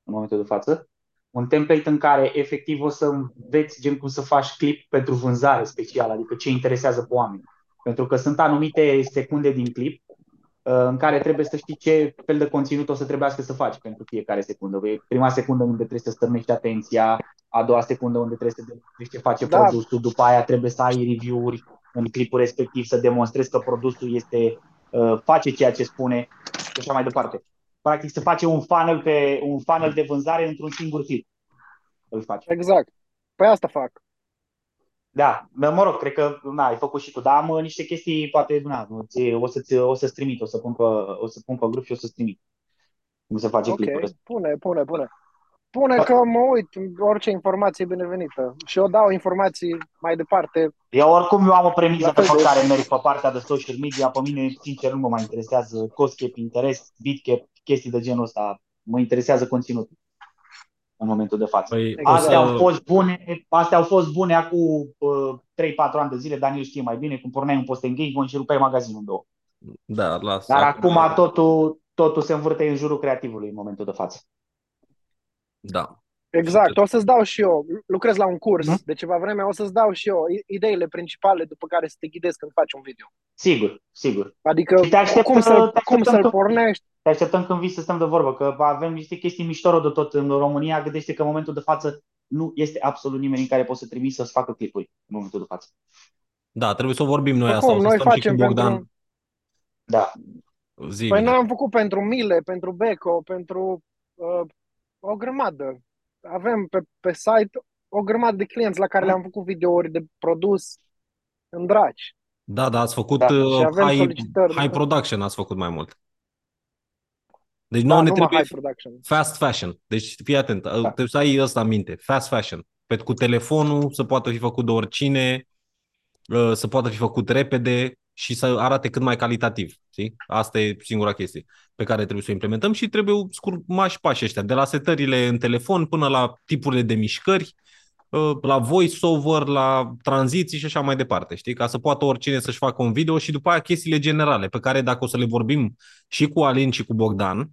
în momentul de față. Un template în care efectiv o să înveți gen cum să faci clip pentru vânzare special, adică ce interesează pe oameni. Pentru că sunt anumite secunde din clip uh, în care trebuie să știi ce fel de conținut o să trebuiască să faci pentru fiecare secundă. E prima secundă unde trebuie să stârnești atenția, a doua secundă unde trebuie să demonstrezi ce face Da. produsul, după aia trebuie să ai review-uri în clipul respectiv, să demonstrezi că produsul este, uh, face ceea ce spune și așa mai departe. Practic se face un funnel, pe, un funnel de vânzare într-un singur clip. Îl faci. Exact. Păi asta fac. Da, mă rog, cred că na, ai făcut și tu, dar am uh, niște chestii, poate na, ți- o să-ți, o să-ți trimit, o să pun pe, o să pun pe grup și o să-ți trimit cum se face Ok, clipul ăsta. pune, pune, pune. Spune că mă uit, orice informație e binevenită. Și eu dau informații mai departe. Eu oricum eu am o premisă La pe fel de- care merg pe partea de social media. Pe mine, sincer, nu mă mai interesează cost cap, interes, bitcap, chestii de genul ăsta. Mă interesează conținutul în momentul de față. Păi, o Astea au să, fost bune, astea au fost bune acum uh, 3-4 ani de zile, Daniel știe mai bine, cum porneai un post engagement și rupeai magazinul în două. da, las. Dar acum totul, totul se învârte în jurul creativului în momentul de față. Da. Exact, o să-ți dau și eu. Lucrez la un curs Mhm. de ceva vreme, o să-ți dau și eu i- ideile principale după care să te ghidezi când faci un video. Sigur, sigur. Adică Și te aștept, cum, să, te cum așteptăm să-l că- pornești. Te așteptăm când vii să stăm de vorbă, că avem niște chestii mișto de tot în România. Gândește că în momentul de față nu este absolut nimeni în care poți să trimiți să-ți facă clipuri în momentul de față. Da, trebuie să o vorbim noi Oricum, asta. O să noi stăm și facem cu Bogdan pentru- Da. zi. Păi noi am făcut pentru Mile, pentru Beco, pentru uh, o grămadă. Avem pe, pe site o grămadă de clienți la care le-am făcut videouri de produs în dragi. Da, da, ați făcut Da, și uh, avem high, solicitări. high production, ați făcut mai mult. Deci Da, nouă ne numai trebuie high production. fast fashion. Deci fii atent, Da. trebuie să ai ăsta în minte. Fast fashion. Pe cu telefonul să poată fi făcut de oricine, uh, să poată fi făcut repede și să arate cât mai calitativ. Știi? Asta e singura chestie pe care trebuie să o implementăm și trebuie scurmași pași ăștia, de la setările în telefon până la tipurile de mișcări, uh, la voice-over, la tranziții și așa mai departe, știi? Ca să poată oricine să-și facă un video și după aia chestiile generale, pe care dacă o să le vorbim și cu Alin și cu Bogdan,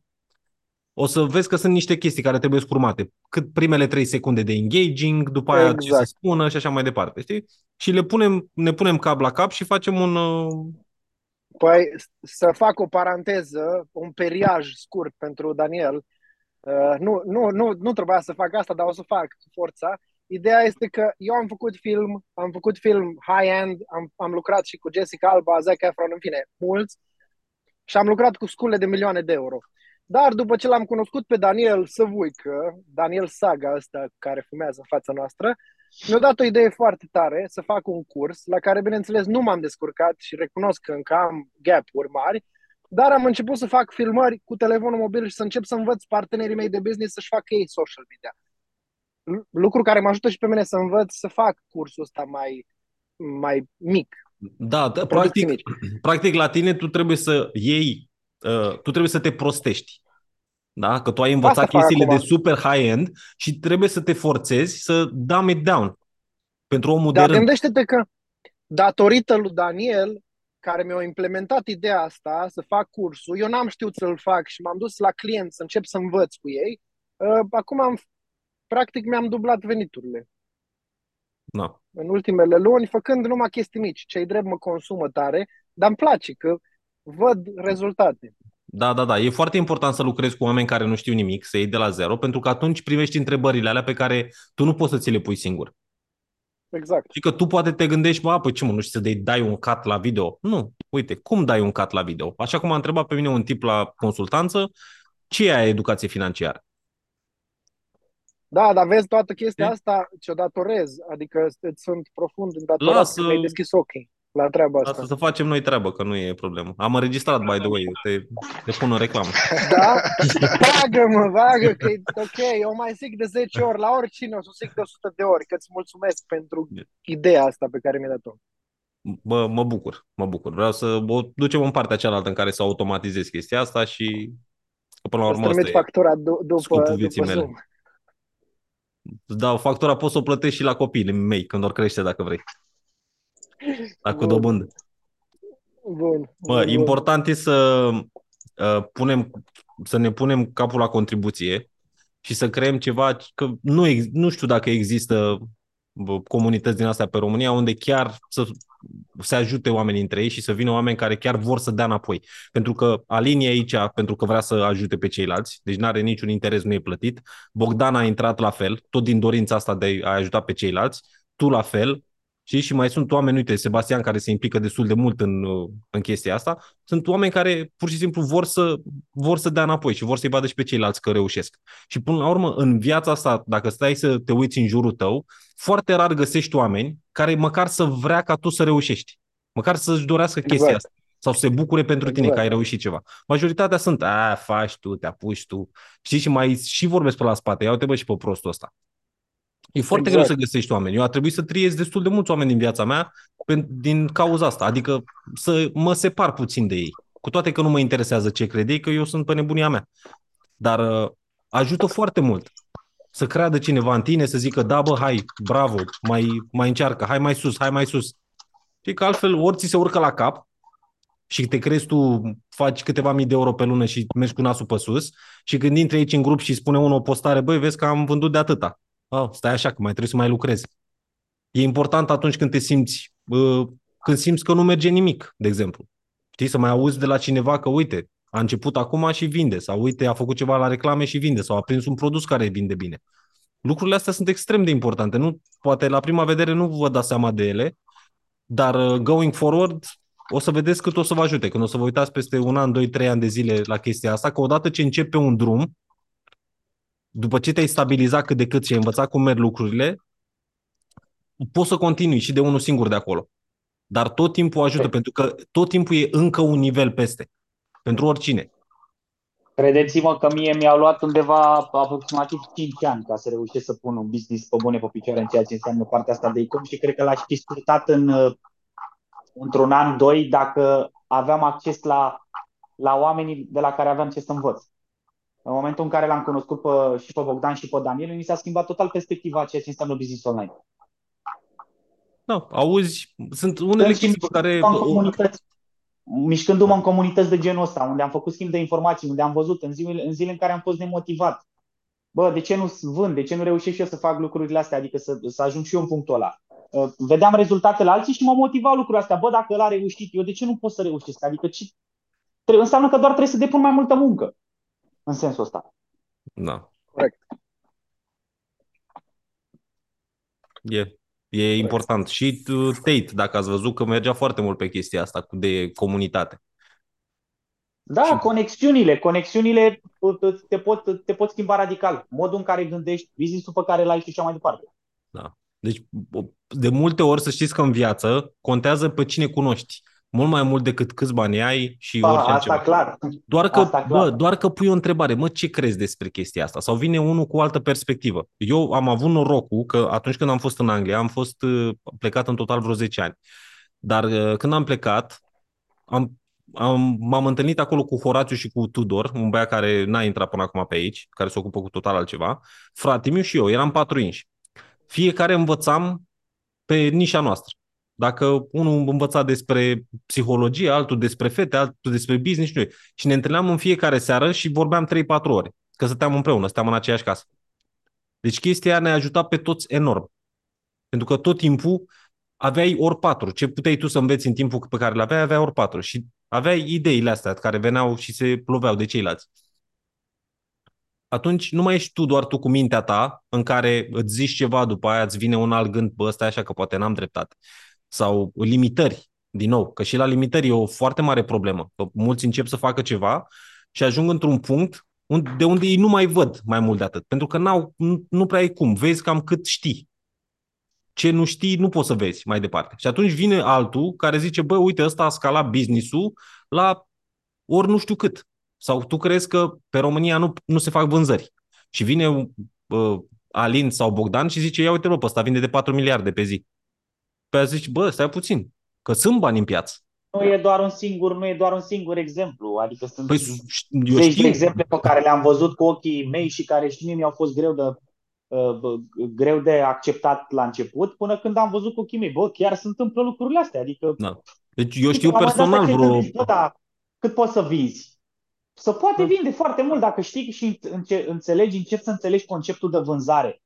o să vezi că sunt niște chestii care trebuie scurmate. Cât primele 3 secunde de engaging, după aia ce să Exact. spună și așa mai departe, știi? Și le punem, ne punem cap la cap și facem un... uh, Păi să fac o paranteză, un periaj scurt pentru Daniel. Uh, nu, nu, nu, nu trebuia să fac asta, dar o să fac cu forța. Ideea este că eu am făcut film, am făcut film high-end, am, am lucrat și cu Jessica Alba, Zac Efron, în fine, mulți. Și am lucrat cu scule de milioane de euro. Dar după ce l-am cunoscut pe Daniel Săvuică, Daniel Saga ăsta care fumează în fața noastră, mi-a dat o idee foarte tare să fac un curs la care, bineînțeles, nu m-am descurcat și recunosc că încă am gap-uri mari, dar am început să fac filmări cu telefonul mobil și să încep să învăț partenerii mei de business să-și facă ei social media. Lu- Lucru care mă ajută și pe mine să învăț să fac cursul ăsta mai, mai mic. Da, da Producții practic, mici. practic la tine tu trebuie să iei, uh, tu trebuie să te prostești. Da? Că tu ai învățat Asta fac chestiile acum. de super high-end și trebuie să te forțezi să dumb it down pentru omul de Dar rând. gândește-te că datorită lui Daniel, care mi-a implementat ideea asta, să fac cursul, eu n-am știut să-l fac și m-am dus la client să încep să învăț cu ei, uh, acum am, practic mi-am dublat veniturile Da. în ultimele luni, făcând numai chestii mici. Cei drept mă consumă tare, dar îmi place că văd rezultate. Da, da, da. E foarte important să lucrezi cu oameni care nu știu nimic, să iei de la zero, pentru că atunci primești întrebările alea pe care tu nu poți să ți le pui singur. Exact. Și că tu poate te gândești, bă, păi ce mă, nu știu să dai, dai un cut la video. Nu, uite, cum dai un cut la video? Așa cum a întrebat pe mine un tip la consultanță, ce e aia educație financiară? Da, dar vezi toată chestia E? asta ce-o datorez, adică îți sunt profund îndatorat Lasă- că mi-ai deschis ochii la treaba asta. Asta să facem noi treabă, că nu e problemă. Am înregistrat, by the way, te, te pun în reclamă. Da? Bagă-mă, bagă, că e ok, eu mai zic de 10 ori, la oricine o să zic de 100 de ori, că îți mulțumesc pentru ideea asta pe care mi-ai dat-o. Bă, mă bucur, mă bucur. Vreau să o ducem în partea cealaltă în care să automatizezi chestia asta și că până la Să-ți urmă trimit asta e. factura du- după, scopul vieții după mele. Zoom. Îți dau factura, poți să o plătești și la copiii mei când or crește dacă vrei. Dar cu Bun. dobândă. Bun. Mă, bun, important e să uh, punem, să ne punem capul la contribuție și să creăm ceva, că nu, ex- nu știu dacă există bă, comunități din astea pe România unde chiar să se ajute oamenii între ei și să vină oameni care chiar vor să dea înapoi. Pentru că Alin e aici pentru că vrea să ajute pe ceilalți, deci nu are niciun interes, nu e plătit. Bogdan a intrat la fel, tot din dorința asta de a ajuta pe ceilalți, tu la fel, Știi? Și mai sunt oameni, uite, Sebastian, care se implică destul de mult în, uh, în chestia asta. Sunt oameni care pur și simplu vor să, vor să dea înapoi și vor să-i vadă și pe ceilalți că reușesc. Și până la urmă, în viața asta, dacă stai să te uiți în jurul tău, foarte rar găsești oameni care măcar să vrea ca tu să reușești. Măcar să-și dorească chestia Exact. asta. Sau să se bucure pentru tine că ai Exact. reușit ceva. Majoritatea sunt, a, faci tu, te apuci tu. Știi, și mai și vorbesc pe la spate. Ia uite bă și pe prostul ăsta. E foarte Exact. greu să găsești oameni. Eu a trebuit să triez destul de mulți oameni din viața mea pen- din cauza asta. Adică să mă separ puțin de ei. Cu toate că nu mă interesează ce cred ei, că eu sunt pe nebunia mea. Dar uh, ajută foarte mult să creadă cineva în tine, să zică, da bă, hai, bravo, mai, mai încearcă, hai mai sus, hai mai sus. Și că altfel ori ți se urcă la cap și te crezi tu, faci câteva mii de euro pe lună și mergi cu nasul pe sus și când intri aici în grup și spune unul o postare, băi, vezi că am vândut de atâta. Oh, stai așa, că mai trebuie să mai lucrezi. E important atunci când te simți, uh, când simți că nu merge nimic, de exemplu. Știi, să mai auzi de la cineva că, uite, a început acum și vinde, sau uite, a făcut ceva la reclame și vinde, sau a prins un produs care vinde bine. Lucrurile astea sunt extrem de importante. Nu, poate la prima vedere nu vă dați seama de ele, dar uh, going forward o să vedeți cât o să vă ajute. Când o să vă uitați peste un an, doi, trei ani de zile la chestia asta, că odată ce începi pe un drum, după ce te-ai stabilizat cât de cât și ai învățat cum merg lucrurile, poți să continui și de unul singur de acolo. Dar tot timpul ajută, pentru că tot timpul e încă un nivel peste. Pentru oricine. Credeți-mă că mie mi-a luat undeva aproximativ 5 ani ca să reușesc să pun un business pe bune pe picioare în ceea ce înseamnă partea asta de e-com și cred că l-aș fi scurtat în, uh, într-un an, doi, dacă aveam acces la, la oamenii de la care aveam ce să învăț. În momentul în care l-am cunoscut pe, și pe Bogdan și pe Daniel, mi s-a schimbat total perspectiva a ceea ce înseamnă business online. Da, auzi, sunt unele Sunt și chestii pe care... mișcându-mă în comunități, mișcându-mă în comunități de genul ăsta, unde am făcut schimb de informații, unde am văzut în zile, în zile în care am fost nemotivat. Bă, de ce nu vând? De ce nu reușesc și eu să fac lucrurile astea? Adică să, să ajung și eu în punctul ăla. Uh, Vedeam rezultatele alții și mă motiva lucrurile astea. Bă, dacă ăla a reușit, eu de ce nu pot să reușesc? Adică ce... Trebuie, înseamnă că doar trebuie să depun mai multă muncă. În sensul ăsta. Da. Corect. E, e important. Și uh, Tate, dacă ați văzut că mergea foarte mult pe chestia asta cu de comunitate. Da, Și- conexiunile. Conexiunile uh, te pot, te pot schimba radical. Modul în care gândești, business-ul pe care l-ai și așa mai departe. Deci, de multe ori să știți că în viață contează pe cine cunoști. Mult mai mult decât câți bani ai și Da, orice asta altceva. clar. Doar că, Asta clar. bă, doar că pui o întrebare, mă, ce crezi despre chestia asta? Sau vine unul cu o altă perspectivă. Eu am avut norocul că atunci când am fost în Anglia, am fost uh, plecat în total vreo 10 ani. Dar uh, când am plecat, am, am, m-am întâlnit acolo cu Horațiu și cu Tudor, un băiat care n-a intrat până acum pe aici, care se ocupă cu total altceva. Frate meu și eu, eram patru inși. Fiecare învățam pe nișa noastră. Dacă unul învăța despre psihologie, altul despre fete, altul despre business, nu știu. Și ne întâlneam în fiecare seară și vorbeam 3-4 ore. Că stăteam împreună, stăteam în aceeași casă. Deci chestia aia ne-a ajutat pe toți enorm. Pentru că tot timpul aveai ori patru. Ce puteai tu să înveți în timpul pe care le aveai, aveai ori patru. Și aveai ideile astea care veneau și se loveau de ceilalți. Atunci nu mai ești tu doar tu cu mintea ta în care îți zici ceva, după aia îți vine un alt gând, bă, ăsta e așa că poate n-am dreptate. Sau limitări, din nou, că și la limitări e o foarte mare problemă. Că mulți încep să facă ceva și ajung într-un punct unde- de unde ei nu mai văd mai mult de atât. Pentru că n-au, nu, nu prea ai cum. Vezi cam cât știi. Ce nu știi, nu poți să vezi mai departe. Și atunci vine altul care zice, bă, uite, ăsta a scalat business-ul la ori nu știu cât. Sau tu crezi că pe România nu, nu se fac vânzări. Și vine uh, Alin sau Bogdan și zice, ia uite, bă, pe ăsta vinde de 4 miliarde pe zi. Pe aia zici, bă, stai puțin, că sunt bani în piață. Nu e doar un singur, nu e doar un singur exemplu. Adică sunt Păi, eu zeci de știu, exemple pe care le-am văzut cu ochii mei și care și mie mi-au fost greu de, uh, bă, greu de acceptat la început, până când am văzut cu ochii mei, bă, chiar se întâmplă lucrurile astea. Adică Da. deci eu știu la un moment dat personal stai să te vreo... gândești, bă, da, cât poți să vinzi? Să poate Da. vinde foarte mult dacă știi și înce- înțelegi, începi să înțelegi conceptul de vânzare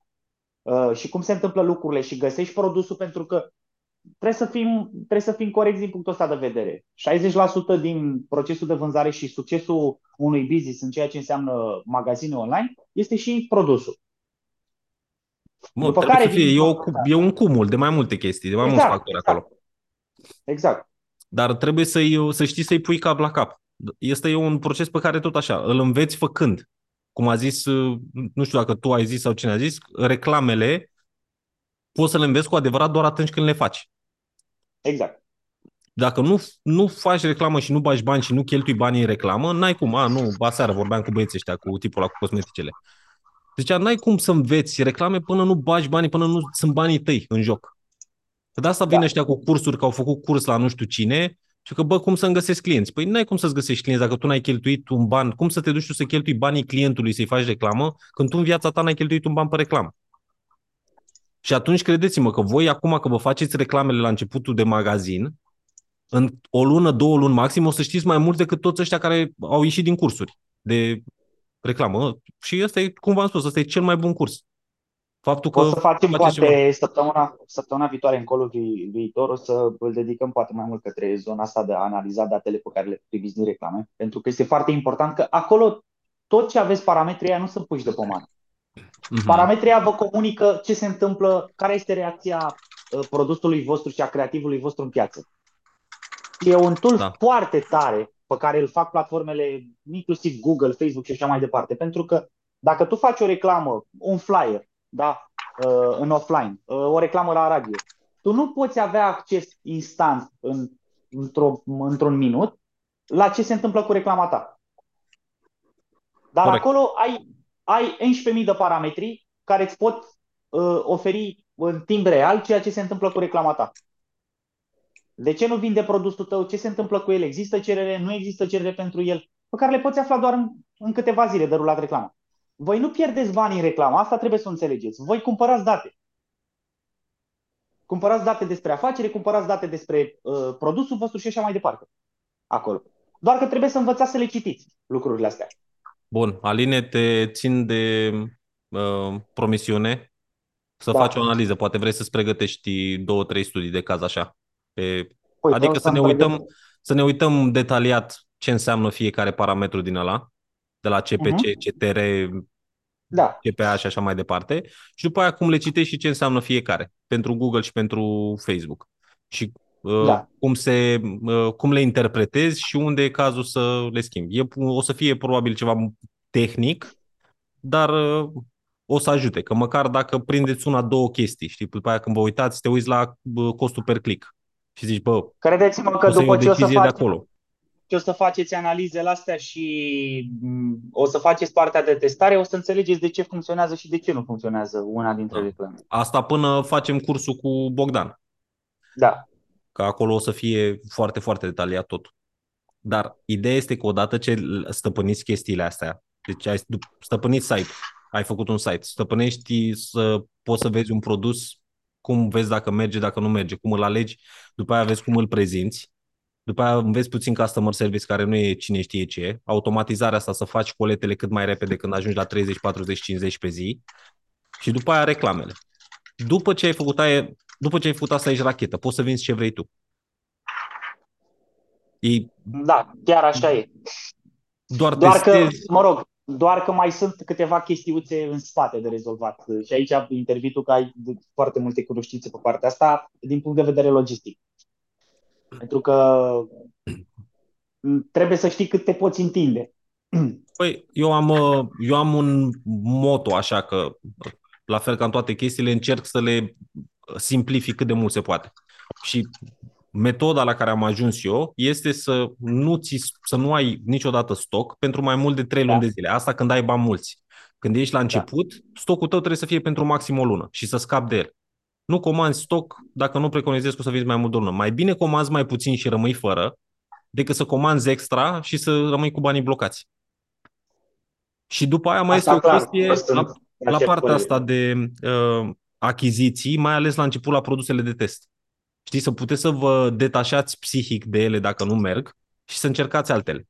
uh, și cum se întâmplă lucrurile și găsești produsul pentru că trebuie să fim, trebuie să fim corecți din punctul ăsta de vedere. 60% din procesul de vânzare și succesul unui business în ceea ce înseamnă magazine online este și produsul. Mă, După trebuie care să fie, vin- e, o, cu- e un cumul de mai multe chestii, de mai mulți Exact, factori exact. acolo. Exact. Dar trebuie să să știi să-i pui cap la cap. Este un proces pe care tot așa, îl înveți făcând. Cum a zis, uh, nu știu dacă tu ai zis sau cine a zis, reclamele poți să le înveți cu adevărat doar atunci când le faci. Exact. Dacă nu, nu faci reclamă și nu bagi bani și nu cheltui banii în reclamă, n-ai cum. A, nu, aseară vorbeam cu băieții ăștia, cu tipul ăla cu cosmeticele. Deci n-ai cum să înveți reclame până nu bagi banii, până nu sunt banii tăi în joc. Că de asta vin Da. ăștia cu cursuri, că au făcut curs la nu știu cine și că, bă, cum să-mi găsesc clienți? Păi n-ai cum să-ți găsești clienți dacă tu n-ai cheltuit un ban. Cum să te duci tu să cheltui banii clientului să-i faci reclamă când tu în viața ta n-ai cheltuit un ban pe reclamă? Și atunci credeți-mă că voi acum că vă faceți reclamele la începutul de magazin, în o lună, două luni maxim, o să știți mai mult decât toți ăștia care au ieșit din cursuri de reclamă. Și ăsta e, cum v-am spus, ăsta e cel mai bun curs. Faptul că O să facem faceți ceva. poate săptămâna, săptămâna viitoare, încolo vi, viitor, o să îl dedicăm poate mai mult către zona asta de a analiza datele pe care le priviți din reclame, pentru că este foarte important că acolo tot ce aveți parametrii aia nu sunt puși de pomană. Mhm. Parametrii aia vă comunică ce se întâmplă, care este reacția uh, produsului vostru și a creativului vostru în piață. E un tool Da. foarte tare pe care îl fac platformele, inclusiv Google, Facebook și așa mai departe. Pentru că dacă tu faci o reclamă, un flyer, da, uh, în offline, uh, o reclamă la radio, tu nu poți avea acces instant în, într-o, într-un minut la ce se întâmplă cu reclama ta. Dar Corect. acolo ai, ai 11.000 de parametri care îți pot uh, oferi în timp real ceea ce se întâmplă cu reclama ta. De ce nu vinde produsul tău? Ce se întâmplă cu el? Există cerere? Nu există cerere pentru el? Pe care le poți afla doar în, în câteva zile de rulat reclama. Voi nu pierdeți bani în reclamă, asta trebuie să o înțelegeți. Voi cumpărați date. Cumpărați date despre afacere, cumpărați date despre uh, produsul vostru și așa mai departe. Acolo. Doar că trebuie să învățați să le citiți lucrurile astea. Bun, Aline, te țin de uh, promisiune să Da. faci o analiză. Poate vrei să-ți pregătești două, trei studii de caz așa. Pe... Păi, Adică o să ne, să-mi uităm, pregătesc. să ne uităm detaliat ce înseamnă fiecare parametru din ăla, de la CPC, Mhm. CTR, Da. CPA și așa mai departe. Și după aia cum le citești și ce înseamnă fiecare pentru Google și pentru Facebook. Și uh, Da. cum, se, uh, cum le interpretezi și unde e cazul să le schimbi. E, o să fie probabil ceva tehnic, dar uh, o să ajute. Că măcar dacă prindeți una, două chestii, știi, după aia când vă uitați, te uiți la uh, costul per click și zici, bă, Credeți-mă că o să iei o după ce o să decizie de faceți, acolo. ce o să faceți analizele astea și m, o să faceți partea de testare, o să înțelegeți de ce funcționează și de ce nu funcționează una dintre Da. reclame. Asta până facem cursul cu Bogdan. Da. Că acolo o să fie foarte, foarte detaliat tot. Dar ideea este că odată ce stăpâniți chestiile astea, deci ai stăpânit site, ai făcut un site, stăpânești să poți să vezi un produs, cum vezi dacă merge, dacă nu merge, cum îl alegi, după aia vezi cum îl prezinți, după aia înveți puțin customer service care nu e cine știe ce e, automatizarea asta să faci coletele cât mai repede când ajungi la 30, 40, 50 pe zi și după aia reclamele. După ce ai făcut aia, după ce ai făcut asta, ești rachetă, poți să vinzi ce vrei tu. E Da, chiar așa e. doar, Doar că, testezi. mă rog, doar că mai sunt câteva chestiuțe în spate de rezolvat. Și aici intervii tu că ai de- foarte multe cunoștințe pe partea asta din punct de vedere logistic. Pentru că m, trebuie să știi cât te poți întinde. Păi, eu am, uh, eu am un moto așa că, la fel ca în toate chestiile, încerc să le simplific cât de mult se poate. Și metoda la care am ajuns eu este să nu, ți, să nu ai niciodată stoc pentru mai mult de 3 luni Da. de zile. Asta când ai bani mulți. Când ești la început, stocul tău trebuie să fie pentru maxim o lună și să scapi de el. Nu comanzi stoc dacă nu preconizezi că o să vinzi mai mult de o lună. Mai bine comanzi mai puțin și rămâi fără, decât să comanzi extra și să rămâi cu banii blocați. Și după aia mai Asta este o clar, chestie că sunt la, de la aceeași partea părere. asta de uh, achiziții, mai ales la început la produsele de test. Știți, să puteți să vă detașați psihic de ele dacă nu merg și să încercați altele.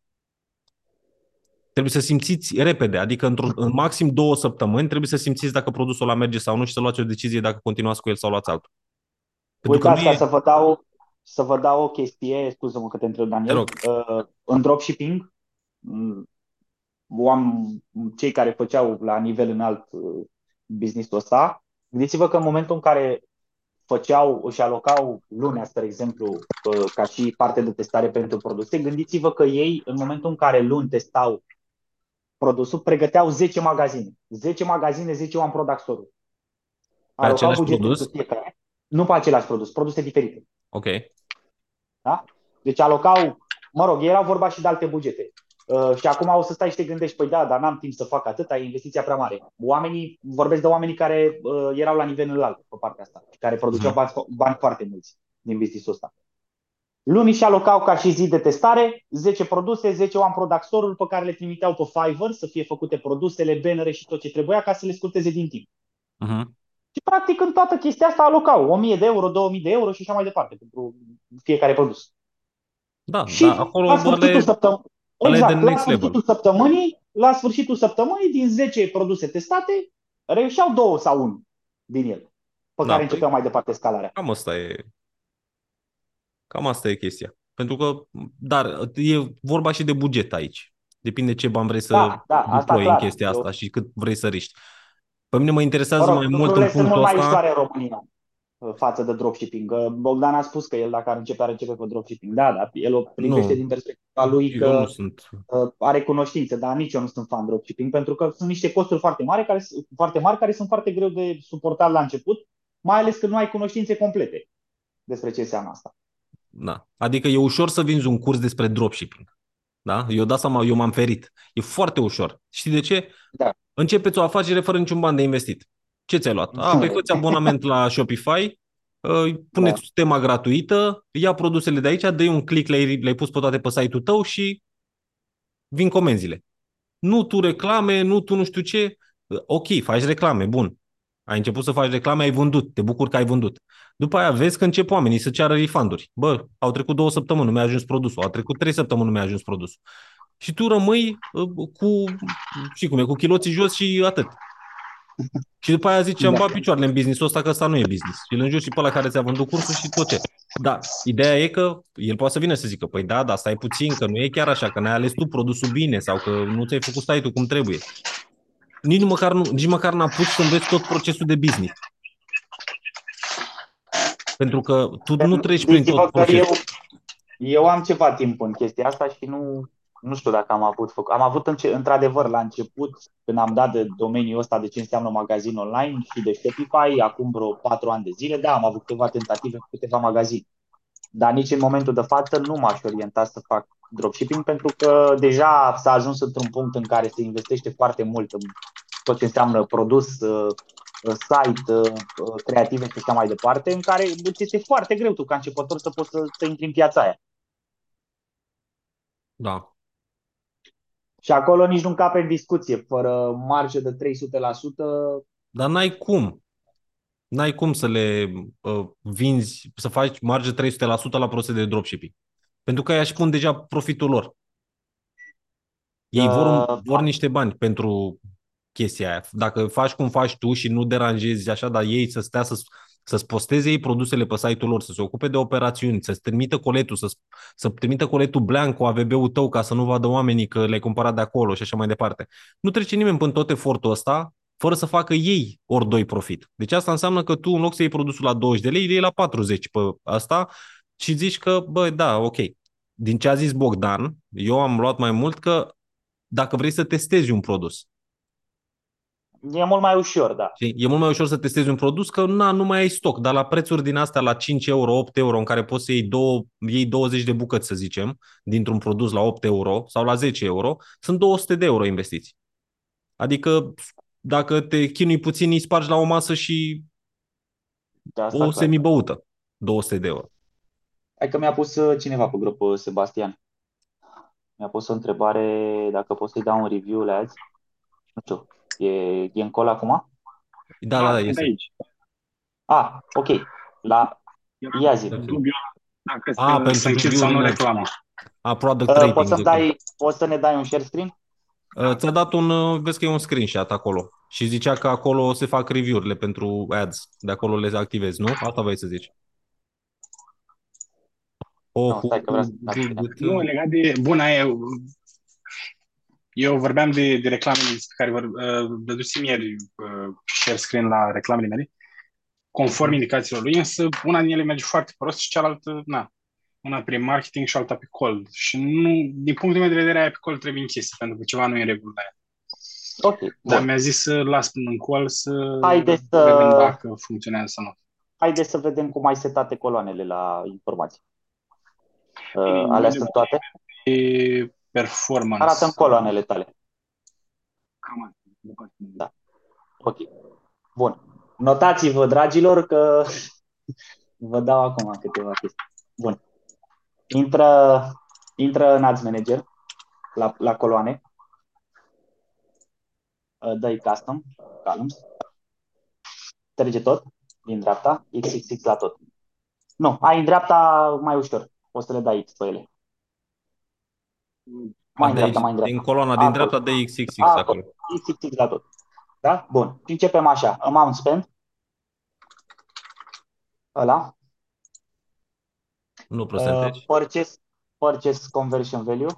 Trebuie să simțiți repede, adică într în maxim două săptămâni trebuie să simțiți dacă produsul ăla merge sau nu și să luați o decizie dacă continuați cu el sau luați altul. Pentru că Uitați, nu ca e... să vă dau, să vă dau o chestie, scuză-mă că te întreb, Te Daniel, rog. uh, în dropshipping, m, am cei care făceau la nivel înalt uh, business-ul ăsta, gândiți-vă că în momentul în care făceau, își alocau lunea, spre exemplu, uh, ca și parte de testare pentru produse, gândiți-vă că ei, în momentul în care luni testau produsul, pregăteau 10 magazine. 10 magazine, 10 oameni productorul. Pe același bugetul produs? pe fiecare. Nu pe același produs, produse diferite. Ok. Da? Deci alocau, mă rog, era vorba și de alte bugete. Uh, și acum o să stai și te gândești, păi da, dar n-am timp să fac atâta, e investiția prea mare. Oamenii, vorbesc de oamenii care uh, erau la nivel înalt pe partea asta, care produceau bani, bani foarte mulți din business-ul ăsta. Lumii și alocau ca și zi de testare 10 produse, 10 one product store pe care le trimiteau pe Fiverr să fie făcute produsele, bannere și tot ce trebuia ca să le scurteze din timp. Uh-huh. Și practic în toată chestia asta alocau 1000 de euro, 2000 de euro și așa mai departe pentru fiecare produs. Da, Și da, acolo la doar sfârșitul le, săptămânii, ale exact, de la next level. sfârșitul săptămânii, la sfârșitul săptămânii, din 10 produse testate, reușeau două sau unul din ele, pe Da, care păi- începeau mai departe scalarea. Cam asta e. Cam asta e chestia. Pentru că, dar e vorba și de buget aici. Depinde ce bani vrei să Da, da, asta deployi în clar. chestia Eu- asta și cât vrei să riști. Pe mine mă interesează Mă rog, mai mult lucrurile în sunt mult punctul mai ăsta. ușoare în România uh, față de dropshipping. Uh, Bogdan a spus că el dacă ar începe, ar începe pe dropshipping. Da, dar el o privește Nu. din perspectiva lui Eu că nu sunt. uh, are cunoștințe, dar nici eu nu sunt fan dropshipping pentru că sunt niște costuri foarte mari care, foarte mari care sunt foarte greu de suportat la început, mai ales când nu ai cunoștințe complete despre ce înseamnă asta. Da. Adică e ușor să vinzi un curs despre dropshipping. Da? Eu dat seama, eu m-am ferit. E foarte ușor. Știi de ce? Da. Începeți o afacere fără niciun ban de investit. Ce ți-ai luat? A, păi fă abonament la Shopify, uh, puneți Da. tema gratuită, ia produsele de aici, dă un click, le-ai, le-ai pus pe toate pe site-ul tău și vin comenzile. Nu tu reclame, nu tu nu știu ce. Ok, faci reclame, bun. Ai început să faci reclame, ai vândut, te bucur că ai vândut. După aia vezi că încep oamenii să ceară refunduri. Bă, au trecut două săptămâni, nu mi-a ajuns produsul, au trecut trei săptămâni, nu mi-a ajuns produsul. Și tu rămâi uh, cu, și cum e, cu chiloții jos și atât. Și după aia zici, am Da. bat picioarele în business-ul ăsta, că ăsta nu e business. Și îl înjuri și pe ăla care ți-a vândut cursul și tot ce. Da, ideea e că el poate să vină să zică, păi da, dar stai puțin, că nu e chiar așa, că n-ai ales tu produsul bine sau că nu ți-ai făcut site-ul cum trebuie. Nici nu măcar, nu, nici măcar n-a pus să înveți tot procesul de business. Pentru că tu nu treci prin Gândiți-vă tot că eu, procesul. eu am ceva timp în chestia asta și nu, nu știu dacă am avut făcut. Am avut înce- într-adevăr la început, când am dat de domeniul ăsta de ce înseamnă magazin online și de Shopify, acum vreo patru ani de zile, da, am avut câteva tentative cu câteva magazine. Dar nici în momentul de față nu m-aș orienta să fac dropshipping pentru că deja s-a ajuns într-un punct în care se investește foarte mult în tot ce înseamnă produs, uh, uh, site, uh, uh, creative și așa mai departe, în care îți este foarte greu tu ca începător să poți să, să intri în piața aia. Da. Și acolo nici nu încape în discuție, fără marjă de 300%. Dar n-ai cum. N-ai cum să le uh, vinzi, să faci marge 300% la produse de dropshipping. Pentru că ei își pun deja profitul lor. Ei vor, Uh, vor niște bani pentru chestia aia. Dacă faci cum faci tu și nu deranjezi așa, dar ei să stea să, să-ți posteze ei produsele pe site-ul lor, să se ocupe de operațiuni, să-ți trimită coletul, să, să trimită coletul blank cu AVB-ul tău ca să nu vadă oamenii că le-ai cumpărat de acolo și așa mai departe. Nu trece nimeni până tot efortul ăsta fără să facă ei ori doi profit. Deci asta înseamnă că tu în loc să iei produsul la 20 de lei, le iei la 40 pe asta și zici că, bă, da, ok. Din ce a zis Bogdan, eu am luat mai mult că dacă vrei să testezi un produs, E mult mai ușor, da. Știi? E mult mai ușor să testezi un produs că na, nu mai ai stoc, dar la prețuri din astea la 5 euro, 8 euro, în care poți să iei, două, iei 20 de bucăți, să zicem, dintr-un produs la 8 euro sau la 10 euro, sunt 200 de euro investiți. Adică dacă te chinui puțin, îi spargi la o masă și Da, asta o clar. semibăută. 200 de euro. Hai că mi-a pus uh, cineva pe grup, uh, Sebastian. Mi-a pus o întrebare dacă pot să-i dau un review la azi. Nu știu, e, e în call acum? Da, da, da, sunt este. aici. Ah, ok. La... Ia zi. Eu am dubiu dacă A, să, pentru să închid sau nu review-urile. reclamă. A, product Uh, rating. poți, să zic. dai, poți să ne dai un share screen? Uh, Ți-a dat un, uh, vezi că e un screenshot acolo și zicea că acolo se fac review-urile pentru ads, de acolo le activezi, nu? Asta vrei să zici. Oh, Nu, stai că vreau să- Nu, legat de... Bun, aia... Eu vorbeam de, de reclamele despre care vor, uh, dădusem ieri uh, share screen la reclamele mele, conform indicațiilor lui, însă una din ele merge foarte prost și cealaltă, na, una prin marketing și alta pe cold. Și nu, din punctul meu de vedere, aia pe cold trebuie închise, pentru că ceva nu e în regulă la ea. Ok. Dar Bun. mi-a zis să las până în call să Haideți să- vedem dacă funcționează sau nu. Haideți să vedem cum ai setate coloanele la informații. Uh, alea sunt toate? Performance. Arată în coloanele tale. Cam asta. Da. Ok. Bun. Notați-vă, dragilor, că [laughs] vă dau acum câteva chestii. Bun. Intră, intră în Ads Manager la, la coloane. Dă-i custom, columns. Trece tot din dreapta, XXX la tot. Nu, ai în dreapta mai ușor. O să le dai X pe ele. Mai în dreapta, mai în dreapta. Din coloana din dreapta de XXX acolo. acolo. XXX la tot. Da? Bun. Și începem așa. Amount spent. Ăla. Nu percentage. Uh, purchase, purchase conversion value.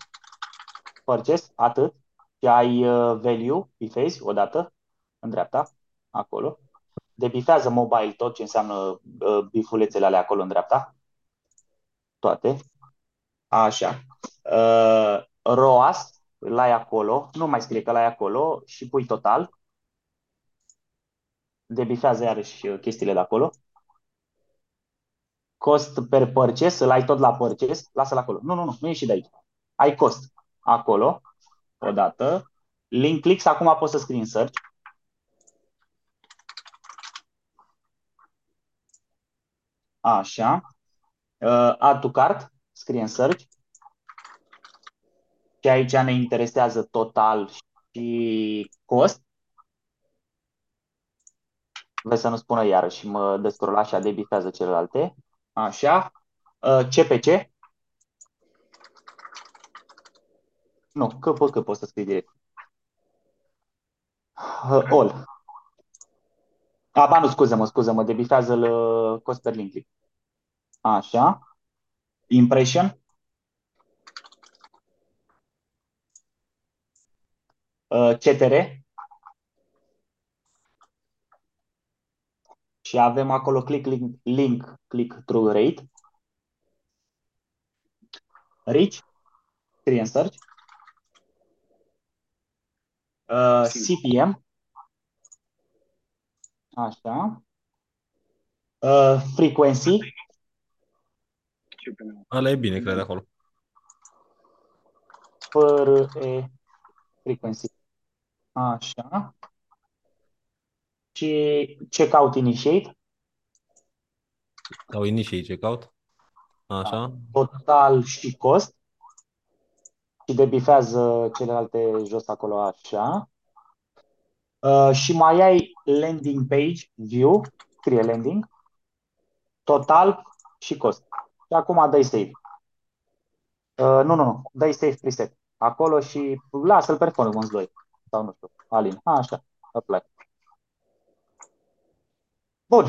Purchase, atât. Și ai uh, value, bifezi, odată, în dreapta, acolo. Debifează mobile tot ce înseamnă uh, bifulețele alea acolo în dreapta. Toate. Așa. Uh, ROAS, l ai acolo, nu mai scrie că l ai acolo și pui total. Debifează iarăși uh, chestiile de acolo. Cost per purchase, îl ai tot la purchase, lasă-l acolo. Nu, nu, nu, nu ieși de aici. Ai cost acolo, odată. Link clicks, acum poți să scrii în search. Așa. Uh, add to cart, scrie în search. Și aici ne interesează total și cost. Vreau să nu spună iarăși, mă descurol așa, debitează celelalte. Așa. CPC. Uh, nu, că, că poți să scrii direct. Uh, all. A, ba nu, scuză-mă, scuză-mă, debifează-l uh, cost per link click. Așa. Impression. CTR. Și avem acolo click link, link click through rate. Reach. Scrie în search. Uh, CPM. Așa. Uh, frequency. Ăla e bine, cred, acolo. Fără e frequency. Așa. Și checkout initiate. Sau initiate checkout. Așa. Da. Total și cost. Și debifează celelalte jos acolo așa. Uh, și mai ai landing page view, scrie landing, total și cost. Și acum dai save. Uh, nu, nu, nu, dai save preset. Acolo și lasă-l performance 2 sau nu știu, Alin. A, așa, apply. Bun.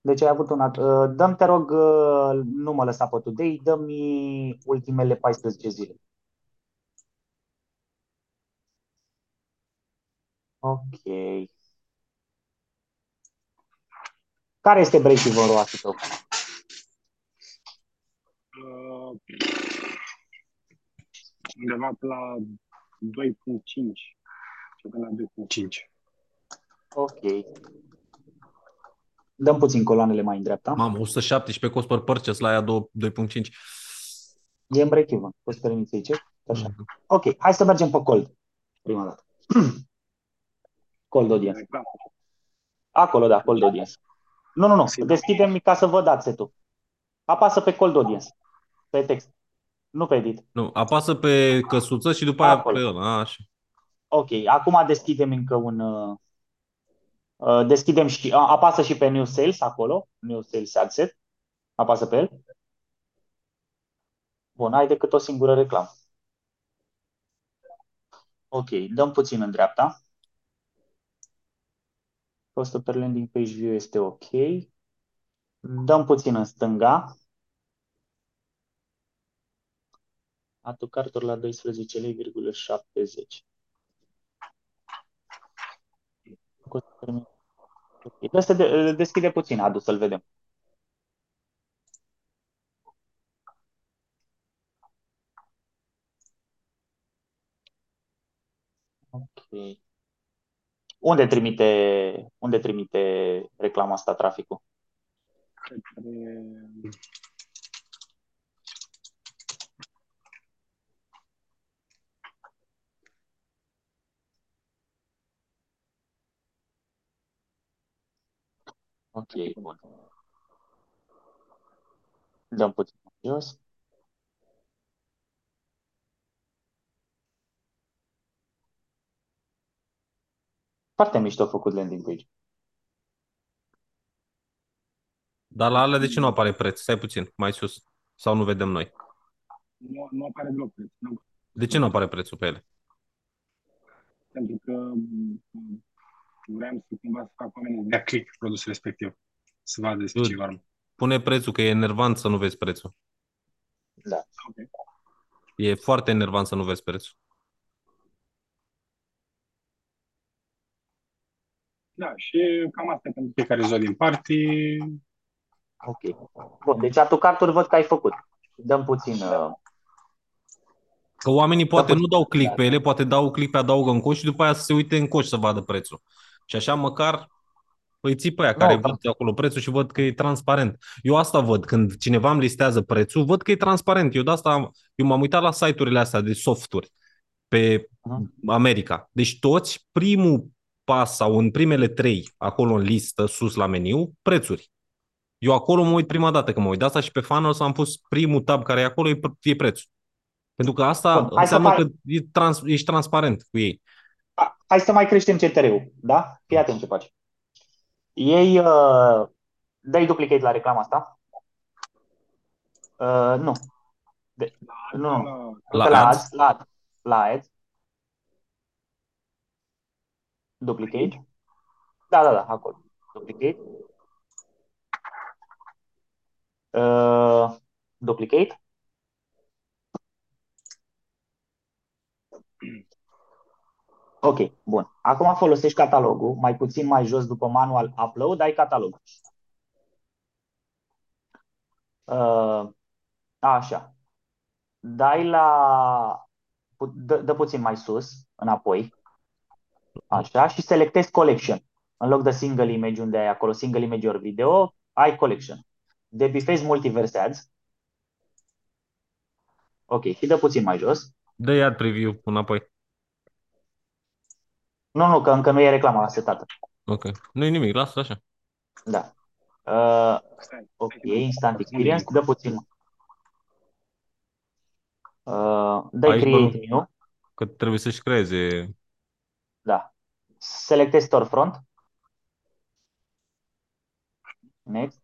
Deci ai avut un... Uh, dăm, te rog, uh, nu mă lăsa pe today, dă-mi ultimele 14 zile. Ok. Care este break-even roasul tău? Uh, undeva pe la 2.5. Ceva la 2.5. Ok. Dăm puțin coloanele mai în dreapta. Mamă, 117 cost per purchase la aia 2.5. E în break-even. Poți permite să zice? Așa. Mm-hmm. Ok, hai să mergem pe cold. Prima dată. [clears throat] cold audience. Acolo, da, cold audience. Nu, nu, nu. Deschidem ca să văd adset-ul. Apasă pe cold audience. Pe text. Nu pe edit. Nu, apasă pe căsuță și după Acolo. aia pe ăla. Așa. Ok, acum deschidem încă un... Uh, deschidem și... Uh, apasă și pe New Sales acolo. New Sales Adset. Apasă pe el. Bun, ai decât o singură reclamă. Ok, dăm puțin în dreapta. Costul per landing page view este ok. Dăm puțin în stânga. Atucartul la 12 lei,70. Trebuie să de, deschide puțin adu să-l vedem. Ok. Unde trimite, unde trimite reclama asta traficul? către... Ok, bun. Dăm puțin mai jos. Foarte mișto făcut landing page. Dar la alea de ce nu apare preț? Stai puțin, mai sus. Sau nu vedem noi? Nu, nu apare deloc preț. Nu. De ce nu apare prețul pe ele? Pentru că m, vreau să cumva să fac oamenii să dea click pe produsul respectiv. Să vadă despre ce Dude. vorba. Pune prețul, că e enervant să nu vezi prețul. Da. Ok. E foarte enervant să nu vezi prețul. Da, și cam asta e pentru fiecare zodie în parte. Ok. Bun, deci atucarturi văd că ai făcut. Dăm puțin... Uh, Că oamenii poate Da, nu dau click pe ele, poate dau click pe adaugă în coș și după aia să se uite în coș să vadă prețul. Și așa măcar îi ții pe aia care Nu, văd acolo prețul și văd că e transparent. Eu asta văd, când cineva îmi listează prețul, văd că e transparent. Eu de asta am, eu m-am uitat la site-urile astea de softuri pe Mhm. America. Deci toți, primul pas sau în primele trei, acolo în listă, sus la meniu, prețuri. Eu acolo mă uit prima dată când mă uit. De asta și pe Funnels am pus primul tab care e acolo, e, pr- e prețul. Pentru că asta Bun, hai să înseamnă fac- că e trans, ești transparent cu ei. A- hai să mai creștem CTR-ul, da? Fii atent ce faci. Ei, uh, dai duplicate la reclama asta? Uh, nu. De, nu, nu. La Uite la ads? ads, la ads, la ads. Duplicate. Da, da, da, acolo. Duplicate. Uh, duplicate. Ok, bun. Acum folosești catalogul, mai puțin mai jos după manual upload, ai catalog. Uh, așa. Dai la... pu- Dă, dă puțin mai sus, înapoi. Așa, și selectezi collection. În loc de single image unde ai acolo single image or video, ai collection. Debifezi multiverse ads. Ok, și dă puțin mai jos. Dă ad preview înapoi. Nu, nu, că încă nu e reclama setată. Ok. Nu e nimic, lasă așa. Da. Uh, Stai, ok, stai, instant unde experience, e? dă puțin. Uh, dai Aici, create bă. new, Că trebuie să-și creeze. da. Selectezi storefront. Next.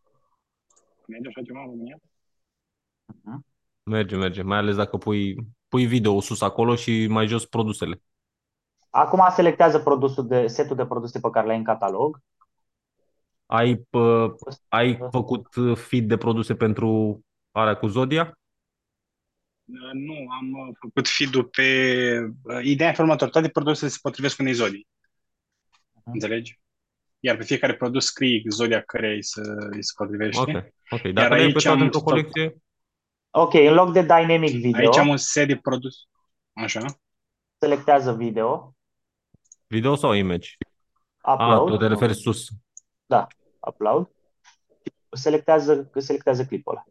Merge așa ceva în România? Mhm. Merge, merge. Mai ales dacă pui, pui video sus acolo și mai jos produsele. Acum selectează produsul de, setul de produse pe care le ai în catalog. Ai, pă, ai făcut uh, feed de produse pentru alea cu Zodia? Uh, Nu, am uh, făcut feed-ul pe... uh, Ideea în următor, toate produsele se potrivesc unei zodii. Mhm. Înțelegi? Iar pe fiecare produs scrie zodia care îi se, îi se potrivește. Ok, ok. Iar Dacă le-ai aici pe toate am într-o stoc. colecție, Ok, în loc de dynamic video, Aici am un set de produs. Așa. selectează video, video sau image? Ah, upload, tu te referi sus. da, upload, selectează, selectează clipul ăla.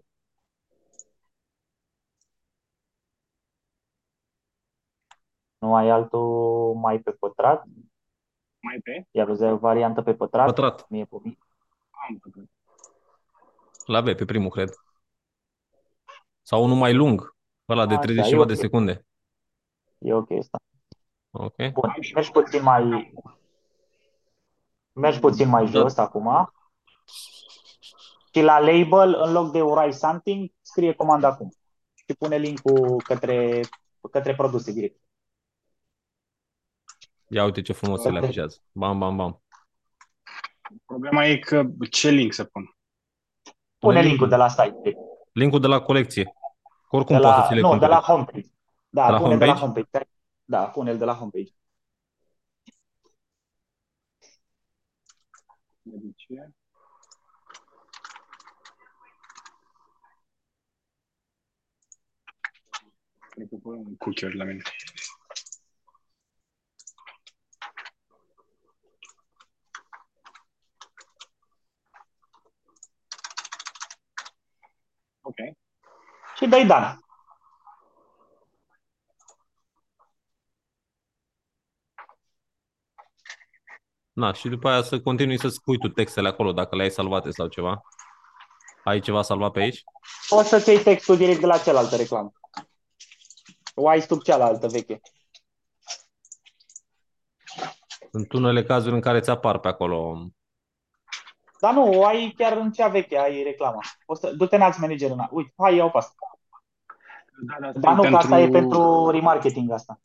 Nu ai altul mai pe pătrat? Mai pe? Ia vezi, ai o variantă pe pătrat? Pătrat. Mie pe mine. Am făcut. La B, pe primul, cred. Sau unul mai lung, ăla de Așa, 30 e ceva ok. de secunde. E ok asta. Ok. Bun, mergi puțin mai mergi puțin mai Da. jos acum. Și la label, în loc de write something, scrie comanda acum. Și pune linkul către, către produse direct. Ia uite ce frumos se le afișează. Bam, bam, bam. Problema e că ce link să pun? Pune linkul de la site. direct. Linkul de la colecție. Că Oricum De poți să la, ți le nu, de cumperi. la homepage. Da, De la pune de la homepage? Homepage. Da, pune-l de la homepage. De ce? Cred că pun un cookie la mine. și dai Dan. Na, și după aia să continui să spui tu textele acolo, dacă le-ai salvate sau ceva. Ai ceva salvat pe aici? Poți să-ți iei textul direct de la cealaltă reclamă. O ai tu cealaltă veche. Sunt unele cazuri în care ți apar pe acolo. Dar nu, o ai chiar în cea veche, ai reclama. O să, du-te în alți manager în Uite, hai, iau pe asta. Da, da, Dar nu, că asta e pentru remarketing asta.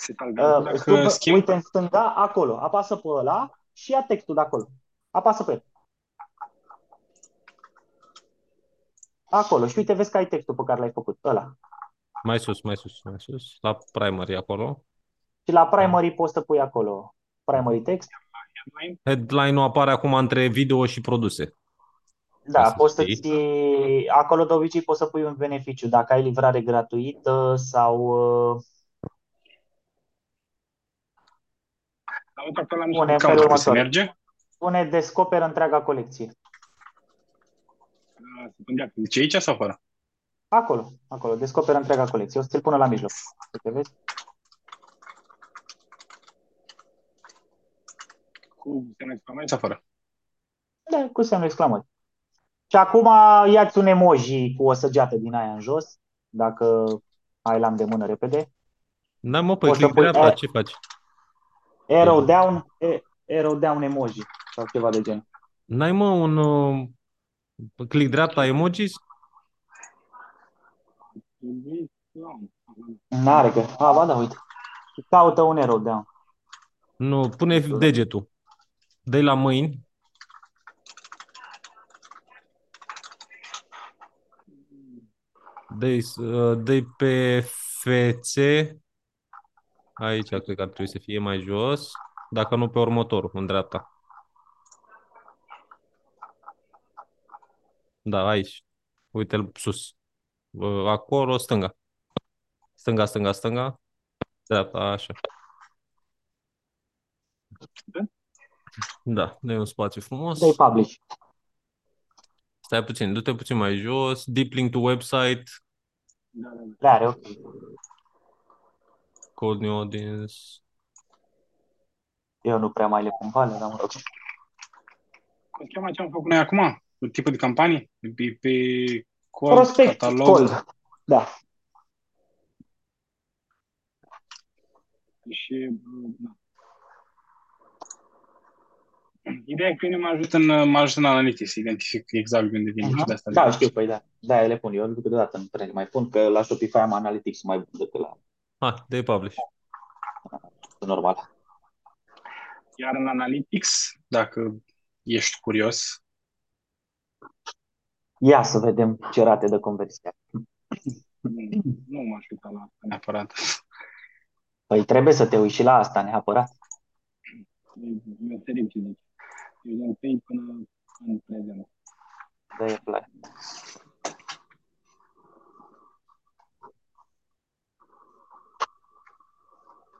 Se salvează Uh, dacă sub, schimb. uite, în stânga, acolo. Apasă pe ăla și ia textul de acolo. Apasă pe el. Acolo. Și uite, vezi că ai textul pe care l-ai făcut. Ăla. Mai sus, mai sus, mai sus. La primary acolo. Și la primary poți să pui acolo primary text. Headline-ul apare acum între video și produse. Da, Ca să poți știi. să-ți... Acolo de obicei poți să pui un beneficiu. Dacă ai livrare gratuită sau... uh, Am uitat pe la nu Pune în știu, felul caută, se următor. merge? Spune descoperă întreaga colecție. Da, se pândea. Deci aici sau fără? Acolo, acolo, descoperă întreaga colecție. O să ți-l pună la mijloc. Uite, vezi? Cu semnul exclamării sau fără? Da, cu semnul exclamării. Și acum ia-ți un emoji cu o săgeată din aia în jos, dacă ai la îndemână repede. Da, mă, pe Poți să click pui dreapta, a- ce faci? Arrow down, e- arrow down emoji sau ceva de genul. N-ai, mă, un uh, click dreapta emojis? N-are că. A, ba da, uite. Caută un arrow down. Nu, pune degetul. dă la mâini. Dă-i, uh, dă pe fețe. Aici cred că ar trebui să fie mai jos. Dacă nu pe următorul, în dreapta. Da, aici. Uite-l sus. Uh, Acolo, stânga. Stânga, stânga, stânga. Dreapta, așa. Da, dă un spațiu frumos. Dai publish. Stai puțin, du-te puțin mai jos. Deep link to website. Da, are, ok. Call new audience. Eu nu prea mai le pun vale, dar mă rog. Cum se cheamă ce am făcut noi acum? Cu tipul de campanii? Pe, pe cold, Prospect catalog. cold. Da. Și, da. Ideea e că mine mă ajută în, mă ajută în analytics, să identific exact unde vine și de asta. Da, știu, păi da. Da, le pun. Eu câteodată nu prea le mai pun, că la Shopify am Analytics mai bun decât la Ah, de publish. normal. Iar în analytics, dacă ești curios, Ia să vedem ce rate de conversie. nu, nu m-aș uita la asta neapărat. Păi trebuie să te uiți și la asta neapărat. Eu înțeleg ce zici. Eu de întâi până în prezent. De apply.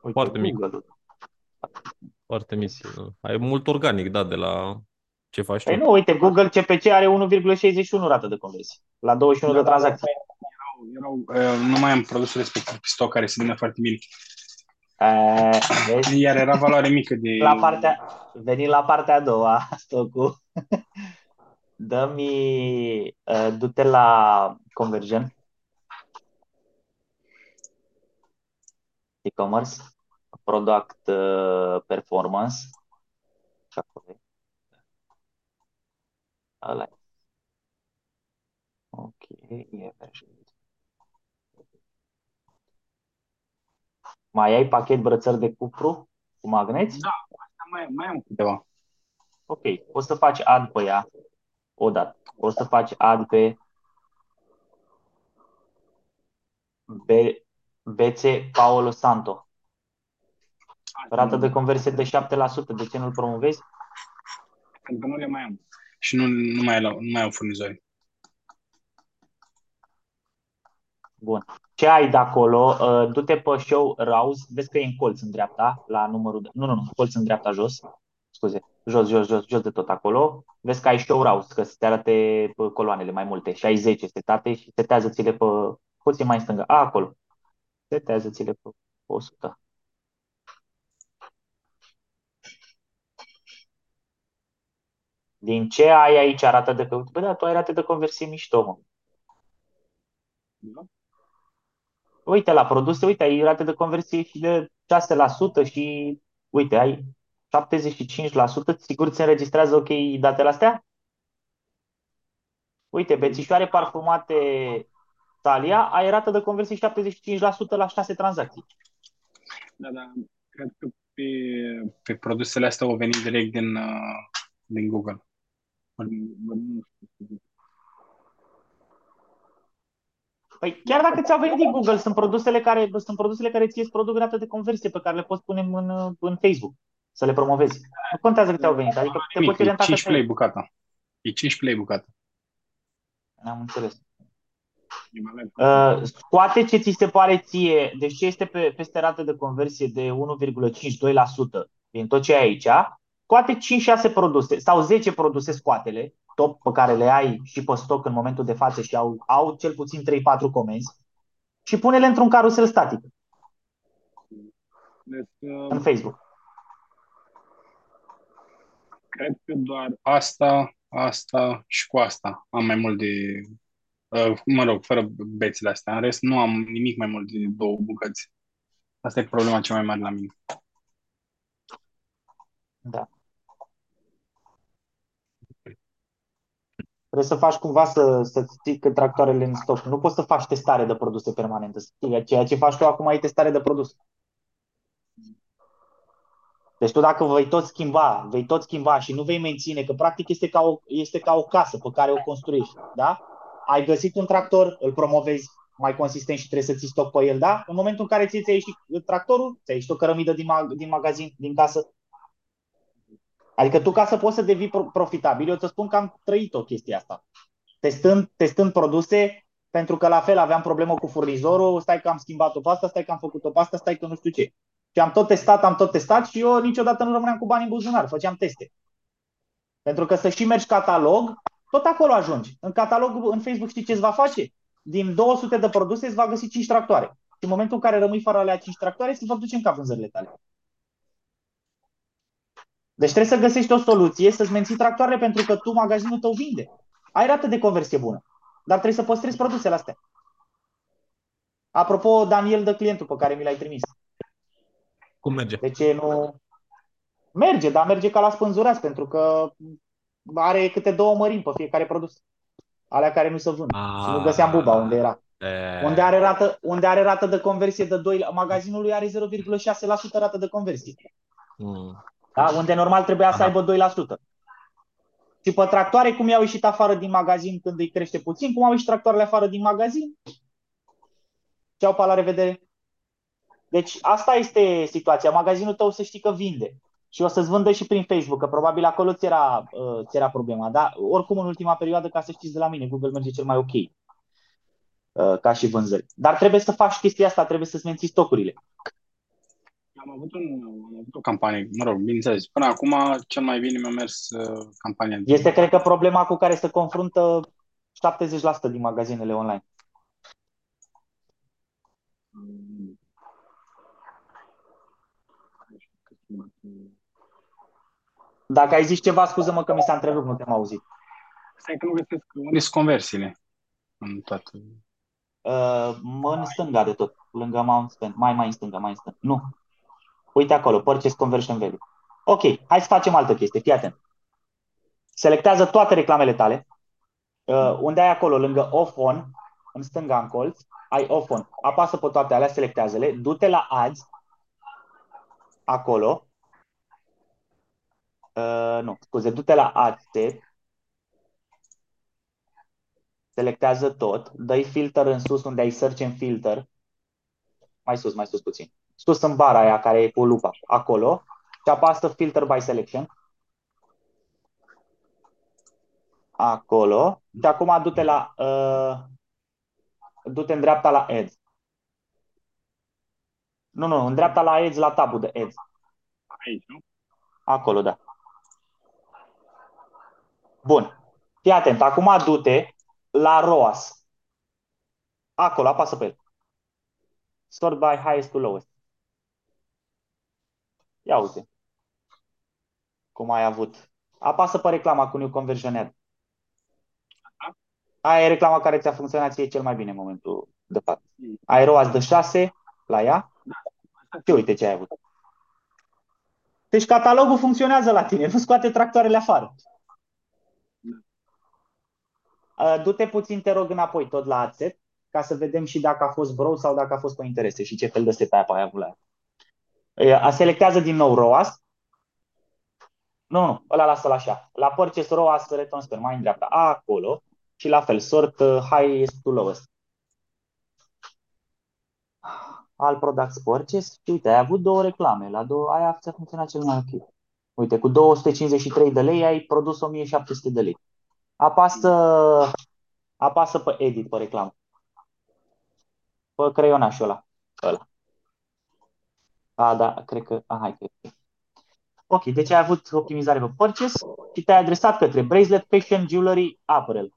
Uite, Foarte mic. Google-ul. Foarte mic. Ai mult organic, da, de la ce faci tu. Păi nu, uite, Google CPC are 1,61 rată de conversie la 21 de tranzacții. Erau, uh, nu mai am produsul respectiv pe stoc care se vinde foarte bine. E, [clears throat] vezi? Iar era valoare mică de... La partea, veni la partea a doua, stocul. [laughs] Dă-mi, uh, du-te la Conversion. E-commerce, product uh, performance. Și acolo e. Ăla e. Ok, e version. Mai ai pachet brățări de cupru cu magneți? Da, asta mai, mai am câteva. Ok, poți să faci add pe ea odată. Poți să faci add pe Be- BC Paolo Santo. Rată de conversie de 7%. De ce nu-l promovezi? Pentru că nu le mai am. Și nu, nu, mai, au, nu mai au furnizori. Bun. Ce ai de acolo? Uh, Du-te pe show Rouse. Vezi că e în colț în dreapta, la numărul de... Nu, nu, nu, colț în dreapta jos. Scuze. jos, jos, jos, jos de tot acolo, vezi că ai show routes, că să te arate pe coloanele mai multe și ai 10 setate și setează-ți-le pe puțin mai în stânga. A, acolo. Setează-ți-le pe 100. Din ce ai aici rată de conversie? Bă, da, tu ai rate de conversie mișto, mă. Da? Uite la produse, uite, ai rate de conversie și de 6% și uite, ai 75%, sigur ți înregistrează ok datele astea? Uite, bețișoare parfumate Talia, ai rată de conversie 75% la 6 tranzacții. Da, da. Cred că pe, pe produsele astea au venit direct din, uh, din Google. Nu știu. Păi chiar dacă ți-au venit din Google, sunt produsele care, sunt produsele care ție îți produc rată de conversie pe care le poți pune în, în Facebook să le promovezi. Nu contează că ți-au venit, adică te Nimic, poți e orienta 15 lei către... bucata. E 15 lei bucata. Am înțeles. Echivalent. Uh, scoate ce ți se pare ție, deci ce este pe, peste rată de conversie de 1,52% din tot ce ai aici, scoate 5-6 produse sau 10 produse scoatele, top pe care le ai și pe stoc în momentul de față și au, au cel puțin 3-4 comenzi și pune-le într-un carusel static Deci, uh, în Facebook. cred că doar asta, asta și cu asta am mai mult de... Uh, mă rog, fără bețile astea. În rest, nu am nimic mai mult de două bucăți. Asta e problema cea mai mare la mine. Da. Trebuie să faci cumva să, să ții că tractoarele în stoc. Nu poți să faci testare de produse permanentă. Să știi, Ceea ce faci tu acum e testare de produs. Deci tu dacă vei tot schimba, vei tot schimba și nu vei menține, că practic este ca o, este ca o casă pe care o construiești, da? Ai găsit un tractor, îl promovezi mai consistent și trebuie să ții stoc pe el, da? În momentul în care ți ți-ai ieșit tractorul, ți-ai ieșit o cărămidă din, mag- din magazin, din casă. Adică tu ca să poți să devii pro- profitabil, eu îți spun că am trăit o chestie asta. Testând, testând produse, pentru că la fel aveam problemă cu furnizorul, stai că am schimbat-o pe asta, stai că am făcut-o pe asta, stai că nu știu ce. Și am tot testat, am tot testat și eu niciodată nu rămâneam cu bani în buzunar, făceam teste. Pentru că să și mergi catalog, tot acolo ajungi. În catalog, în Facebook, știi ce îți va face? Din 200 de produse îți va găsi 5 tractoare. Și în momentul în care rămâi fără alea 5 tractoare, se vor duce în cap vânzările tale. Deci trebuie să găsești o soluție să-ți menții tractoarele pentru că tu, magazinul tău vinde. Ai rată de conversie bună, dar trebuie să păstrezi produsele astea. Apropo, Daniel, de clientul pe care mi l-ai trimis. Cum merge? De ce nu... Merge, dar merge ca la spânzurați, pentru că are câte două mărimi pe fiecare produs. Alea care nu se vând. Ah. Și nu găseam buba unde era. E, Unde are rată, unde are rată de conversie de 2, magazinul lui are 0,6% rată de conversie. mm. Da? Unde normal trebuia să Aha. aibă 2%. Și pe tractoare, cum i-au ieșit afară din magazin când îi crește puțin, cum au ieșit tractoarele afară din magazin, ceau pa la revedere. Deci asta este situația. Magazinul tău să știi că vinde. Și o să-ți vândă și prin Facebook, că probabil acolo ți era, uh, ți era problema. Dar oricum în ultima perioadă, ca să știți de la mine, Google merge cel mai ok uh, ca și vânzări. Dar trebuie să faci chestia asta, trebuie să-ți menții stocurile. Am avut, un, am avut o campanie, mă rog, bineînțeles. Până acum, cel mai bine mi-a mers uh, campania. de- Este, cred că, problema cu care se confruntă 70% din magazinele online. Dacă ai zis ceva, scuză-mă că mi s-a întrerupt, nu te-am auzit. Stai că nu găsesc unde sunt conversiile în toată. Uh, mă în stânga de tot, lângă Mount Spend, mai mai în stânga, mai în stânga. Nu. Uite acolo, Purchase Conversion Value. Ok, hai să facem altă chestie, fii atent. Selectează toate reclamele tale. Uh, unde ai acolo, lângă Off On, în stânga în colț, ai Off On. Apasă pe toate alea, selectează-le, du-te la Ads, acolo. Uh, nu, scuze, du-te la Ads Set, selectează tot, dă-i filter în sus unde ai search and filter, mai sus, mai sus puțin, sus în bara aia care e cu lupa, acolo, și apasă filter by selection, acolo, și acum du-te la, uh, du-te în dreapta la ads. Nu, nu, în dreapta la ads, la tabul de ads. Aici, nu? Acolo, da. Bun. Fii atent. Acum du-te la ROAS. Acolo, apasă pe el. Sort by highest to lowest. Ia uite. Cum ai avut. Apasă pe reclama cu New Conversion Ad. Aia e reclama care ți-a funcționat ție cel mai bine în momentul de față. Ai ROAS de 6 la ea și uite ce ai avut. Deci catalogul funcționează la tine, nu scoate tractoarele afară. Uh, Du-te puțin, te rog, înapoi tot la adset, ca să vedem și dacă a fost browse sau dacă a fost pe interese și ce fel de setup ai avut la ea. Uh, Selectează din nou ROAS. Nu, nu, ăla lasă-l așa. La purchase ROAS, return sper, mai în dreapta. Acolo. Și la fel, sort uh, highest to lowest. All products purchase. Și uite, ai avut două reclame. La două, aia ți-a funcționat cel mai ok. Uite, cu 253 de lei ai produs 1700 de lei. Apasă, apasă pe edit, pe reclamă. Pe creionașul ăla. ăla. A, da, cred că... A, hai, cred că. Ok, deci ai avut optimizare pe purchase și te-ai adresat către bracelet, fashion, jewelry, apparel.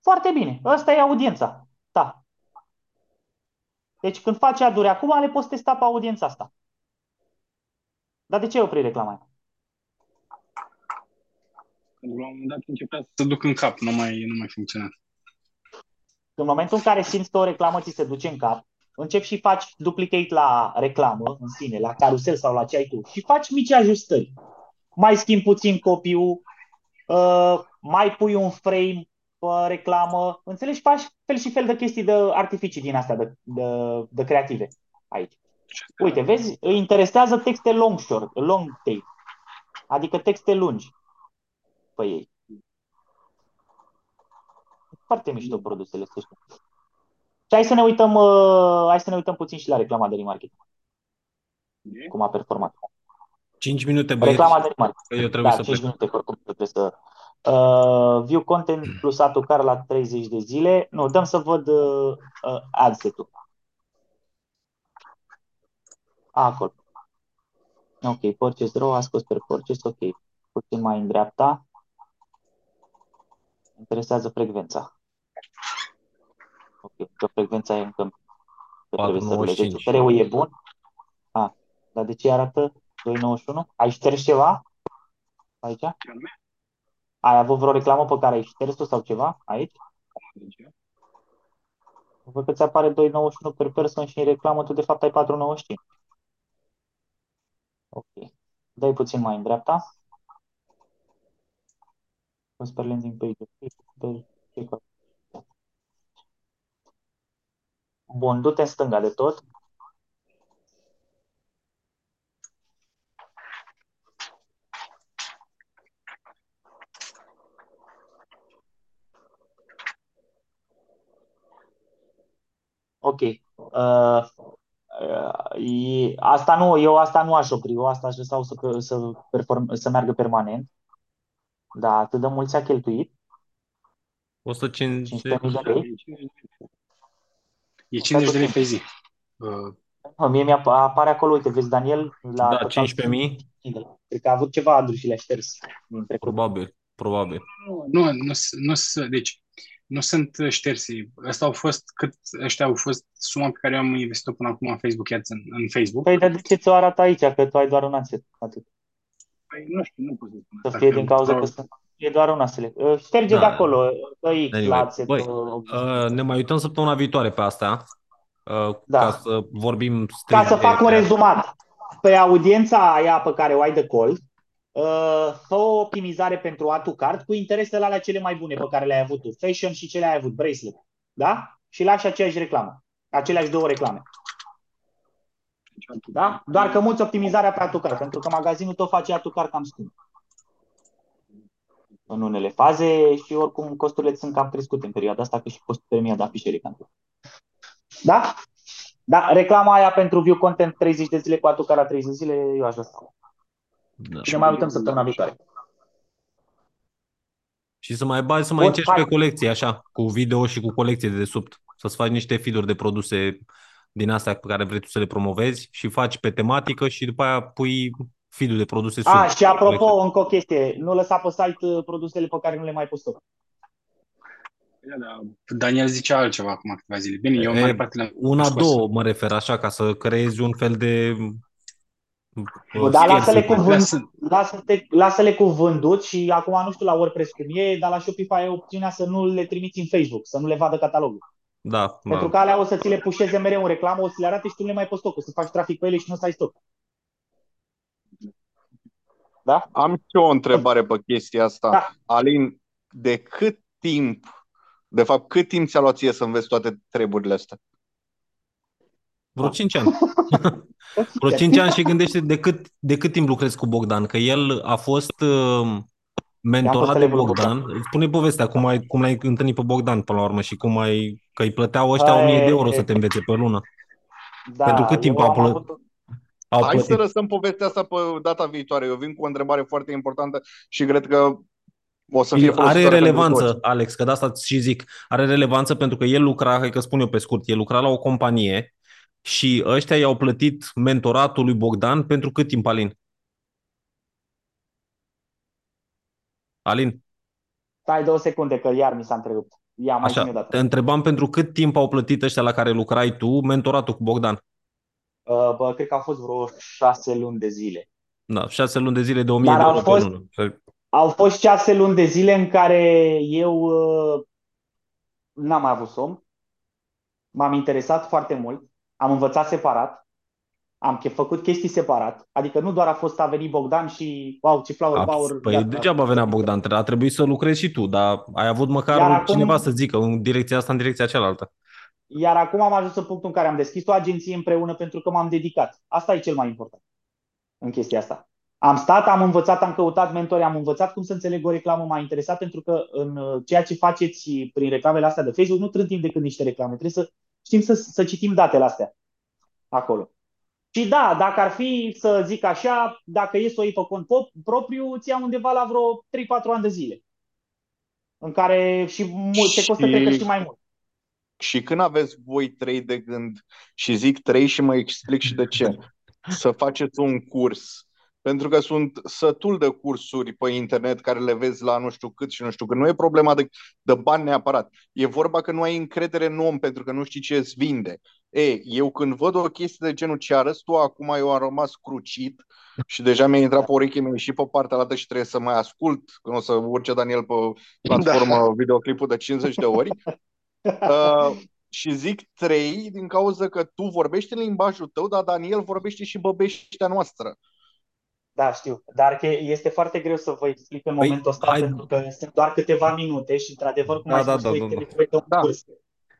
Foarte bine. Ăsta e audiența. Da. Deci când faci aduri acum, le poți testa pe audiența asta. Dar de ce opri reclama aia? Pentru că la un moment dat începea să duc în cap, nu mai, nu mai funcționează. În momentul în care simți că o reclamă ți se duce în cap, începi și faci duplicate la reclamă în sine, la carusel sau la ce ai tu și faci mici ajustări. Mai schimbi puțin copiul, uh, mai pui un frame pe reclamă, înțelegi? Faci fel și fel de chestii de artificii din astea, de, de, de creative aici. Uite, vezi, îi interesează texte long short, long tail, adică texte lungi pe ei. Foarte mișto produsele astea. Și hai să ne uităm, uh, hai să ne uităm puțin și la reclama de remarketing. Cum a performat. 5 minute, băieți. Reclama de remarketing. Eu trebuie da, să 5 plec. minute, oricum trebuie să... Uh, view content plus atucar la 30 de zile. Nu, dăm să văd uh, uh, adset-ul. Acolo. Ok, purchase row, a scos pe purchase, ok. Puțin mai în dreapta. Interesează frecvența. Ok, că frecvența e încă că trebuie să rulezi. Deci 4,95. UTR-ul e bun. A, dar de ce arată 2,91? Ai șters ceva aici? Ai avut vreo reclamă pe care ai șters tu sau ceva aici? Văd că ți apare 2,91 per person și în reclamă tu de fapt ai 4,95. Ok. Dai puțin mai în dreapta. Prosper landing page. ok. Check-out. Bun, du-te în stânga de tot. Ok. Uh, uh, e, asta nu, eu asta nu aș opri, eu asta aș lăsa să, să, perform, să meargă permanent. Da, atât de mulți a cheltuit. 150. 500.000 de lei. E 50 de lei pe zi. Uh, Mă, mie mi apare acolo, uite, vezi, Daniel, la Da, total 15.000. Cred că a avut ceva aduri și le-a șters din trecut. Probabil, probabil. nu, nu, nu, nu, nu, deci nu sunt ștersi. Asta au fost cât ăștia au fost suma pe care eu am investit-o până acum în Facebook Ads în, în Facebook. Păi, dar de ce ți-o arată aici? Că tu ai doar un asset. Atât. Păi, nu știu, nu pot să spun Să asta, fie că din cauza au- că sunt, e doar un asset. Uh, Șterge Da. de acolo, dă X Anyway, la asset. băi, uh, Uh, ne mai uităm săptămâna viitoare pe asta. Uh, Da. Ca să vorbim Ca strict să de- fac un rezumat. Pe audiența aia pe care o ai de cold, uh, fă o optimizare pentru add card cu interesele alea cele mai bune pe care le-ai avut tu. Fashion și cele ai avut, bracelet. Da? Și lași aceeași reclamă. Aceleași două reclame. Da? Doar că muți optimizarea pe add card, pentru că magazinul tot face add card cam scump. În unele faze și oricum costurile sunt cam crescute în perioada asta, că și costul per mie de afișere cam crescut. Da? Da, reclama aia pentru view content 30 de zile cu atucara 30 de zile, eu aș lăsa. Da. Și ne mai uităm săptămâna viitoare. Și să mai bagi, să mai Bun, încerci hai. pe colecție, așa, cu video și cu colecție de desubt. Să-ți faci niște feed de produse din astea pe care vrei tu să le promovezi și faci pe tematică și după aia pui feed de produse A, sunt. și apropo, încă o chestie. Nu lăsa pe site uh, produsele pe care nu le mai postăm. Da, da. Daniel zicea altceva acum câteva zile. Bine, eu în E, mare parte le-am Una, scos. două mă refer așa, ca să creezi un fel de Bă, uh, dar lasă-le scarcity. cu Vrea vând, să... lasă-te, lasă-le cu vândut și acum nu știu la WordPress cum e, dar la Shopify e opțiunea să nu le trimiți în Facebook, să nu le vadă catalogul. Da, Pentru da. că alea o să ți le pușeze mereu în reclamă, o să le arate și tu nu le mai poți stoc, o să faci trafic pe ele și nu o să ai stoc. Da? Am și eu o întrebare pe chestia asta. Da. Alin, de cât timp, de fapt, cât timp ți-a luat ție să înveți toate treburile astea? Vreo 5 ani. [laughs] Vreo 5 ani și gândește de cât, de cât timp lucrezi cu Bogdan, că el a fost uh, mentorat de elevul lui Bogdan. Spune povestea, cum, ai, cum l-ai întâlnit pe Bogdan până la urmă și cum ai, că îi plăteau ăștia 1000 de euro să te învețe pe lună. Da, Pentru cât timp eu au, am plă, avut, au Hai să plătit? lăsăm povestea asta pe data viitoare. Eu vin cu o întrebare foarte importantă și cred că o să fie Are folositoare pentru relevanță, toți. Alex, că de asta și zic, are relevanță pentru că el lucra, hai că spun eu pe scurt, el lucra la o companie și ăștia i-au plătit mentoratul lui Bogdan pentru cât timp, Alin? Alin, stai două secunde că iar mi s-a întrerupt. Ia mai zi așa, o dată. te întrebam pentru cât timp au plătit ăștia la care lucrai tu mentoratul cu Bogdan? Uh, Bă, cred că au fost vreo șase luni de zile. Da, șase luni de zile de 1000 Dar de au euro pe fost, lună. Că- au fost șase luni de zile în care eu uh, n-am mai avut somn, m-am interesat foarte mult, am învățat separat, am che- făcut chestii separat, adică nu doar a fost a venit Bogdan și wow, ce flower A, power, păi gata, degeaba venea Bogdan, a trebuit să lucrezi și tu, dar ai avut măcar Iar acum- cineva să zică în direcția asta, în direcția cealaltă. Iar acum am ajuns în punctul în care am deschis o agenție împreună pentru că m-am dedicat. Asta e cel mai important în chestia asta. Am stat, am învățat, am căutat mentori, am învățat cum să înțeleg o reclamă, m-a interesat pentru că în uh, ceea ce faceți prin reclamele astea de Facebook nu trântim decât niște reclame. Trebuie să știm să, să citim datele astea acolo. Și da, dacă ar fi să zic așa, dacă e să o iei pe cont pop- propriu, îți ia undeva la vreo 3-4 ani de zile. În care și mult, te costă, Și- cred că și mai mult. Și când aveți voi trei de gând, și zic trei și mă explic și de ce, să faceți un curs, pentru că sunt sătul de cursuri pe internet care le vezi la nu știu cât și nu știu cât. Nu e problema de, de bani neapărat. E vorba că nu ai încredere în om pentru că nu știi ce îți vinde. E, eu când văd o chestie de genul ce arăți tu acum, eu am rămas crucit [laughs] și deja mi-a intrat pe ureche, mi-a ieșit pe partea altă și trebuie să mai ascult când o să urce Daniel pe platformă da. videoclipul de 50 de ori. [laughs] Uh, și zic trei din cauza că tu vorbești în limbajul tău, dar Daniel vorbește și băbeștea noastră. Da, știu, dar că este foarte greu să vă explic în Păi, momentul ăsta hai- pentru că sunt doar câteva minute și într-adevăr, cum Da, ai da, spus da, tu, da, este da. nevoie de un Da. curs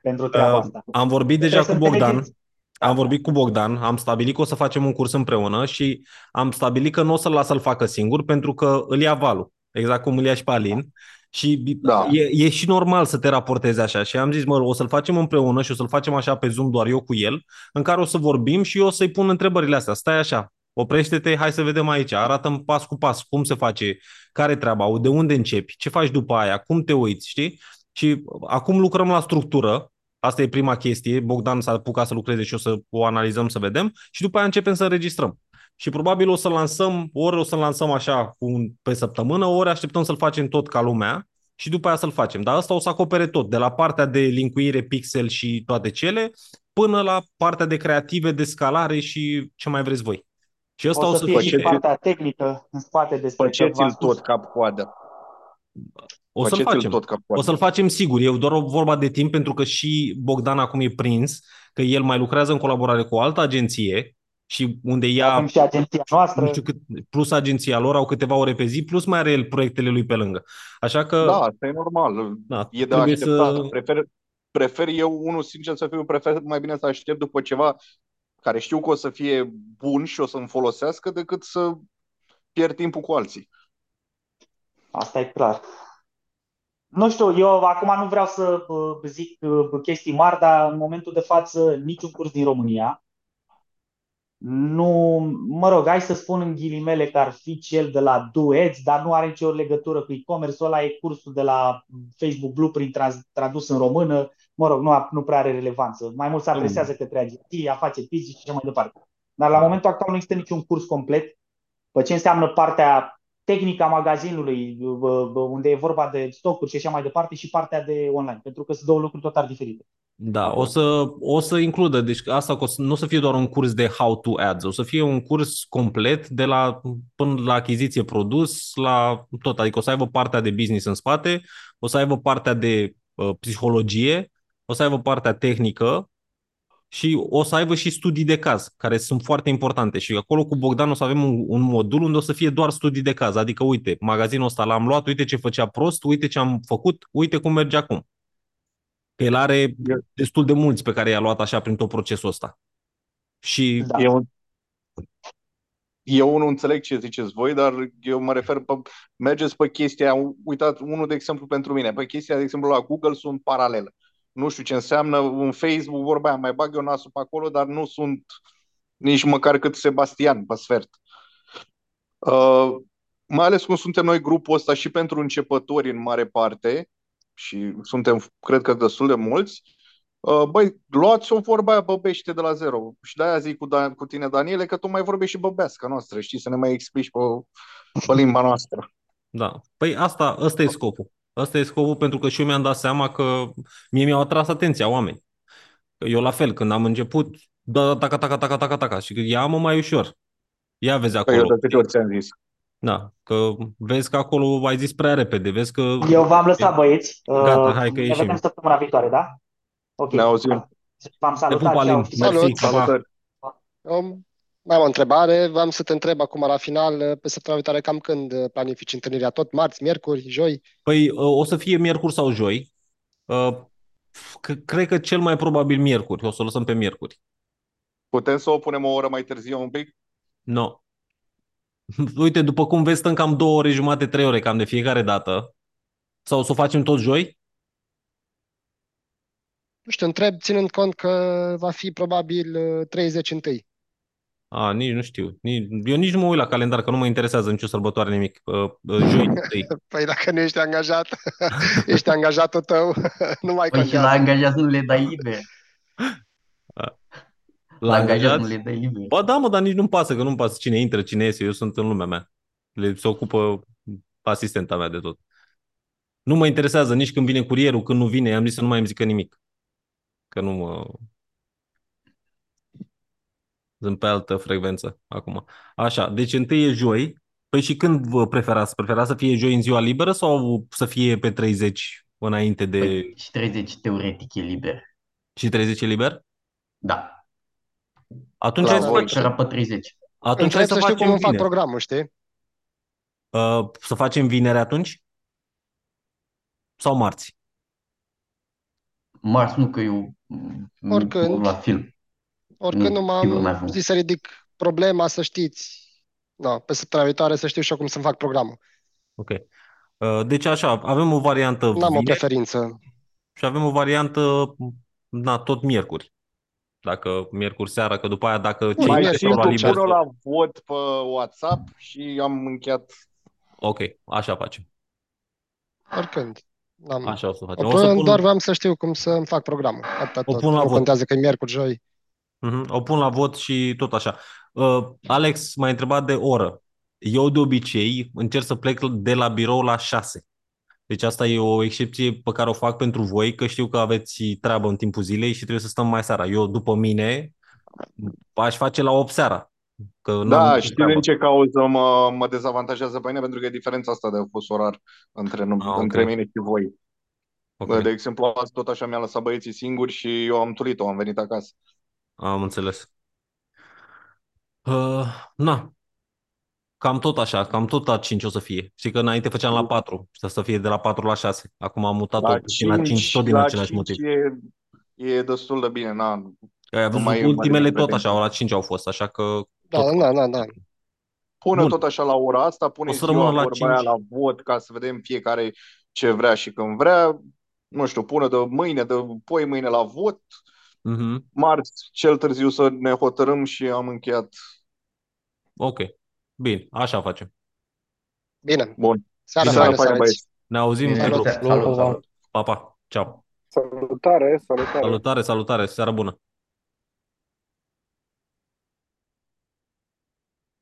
pentru treaba Uh, asta. am vorbit deja cu Trebuie să Bogdan. înțelegeți. Am vorbit cu Bogdan, am stabilit că o să facem un curs împreună și am stabilit că nu o să-l las să-l facă singur pentru că îl ia valul, exact cum îl ia și pe Alin. Și Da. e, e și normal să te raportezi așa. Și am zis, mă, o să-l facem împreună și o să-l facem așa pe Zoom doar eu cu el, în care o să vorbim și eu o să-i pun întrebările astea. Stai așa, oprește-te, hai să vedem aici, arată pas cu pas cum se face, care treaba, de unde începi, ce faci după aia, cum te uiți, știi? Și acum lucrăm la structură, Asta e prima chestie. Bogdan s-a apucat să lucreze și o să o analizăm să vedem și după aia începem să înregistrăm. Și probabil o să lansăm, ori o să lansăm așa cu un, pe săptămână, ori așteptăm să-l facem tot ca lumea și după aia să-l facem. Dar asta o să acopere tot, de la partea de linkuire pixel și toate cele, până la partea de creative, de scalare și ce mai vreți voi. Și asta O o să să fie și fie, partea tehnică în spate despre ce Faceți-l v-am spus. tot cap-coadă. o să-l Faceți-l facem. tot cap-coadă. O să-l facem sigur. E doar o vorba de timp pentru că și Bogdan acum e prins că el mai lucrează în colaborare cu o altă agenție și unde ia Avem și agenția noastră. nu știu cât, plus agenția lor au câteva ore pe zi, plus mai are el proiectele lui pe lângă. Așa că Da, asta e normal. da, E de trebuie așteptat. să... Prefer, prefer eu, unul sincer să fiu, prefer mai bine să aștept după ceva care știu că o să fie bun și o să-mi folosească decât să pierd timpul cu alții. Asta e clar. Nu știu, eu acum nu vreau să uh, zic uh, chestii mari, dar în momentul de față niciun curs din România. Nu, mă rog, hai să spun în ghilimele că ar fi cel de la Duets, dar nu are nicio legătură cu e-commerce. Ăla e cursul de la Facebook Blueprint trans, tradus în română. Mă rog, nu, nu prea are relevanță. Mai mult se adresează către agenții, afaceri fizici și așa mai departe. Dar la momentul actual nu există niciun curs complet pe ce înseamnă partea tehnică a magazinului, bă, bă, unde e vorba de stocuri și așa mai departe, și partea de online, pentru că sunt două lucruri total diferite. Da, o să, o să includă, deci asta că o să, nu o să fie doar un curs de how to ads, o să fie un curs complet de la până la achiziție produs, la tot, adică o să aibă partea de business în spate, o să aibă partea de uh, psihologie, o să aibă partea tehnică și o să aibă și studii de caz, care sunt foarte importante și acolo cu Bogdan o să avem un, un modul unde o să fie doar studii de caz, adică uite, magazinul ăsta l-am luat, uite ce făcea prost, uite ce am făcut, uite cum merge acum. Că el are destul de mulți pe care i-a luat așa prin tot procesul ăsta. Și Da. Eu, eu nu înțeleg ce ziceți voi, dar eu mă refer pe, mergeți pe chestia, uitați, unul de exemplu pentru mine, pe chestia, de exemplu, la Google sunt paralelă. Nu știu ce înseamnă un Facebook, vorba aia, mai bag eu nasul pe acolo, dar nu sunt nici măcar cât Sebastian pe sfert. Uh, mai ales cum suntem noi grupul ăsta și pentru începători în mare parte, și suntem, cred că, destul de mulți, uh, băi, luați o vorba aia băbește de la zero. Și de-aia zic cu, Dan- cu tine, Daniele, că tu mai vorbești și băbească noastră, știi, să ne mai explici pe, pe limba noastră. Da. Păi asta, ăsta e scopul. Ăsta e scopul pentru că și eu mi-am dat seama că mie mi-au atras atenția oameni. Eu la fel, când am început, da, taca, taca, taca, taca, taca, și că ia mă mai ușor. Ia vezi Păi eu acolo. de câte ori ți-am zis. Da, că vezi că acolo ai zis prea repede, vezi că... Eu v-am lăsat, băieți. Gata, Uh, hai că ne ieșim. vedem săptămâna viitoare, da? Ok. Ne auzim. V-am Te salutat. pup, Ceau, Alin. și Mersi, Salut. pa, pa. Salutări. Um, mai am o întrebare. Vreau să te întreb acum la final, pe săptămâna viitoare, cam când uh, planifici întâlnirea? Tot marți, miercuri, joi? Păi o să fie miercuri sau joi. Uh, c- Cred că cel mai probabil miercuri. O să o lăsăm pe miercuri. Putem să o punem o oră mai târziu un pic? No. [laughs] Uite, după cum vezi, stăm cam două ore jumate, trei ore cam de fiecare dată. Sau să o facem tot joi? Nu știu, întreb ținând cont că va fi probabil uh, 30 întâi. A, nici nu știu. Nici, eu nici nu mă uit la calendar, că nu mă interesează nicio sărbătoare, nimic. Uh, [laughs] uh, Joi întâi. Păi dacă nu ești angajat, [laughs] ești angajatul tău, [laughs] nu mai Păi și la contează. angajat nu le dai liber. La angajat nu le dai liber. Ba da, mă, dar nici nu-mi pasă, că nu-mi pasă cine intră, cine iese, eu sunt în lumea mea. Le se ocupă asistenta mea de tot. Nu mă interesează nici când vine curierul, când nu vine, am zis să nu mai îmi zică nimic. Că nu mă... Sunt pe altă frecvență acum. Așa, deci întâi e joi. Păi și când vă preferați? Preferați să fie joi în ziua liberă sau să fie pe 30 înainte de... Păi, și 30 teoretic e liber. Și 30 e liber? Da. Atunci La hai să voi. facem... Era pe 30. Atunci hai Întreb să să știu cum facem îmi fac vineri. programul, știi? Uh, să facem vineri atunci? Sau marți? Mars nu că eu mm, Oricând. la film. Oricând Nu, nu sigur m-am n-ajung. zis să ridic problema, să știți. Da, pe săptămâna viitoare să știu și eu cum să-mi fac programul. Ok. Uh, deci așa, avem o variantă N-am o vineri preferință. și avem o variantă na, tot miercuri. Dacă miercuri seara, că după aia dacă Bun, cei Mai care stau la simplu, liber... pun-o la vot pe WhatsApp și am încheiat. Ok, așa facem. Oricând. N-am... Așa o să O facem. O să pun, pun, doar vreau să știu cum să-mi fac programul. Atâta o tot. pun la Nu vot. contează că e miercuri, joi. Mhm, O pun la vot și tot așa. Uh, Alex m-a întrebat de oră. Eu de obicei încerc să plec de la birou la 6. Deci asta e o excepție pe care o fac pentru voi, că știu că aveți treabă în timpul zilei și trebuie să stăm mai seara. Eu, după mine, aș face la 8 seara. Că n-am Da, nicio știi treabă. din ce cauză mă, mă dezavantajează pe mine? Pentru că e diferența asta de fus orar între, Ah, ok. între mine și voi. Ok, De exemplu, azi tot așa mi-a lăsat băieții singuri și eu am tulit-o, am venit acasă. Am înțeles. Uh, na, cam tot așa, cam tot la 5 o să fie. Știi că înainte făceam la 4, să să fie de la 4 la 6. Acum am mutat-o La puțin la 5, 5, tot din la același 5 motiv. e, e destul de bine. Na, Ai nu văzut, mai ultimele mai tot pretenții. așa, la 5 au fost, așa că Da, tot. da, da, da. Pune Bun, tot așa la ora asta, o pune să ziua rămână la vorba aia 5. la vot ca să vedem fiecare ce vrea și când vrea. Nu știu, pune de mâine, de poi mâine la vot. Mhm. Marți, cel târziu să ne hotărâm și am încheiat. Ok, bine, așa facem. Bine. Bun. Seara Bine, faină Seara să faină, aveți. băieți. ne auzim Bine, pe Salut. grup. salut, salut, Salut, pa, pa. salut. Pa, pa, ceau. Salutare, salutare. Salutare, salutare, seară bună.